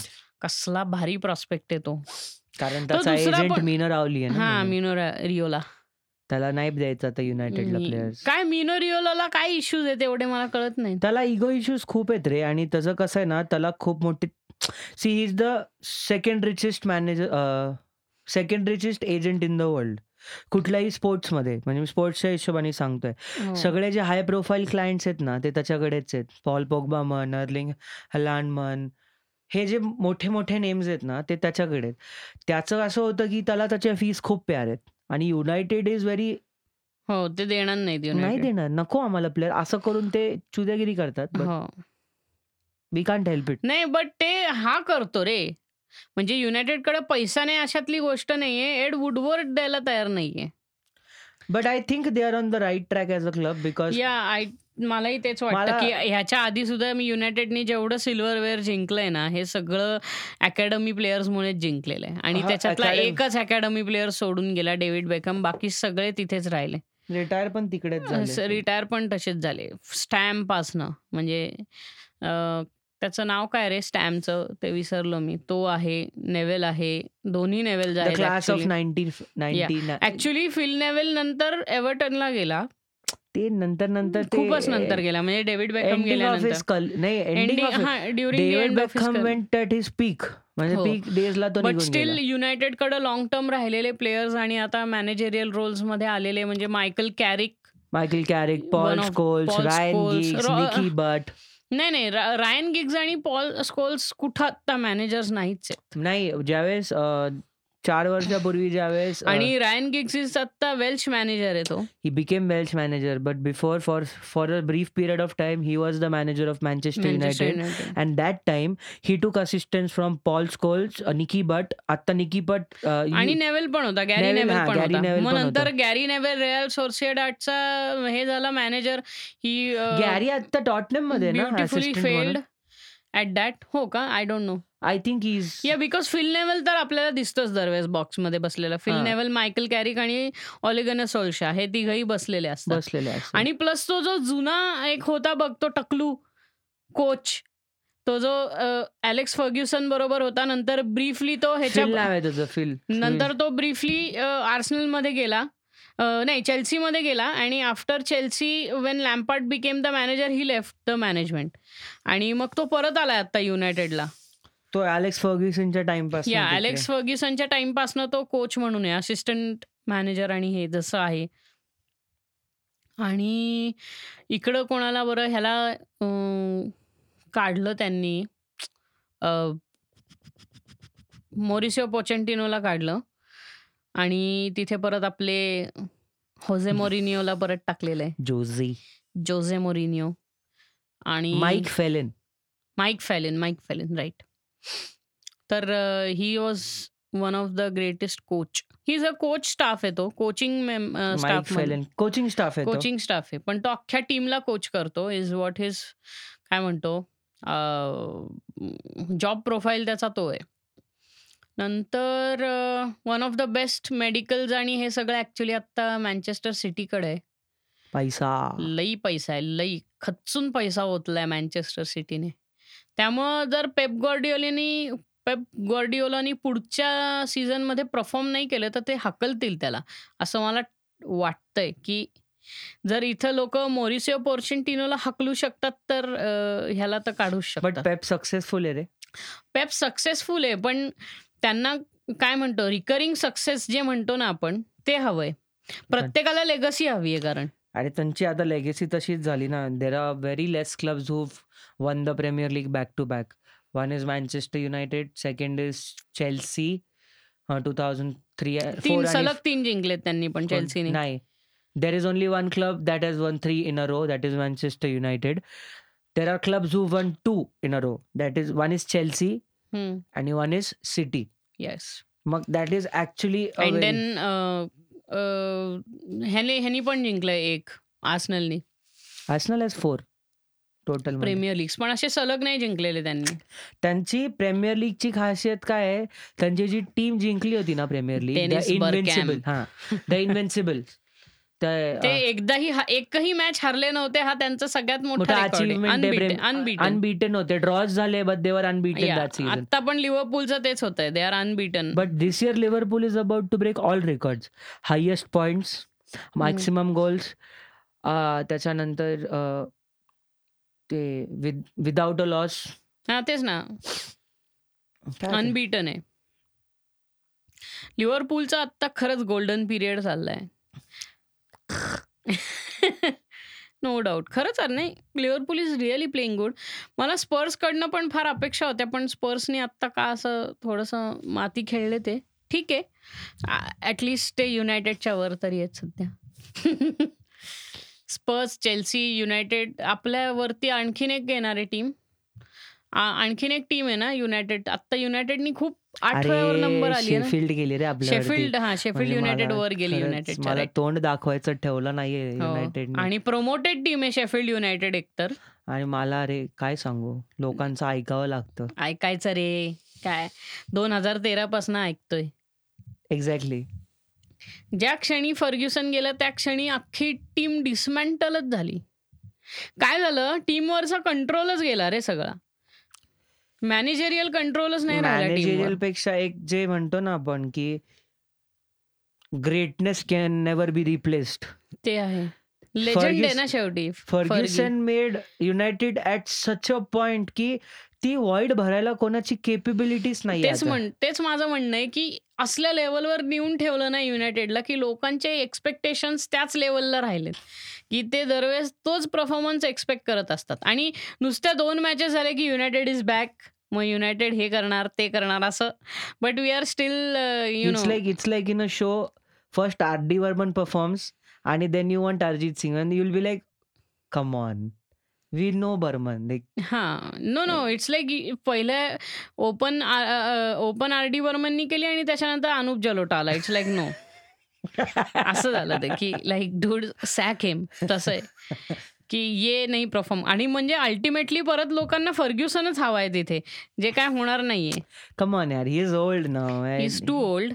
कसला भारी प्रॉस्पेक्ट आहे तो. कारण त्याचा एजंट मीनर आवली आहे हा. मिनो रिओला त्याला नाही द्यायचं आता युनायटेडला प्लेयर्स काय मिनो रिओला काय इश्यूज आहेत एवढे मला कळत नाही त्याला इगो इश्यूज खूप आहेत रे आणि त्याचं कसं आहे ना त्याला खूप मोठी see is the second richest manager second richest agent in the world कुठल्याही स्पोर्ट्समध्ये म्हणजे मी स्पोर्ट्सच्या हिशोबाने सांगतोय. हो. सगळे जे हाय प्रोफाईल क्लायंट्स आहेत ना ते त्याच्याकडेच आहेत. पॉल पोगबा म्हण अर्लिंग हलांड म्हण हे जे मोठे मोठे नेम्स आहेत ना ते त्याच्याकडे आहेत. त्याचं असं होतं की त्याला त्याच्या फीस खूप प्यार आहेत. आणि युनायटेड इज व्हेरी हो ते देणार नाहीत नाही. देणार. नको आम्हाला प्लेअर असं करून ते चुदेगिरी करतात हो. वी कांट हेल्प इट नाही बट ते हा करतो रे. म्हणजे युनायटेडकडे पैसा नाही अशातली गोष्ट नाहीये. एड वुडवर्ड द्यायला तयार नाहीये. But I think they are on the right track as a club because yeah I मलाही तेच वाटतं की ह्याच्या आधी सुद्धा मी युनायटेडने जेवढं सिल्वरवेअर जिंकलंय ना हे सगळं अकॅडमी प्लेयर्समुळेच जिंकलेलं आहे. आणि त्याच्यातला एकच अकॅडमी प्लेअर सोडून गेला डेव्हिड बेकम. बाकी सगळे तिथेच राहिले. रिटायर पण तिकडेच झाले रिटायर पण तसेच झाले. स्टॅम्पासनं म्हणजे अं, त्याचं नाव काय रे स्टॅम्पचं? ते विसरलो मी. तो आहे नेवेल आहे. दोन्ही नेवेल ऍक्च्युली फिल नेवेल नंतर एव्हर्टनला गेला. ते नंतर नंतर ते खूपच नंतर गेला. म्हणजे डेव्हिड बेकम गेल्यानंतर. नाही एंडिंग हा, David. Went at his peak म्हणजे. पीक डेजला तो बट स्टील युनायटेडकडे लॉंग टर्म राहिलेले प्लेयर्स आणि आता मॅनेजरियल रोल्समध्ये आलेले म्हणजे Michael Carrick Michael Carrick Paul Scholes Ryan Giggs Nicky Butt नाही नाही रायन गिग्स आणि पॉल स्कोल्स कुठं आता मॅनेजर्स नाहीच आहेत. नाही ज्यावेळेस चार वर्षापूर्वी ज्यावेळेस आणि रायन गिग्स इज आता वेल्श मॅनेजर आहे तो. He became Welsh manager but before for for a brief period of time he was the manager of Manchester Manchester United and that time he took assistance from Paul Scholes Nicky Butt आता Nicky Butt आणि Neville पण होता Gary Neville, Neville पण Gary होता. मग नंतर. Gary navel रेअल सोर्सिएडाटचा हे झाला मॅनेजर ही गॅरी आता टॉटनममध्ये ना फेल्ड ऍट दॅट हो का? I don't know I think is yeah because Phil Neville तर आपल्याला दिसतोच दरवेळेस बॉक्समध्ये बसलेला. फिल. नेवल मायकल कॅरिक आणि ऑलिगन सोल्शा हे तिघही बसलेले असतात. बसलेले. आणि प्लस तो जो जुना एक होता बघ तो टकलू कोच तो जो अलेक्स फर्ग्युसन बरोबर होता नंतर ब्रीफली तो ह्याच्या नंतर तो ब्रीफली आर्सेनलमध्ये गेला. अ, नाही चेल्सी मध्ये गेला आणि after Chelsea when Lampard became the manager he left the management आणि मग तो परत आलाय आता युनायटेडला तो अलेक्स फर्ग्युसनच्या टाइमपास या अलेक्स फर्ग्युसनच्या टाइमपासनं तो कोच म्हणून आहे असिस्टंट मॅनेजर आणि हे जसं आहे. आणि इकडं कोणाला बरं ह्याला अं, काढलं त्यांनी. मोरिसिओ पोचेंटिनोला काढलं. आणि तिथे परत आपले होझे मोरिनिओला परत टाकलेलं. आहे जोझी. जोझे मोरिनिओ आणि Mike Phelan. Mike Phelan Mike Phelan right तर he was one of the greatest coach he is a coach staff आहे तो. Coaching staff Phelan. Coaching staff आहे तो. कोचिंग स्टाफ आहे. पण तो अख्ख्या टीमला कोच करतो. इज वॉट हिज काय म्हणतो जॉब प्रोफाईल त्याचा तो आहे. नंतर one of the best medicals आणि हे सगळं ॲक्च्युली आत्ता मँचेस्टर सिटीकडे आहे. पैसा. लई पैसा आहे लई खच्चून पैसा ओतलाय मँचेस्टर सिटीने त्यामुळं जर पेप गॉर्डिओलीनी पेप गॉर्डिओलानी पुढच्या सीझनमध्ये परफॉर्म नाही केलं तर ते हकलतील त्याला. असं मला वाटतंय की जर इथं लोक मोरिसिओ पोर्शिंटिनोला हकलू शकतात तर अं, ह्याला तर काढूच बट शकतात. पेप सक्सेसफुल आहे रे. पेप सक्सेसफुल आहे पण त्यांना काय म्हणतो रिकरिंग सक्सेस जे म्हणतो ना आपण ते हवंय. प्रत्येकाला लेगसी हवी आहे कारण. आणि त्यांची आता लेगेसी तशीच झाली ना. There are very less clubs who won the Premier League back to back one is Manchester United second is Chelsea two thousand three तीन सलग तीन जिंकलेत त्यांनी पण चेल्सीने नाही. There is only one club that has won three in a row that is Manchester United there are clubs who won two in a row that is one is Chelsea आणि one is City yes मग that is actually and then ह्याने ह्यानी पण जिंकलंय एक आर्सनलनी Arsenal has four total Premier League पण असे सलग नाही जिंकलेले त्यांनी. त्यांची प्रीमियर लीगची खासियत काय आहे? त्यांची जी टीम जिंकली होती ना प्रीमियर लीग Bergkamp. हा द इनविन्सिबल ते एकदाही एकही मॅच हरले नव्हते हा त्यांचा सगळ्यात मोठा रेकॉर्ड अनबीटन अनबीटन होते. ड्रॉज झाले बट देवर अनबीटन आता पण लिव्हरपूलचं तेच होतंय. They are unbeaten but this year Liverpool is about to break all records highest points maximum goals त्याच्यानंतर अं, ते विदाउट अ लॉस हा तेच ना. अनबीटन आहे. लिव्हरपूलचा आत्ता खरंच गोल्डन पिरियड चाललाय नो डाऊट खरंच अरे नाही? Liverpool is really playing good मला स्पर्सकडनं पण फार अपेक्षा होत्या पण स्पर्सने आत्ता का असं थोडंसं माती खेळले ते? ठीक आहे. ॲटलिस्ट ते युनायटेडच्या वर तरी आहेत सध्या. स्पर्स चेल्सी युनायटेड आपल्यावरती आणखीन एक येणारे टीम आणखीन एक टीम आहे ना युनायटेड आत्ता युनायटेडनी खूप आठव्यावर नंबर अरे आली ना. शेफिल्ड गेली रे आपल्या शेफिल्ड हा शेफिल्ड युनायटेड वर गेली युनायटेड मला तोंड दाखवायचं ठेवलं नाहीये हो. युनायटेड आणि प्रमोटेड टीम आहे शेफिल्ड युनायटेड एकतर. आणि मला रे काय सांगू? लोकांचं ऐकावं लागतं. ऐकायचं रे. काय? दोन हजार तेरा पासून ऐकतोय. एक्झॅक्टली ज्या क्षणी फर्ग्युसन गेलं त्या क्षणी अख्खी टीम डिसमेंटलच झाली. काय झालं? टीमवरचा कंट्रोलच गेला रे सगळा. मॅनेजरियल कंट्रोलच नाही राहिला मॅनेजरियलपेक्षा एक जे म्हणतो ना आपण की greatness can never be replaced ते आहे. लेजंड आहे ना शेवटी Ferguson made United at such a point की ती वॉइड भरायला कोणाची केपेबिलिटीच नाही तेच म्हण तेच माझं म्हणणं आहे की असल्या लेवलवर नेऊन ठेवलं ना युनायटेडला की लोकांचे एक्सपेक्टेशन्स त्याच लेवलला राहिलेत. की ते दरवेळेस तोच परफॉर्मन्स एक्सपेक्ट करत असतात. आणि नुसत्या दोन मॅचेस झाले की युनायटेड इज बॅक मग युनायटेड हे करणार ते करणार असं. But we are still you it's no like it's like in a show first R D Burman performs आणि then you want Arijit Singh and you'll be like come on we know Burman like हां. No no it's like पहिले open open R D बर्मननी केली आणि त्याच्यानंतर अनुप जलोटा आला. It's like no असं झालं ते की लाईक डूड सॅक हेम तसं आहे. की ये नाही परफॉर्म आणि म्हणजे अल्टिमेटली परत लोकांना फर्ग्युसनच हवा आहे तिथे. जे काय होणार नाहीये. कम ऑन यार he is old now is too old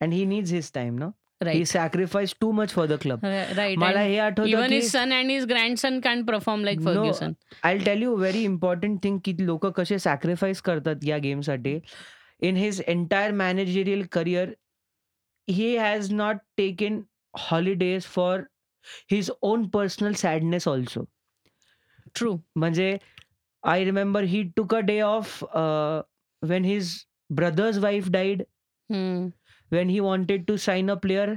and he needs his time no he sacrifice too much for the club right मला हे आठवतं even is son and is grandson can perform like. Ferguson I tell you very important thing की लोक कसे sacrifice करतात या गेमसाठी in his entire managerial career he has not taken holidays for his own personal sadness also true म्हणजे I remember he took a day off when his brother's wife died when he wanted to sign a player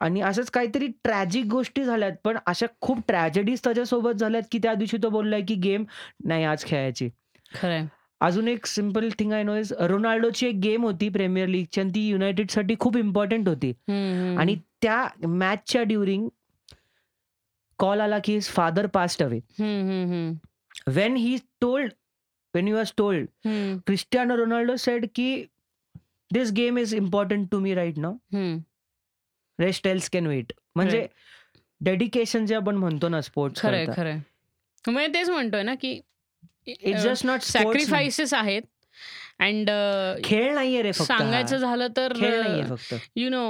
आणि असंच काहीतरी tragic गोष्टी झाल्यात पण अशा खूप ट्रॅजेडीज त्याच्यासोबत झाल्यात की त्या दिवशी तो बोललाय की गेम नाही आज खेळायची खरंय अजून एक simple thing I know is रोनाल्डोची एक गेम होती प्रीमियर लीगची आणि ती युनायटेडसाठी खूप इम्पॉर्टंट होती. आणि त्या मॅचच्या ड्युरिंग कॉल आला की his father passed away. When he told when you was told Cristiano Ronaldo said की this game is important to me right now hmm. Rest else can wait म्हणजे डेडिकेशन जे आपण म्हणतो ना स्पोर्ट्स खरंय. म्हणजे तेच म्हणतोय ना की इट्स जस्ट नॉट सॅक्रिफायसेस आहेत. अँड खेळ नाहीये रे. सांगायचं झालं तर you know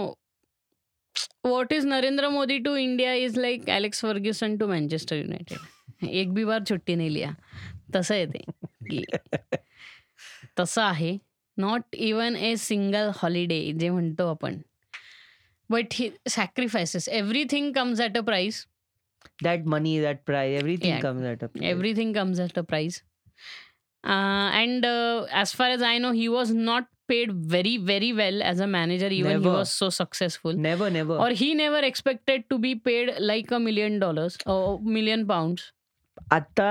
what is Narendra Modi to India is like Alex Ferguson to Manchester United एक बी बार छुट्टी नाही लिहा तसं आहे ते. की तसं आहे. Not even a single holiday जे म्हणतो आपण. But he sacrifices everything comes at a price That money that price everything Yeah. Comes at a everything comes at a price uh, and uh, as far as i know he was not paid very very well as a manager even Never. he was so successful never never or he never expected to be paid like a million dollars or million pounds आता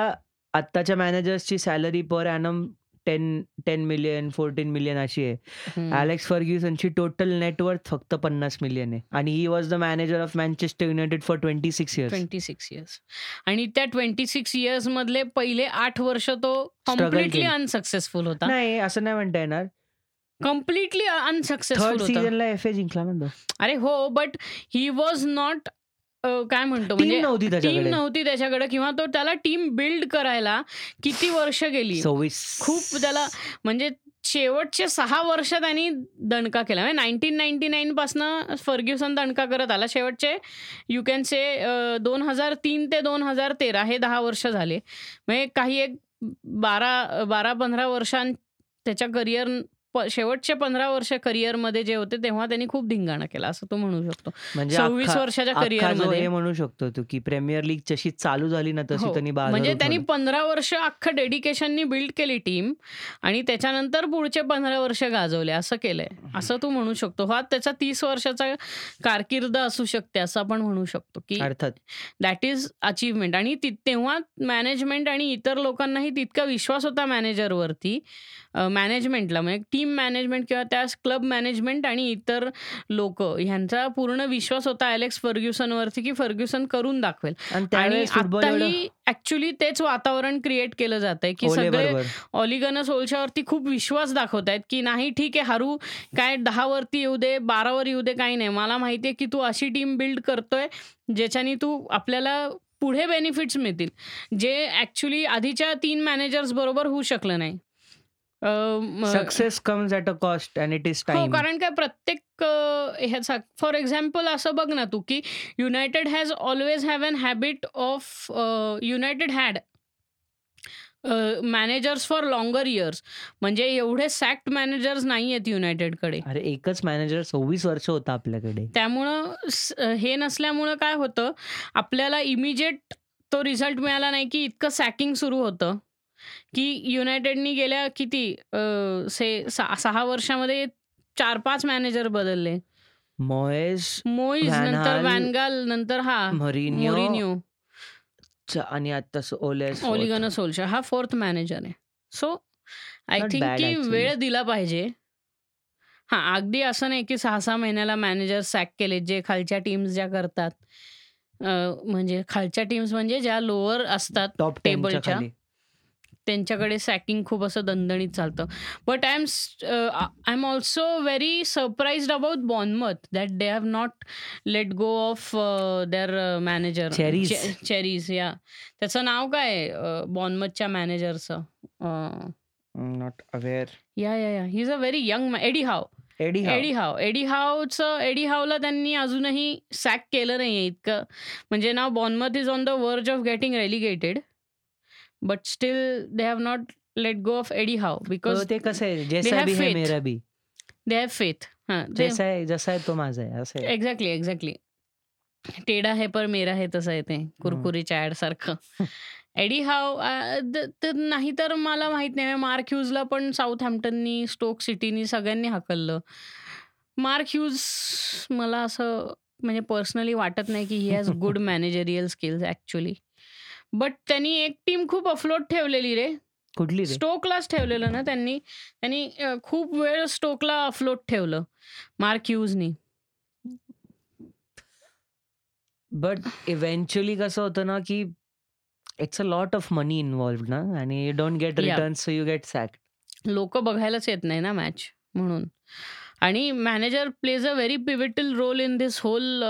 आत्ताच्या मॅनेजर्सची salary per annum ten ten million fourteen million अशी आहे. Alex फर्ग्युसनची total net worth फक्त पन्नास million आहे. आणि he was the manager of Manchester United for twenty six years twenty six years आणि त्या ट्वेंटी सिक्स इयर्स मधले पहिले आठ वर्ष तो कम्प्लिटली केली. अनसक्सेसफुल होता. नाही असं नाही म्हणता येणार. कम्प्लिटली अनसक्सेसफुल थर्ड होता. सीझनला एफ ए जिंकला ना अरे हो बट ही वॉज नॉट काय म्हणतो टीम म्हणजे नव्हती टीम त्याच्याकडे. नव्हती त्याच्याकडे किंवा तो त्याला टीम बिल्ड करायला किती वर्ष गेली? सव्वीस. खूप त्याला म्हणजे शेवटचे सहा वर्ष त्यांनी दणका केला. म्हणजे नाईन्टीन नाईन्टी नाईन पासनं फर्ग्युसन दणका करत आला. शेवटचे यू कॅन से दोन हजार तीन ते दोन हजार तेरा हे दहा वर्ष झाले. म्हणजे काही एक बारा बारा पंधरा वर्षां त्याच्या करिअर शेवटचे पंधरा वर्ष करिअरमध्ये जे होते तेव्हा त्यांनी खूप धिंगाणा केला असं तो म्हणू शकतो म्हणजे सव्वीस अख्खा- वर्षाच्या अख्खा जो करिअरमध्ये हे म्हणू शकतो तू की प्रीमियर लीग जशी चालू झाली ना तशी हो. त्यांनी बाजार म्हणजे त्यांनी. पंधरा वर्ष अख्खं डेडिकेशननी बिल्ड केली टीम आणि त्याच्यानंतर पुढचे पंधरा वर्ष गाजवले असं केलंय असं तू म्हणू शकतो हा त्याचा तीस वर्षाचा कारकीर्द असू शकते असं आपण म्हणू शकतो की अर्थात दॅट इज अचीवमेंट आणि ति- तेव्हा मॅनेजमेंट आणि इतर लोकांनाही तितका विश्वास होता मॅनेजरवरती मॅनेजमेंटला म्हणजे टीम मॅनेजमेंट किंवा त्या क्लब मॅनेजमेंट आणि इतर लोक ह्यांचा पूर्ण विश्वास होता ॲलेक्स फर्ग्युसनवरती की फर्ग्युसन करून दाखवेल. आणि आताही ऍक्च्युली तेच वातावरण क्रिएट केलं जात आहे की ओले सगळे बरोबर. ऑलिगन सोल्शावरती खूप विश्वास दाखवत आहेत की नाही ठीक आहे हरू काय दहा वरती येऊ दे बारावर येऊ दे काही नाही. मला माहिती आहे की तू अशी टीम बिल्ड करतोय ज्याच्यानी तू आपल्याला पुढे बेनिफिट्स मिळतील. जे ऍक्च्युली आधीच्या तीन मॅनेजर्स बरोबर होऊ शकलं नाही. अं, म- success comes at a cost and it is हो टाइम कारण काय प्रत्येक अ, ह्याचा फॉर एक्झाम्पल असं बघ ना तू की United has always have an habit of United had managers for longer years म्हणजे एवढे सॅक्ट मॅनेजर्स नाही आहेत युनायटेडकडे अरे एकच मॅनेजर सव्वीस वर्ष होता आपल्याकडे. त्यामुळं स- हे नसल्यामुळं काय होतं आपल्याला इमिजिएट तो रिझल्ट मिळाला नाही की इतकं सॅकिंग सुरू होतं. की युनायटेडनी गेल्या किती अ, से सहा सहा वर्षामध्ये चार पाच मॅनेजर बदलले. मोएस मोईज व्हॅन नंतर हाल, वॅनगाल नंतर हा मरिन्यो. मोरिन्यो. च- आणि आता ओलेस ओलिगन सोल्शा. हा फोर्थ मॅनेजर आहे. सो आय थिंक की. वेळ दिला पाहिजे. हां अगदी असं नाही की सहा सहा महिन्याला मॅनेजर सॅक केले जे खालच्या टीम्स ज्या करतात. अं, म्हणजे खालच्या टीम्स म्हणजे ज्या लोअर असतात टॉप टेनच्या टेबलच्या. खाली. त्यांच्याकडे सॅकिंग खूप असं दणदणीत चालतं. But I am I am also very surprised about Bournemouth that they have not let go of their manager. Cherries या त्याचं नाव काय बॉनमथच्या मॅनेजरचं not aware yeah yeah yeah he is a very young Eddie Howe Eddie Eddie Howe Eddie हावचं Eddie हावला त्यांनी अजूनही sack केलं नाहीये इतकं. म्हणजे now Bournemouth is on the verge of getting relegated but still they have not let go of Eddie Howe because ते कसं आहे? जैसा have भी है faith. मेरा भी. दे हॅव फेथ हां जैसा आहे जसा आहे तो माझा आहे असं. एक्झॅक्टली एक्झॅक्टली टेडा है पर मेरा है तसं आहे ते. कुरकुरीच्या ऍड सारखं एडी हाव नाही तर मला माहीत नाही. मार्क ह्यूजला पण साऊथ हॅम्प्टननी स्टोक सिटीनी सगळ्यांनी हाकललं. मार्क ह्यूज मला असं म्हणजे पर्सनली वाटत नाही की he has good managerial skills actually but त्यांनी एक टीम खूप अफलोट ठेवलेली रे. कुठली स्टोकलाच ठेवलेलं ना त्यांनी. त्यांनी खूप वेळ स्टोकला अफलोट ठेवलं. मार्क ह्यूजनी बट इव्हेंच्युअली कसं होतं ना की it's a lot of money involve ना? आणि you don't get. Return so you get sack लोक बघायलाच येत नाही ना मॅच म्हणून. आणि manager plays a very pivotal role in this whole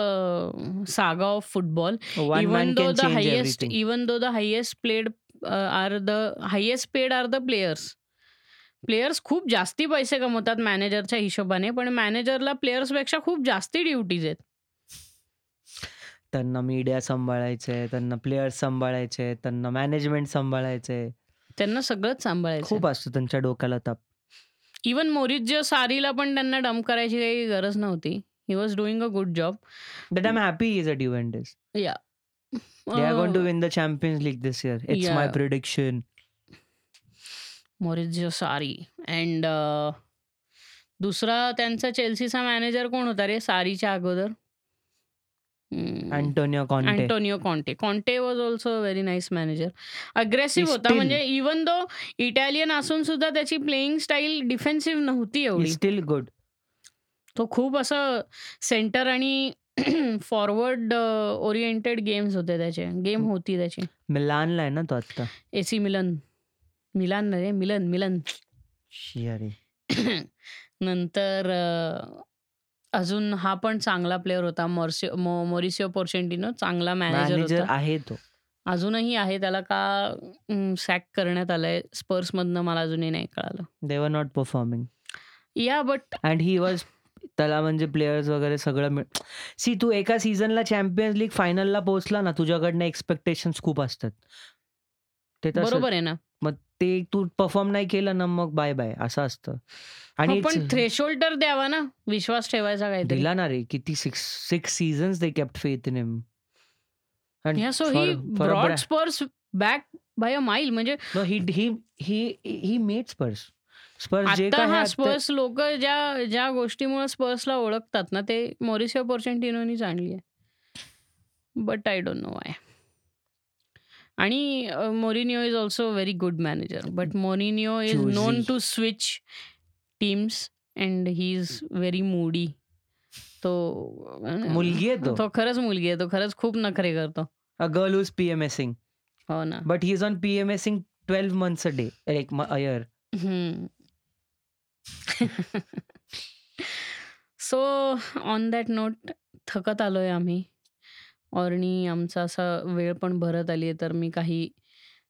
saga of football one even though the highest even though the highest played are the highest paid are the players players खूप जास्ती पैसे कमवतात मॅनेजरच्या हिशोबाने पण मॅनेजरला प्लेयर्सपेक्षा खूप जास्ती ड्युटीज आहेत. त्यांना मीडिया सांभाळायचंय त्यांना प्लेयर्स सांभाळायचे त्यांना मॅनेजमेंट सांभाळायचंय. त्यांना सगळंच सांभाळायचं खूप असतो त्यांच्या डोक्याला ताप. इवन मोरिजिओ सारीला पण त्यांना डंप करायची काही गरज नव्हती. He was doing a good job but I am happy is a डिव्हेंडेस yeah they are going to win the Champions League this year it's my. Prediction Maurizio Sarri. And दुसरा त्यांचा चेल्सीचा manager कोण होता रे? सारीच्या अगोदर? Antonio Conte Antonio Conte Conte was also very nice manager aggressive होता. म्हणजे even though Italian असून सुद्धा त्याची प्लेइंग स्टाईल डिफेन्सिव्ह नव्हती एवढी. स्टील गुड तो खूप असं सेंटर आणि फॉरवर्ड ओरिएंटेड गेम्स होते त्याचे. गेम होती त्याची. मिलानला आहे ना तो आता एसी मिलन. मिलान नाही मिलन मिलन. शियारे. नंतर अ, अजून हा पण चांगला प्लेअर होता. मॉर्सिओ मो- मोरिसिओ पोर्सेंटिनो चांगला मॅनेजर मॅनेजर होता. आहे तो. अजूनही आहे. त्याला का सॅक करण्यात आलंय? स्पर्स मधनं मला अजूनही नाही कळालं. They were not performing yeah but and he was त्याला म्हणजे प्लेयर्स वगैरे सगळं सी तू एका सीझनला चॅम्पियन्स लीग फायनलला पोहोचला ना तुझ्याकडनं एक्सपेक्टेशन खूप असतात. ते बरोबर आहे ना. मग ते तू परफॉर्म नाही केलं ना मग बाय बाय असं असतं. आणि हो, पण it's- थ्रेशोल्ड तर द्यावा ना. विश्वास ठेवायचा काहीतरी. दिला ना रे किती six six seasons they kept faith in him so he brought Spurs back by a mile म्हणजे he he he he made Spurs Spurs जे आता काय हा आहे स्पर्स लोक ज्या ज्या गोष्टीमुळे स्पर्सला ओळखतात ना ते मोरिसिओ पोर्सेंटिनोनीच आणली आहे. But I don't know why आणि Mourinho is also very good manager but Mourinho is Choosy. Known to switch teams and he is very moody. तो मुलगी आहे तो. तो खरंच मुलगी आहे तो खरंच खूप नखरे करतो. अ गर्ल हुज पीएमएसिंग हो ना. But he is on PMSing twelve months a day एक year so on that note थकत आलोय आम्ही. आणि आमचा असा वेळ पण भरत आली आहे तर मी काही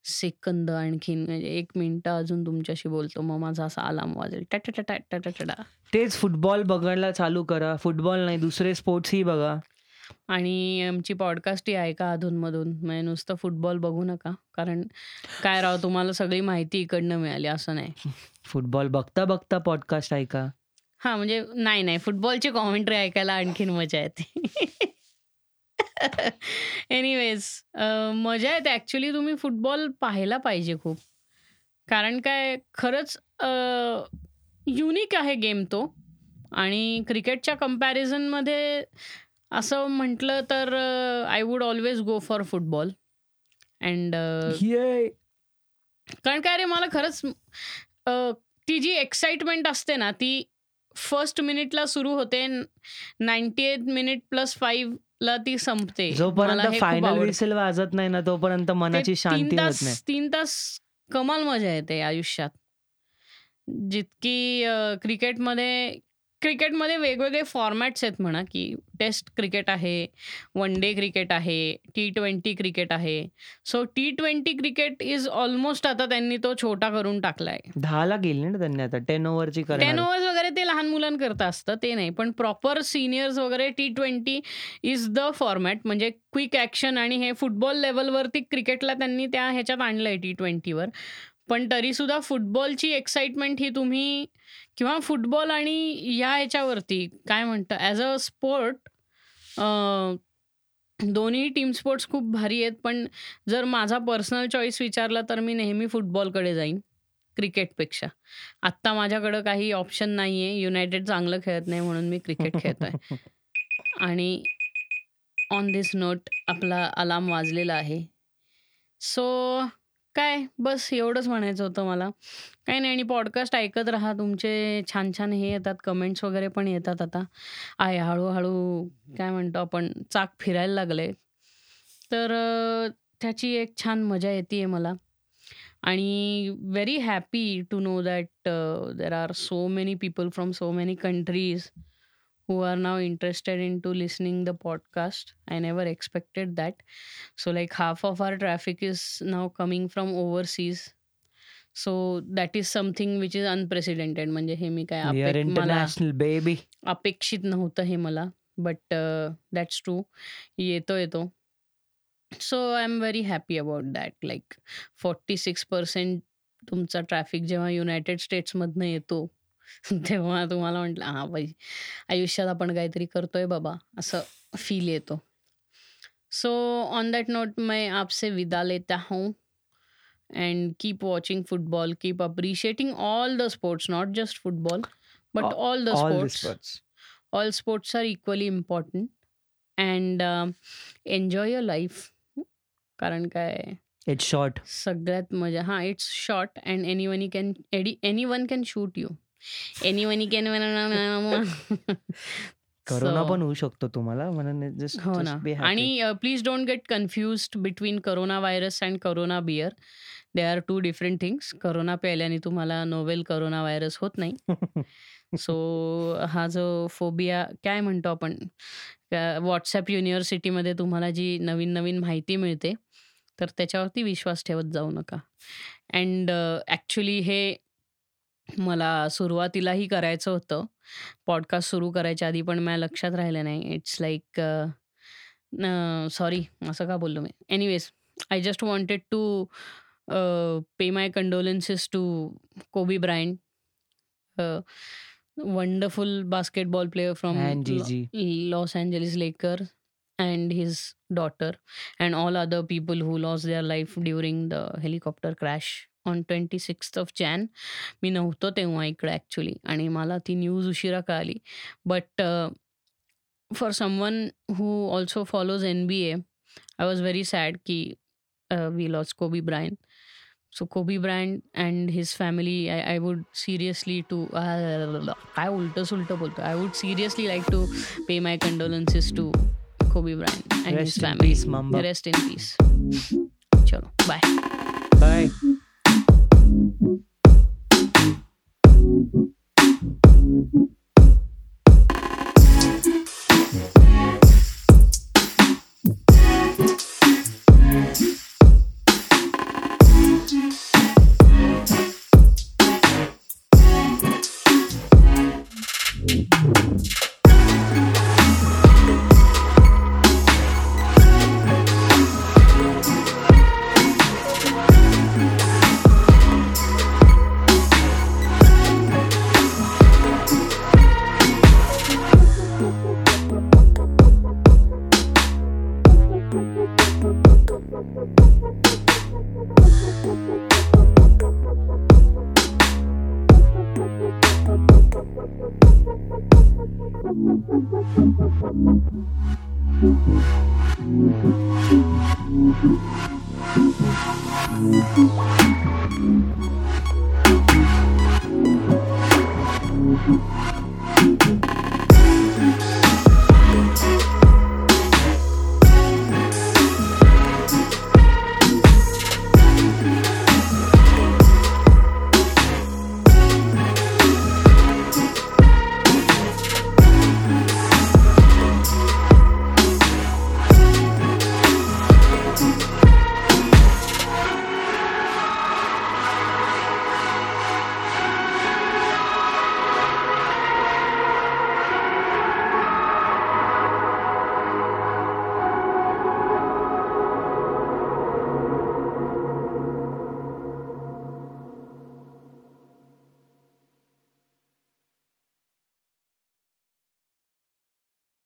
सेकंद आणखीन म्हणजे एक मिनिटं अजून तुमच्याशी बोलतो. मग माझा असा अलार्म वाजेल. टाटा टाटा टाटा टाटा तेच फुटबॉल बघायला चालू करा. फुटबॉल नाही दुसरे स्पोर्ट्सही बघा. आणि आमची पॉडकास्टही ऐका अधूनमधून. म्हणजे नुसतं फुटबॉल बघू नका. कारण काय राव तुम्हाला सगळी माहिती इकडनं मिळाली असं नाही. फुटबॉल बघता बघता पॉडकास्ट ऐका. हां, म्हणजे नाही, नाही. फुटबॉलची कॉमेंट्री ऐकायला आणखीन मजा येते. एनिवेज मजा येते ॲक्चुअली तुम्ही फुटबॉल पाहायला पाहिजे खूप. कारण काय खरंच युनिक आहे गेम तो आणि क्रिकेटच्या कंपॅरिझनमध्ये असं म्हटलं तर I would always go for football and. कारण काय रे मला खरंच ती जी एक्साइटमेंट असते ना ती फर्स्ट मिनिटला सुरू होते ninety eight minute plus five ला ती संपते. जोपर्यंत फायनल विसेल वाजत नाही ना तोपर्यंत मनाची शांती होत नाही. तीन तास कमाल मजा येते आयुष्यात. जितकी क्रिकेटमध्ये क्रिकेटमध्ये वेगवेगळे फॉर्मॅट्स आहेत म्हणा की टेस्ट क्रिकेट आहे वन डे क्रिकेट आहे टी ट्वेंटी क्रिकेट आहे. So T twenty cricket is almost आता त्यांनी तो छोटा करून टाकलाय. दहाला गेली ना त्यांनी आता टेन ओव्हरची टेन ओव्हर्स वगैरे ते लहान मुलांकरता असतं ते नाही. पण प्रॉपर सिनियर्स वगैरे T twenty is the format म्हणजे क्विक ॲक्शन आणि हे फुटबॉल लेवलवरती क्रिकेटला त्यांनी त्या ह्याच्यात आणलंय टी ट्वेंटीवर पण तरीसुद्धा फुटबॉलची एक्साइटमेंट ही तुम्ही किंवा फुटबॉल आणि ह्या ह्याच्यावरती काय म्हणतं ॲज अ स्पोर्ट दोन्ही टीम स्पोर्ट्स खूप भारी आहेत. पण जर माझा पर्सनल चॉईस विचारला तर मी नेहमी फुटबॉलकडे जाईन क्रिकेटपेक्षा. आत्ता माझ्याकडं काही ऑप्शन नाही आहे युनायटेड चांगलं खेळत नाही म्हणून मी क्रिकेट खेळतोय. आणि ऑन दिस नोट आपला अलार्म वाजलेला आहे. सो काय? बस एवढंच म्हणायचं होतं मला. काही नाही आणि पॉडकास्ट ऐकत राहा. तुमचे छान छान हे येतात कमेंट्स वगैरे पण येतात आता. आहे हळूहळू काय म्हणतो आपण चाक फिरायला लागले. तर अ, त्याची एक छान मजा येते मला. आणि very happy to know that there are so many people from so many countries who are now interested into listening the podcast i never expected that so like half of our traffic is now coming from overseas so that is something which is unprecedented म्हणजे हे मी काय we R APEC मला international baby अपेक्षित नव्हतं हे मला but that's true येतो येतो so I am very happy about that like forty six percent तुमचा ट्रॅफिक जेव्हा युनायटेड स्टेट्समधनं येतो तेव्हा तुम्हाला म्हटलं हां बाई आयुष्यात आपण काहीतरी करतोय बाबा असं फील येतो सो ऑन दॅट नोट मैं आपसे विदा लेता हूँ football keep appreciating all the sports not just football but All- all the all sports sports sports are equally important and um, enjoy your life कारण काय इट्स शॉर्ट सगळ्यात मजा हां it's short and anyone can anyone can shoot you anyone can corona पण होऊ शकतो तुम्हाला म्हणून जस्ट हो ना. आणि please don't get confused between corona virus and corona beer they are two different things corona प्यायल्याने तुम्हाला नोवेल करोना व्हायरस होत नाही. सो हा जो फोबिया काय म्हणतो आपण? व्हॉट्सॲप युनिव्हर्सिटीमध्ये तुम्हाला जी नवीन नवीन माहिती मिळते तर त्याच्यावरती विश्वास ठेवत जाऊ नका. अँड ॲक्च्युली हे मला सुरुवातीलाही करायचं होतं. पॉडकास्ट सुरू करायच्या आधी पण माझ्या लक्षात राहिलं नाही. इट्स लाईक सॉरी असं का बोललो मी? Anyways I just wanted to pay my condolences to Kobe Bryant wonderful basketball player from And Gigi. Los Angeles Lakers and his daughter and all other people who lost their life during the helicopter crash. On twenty sixth of Jan मी नव्हतो तेव्हा इकडे actually आणि मला ती news उशिरा कळाली. But for someone who also follows N B A I was very sad की we lost Kobe Bryant so Kobe Bryant and his family I I would seriously to काय उलटं सुलटं बोलतो I would seriously like to pay my condolences to Kobe Bryant and his family. Rest in peace चलो bye bye Thank you.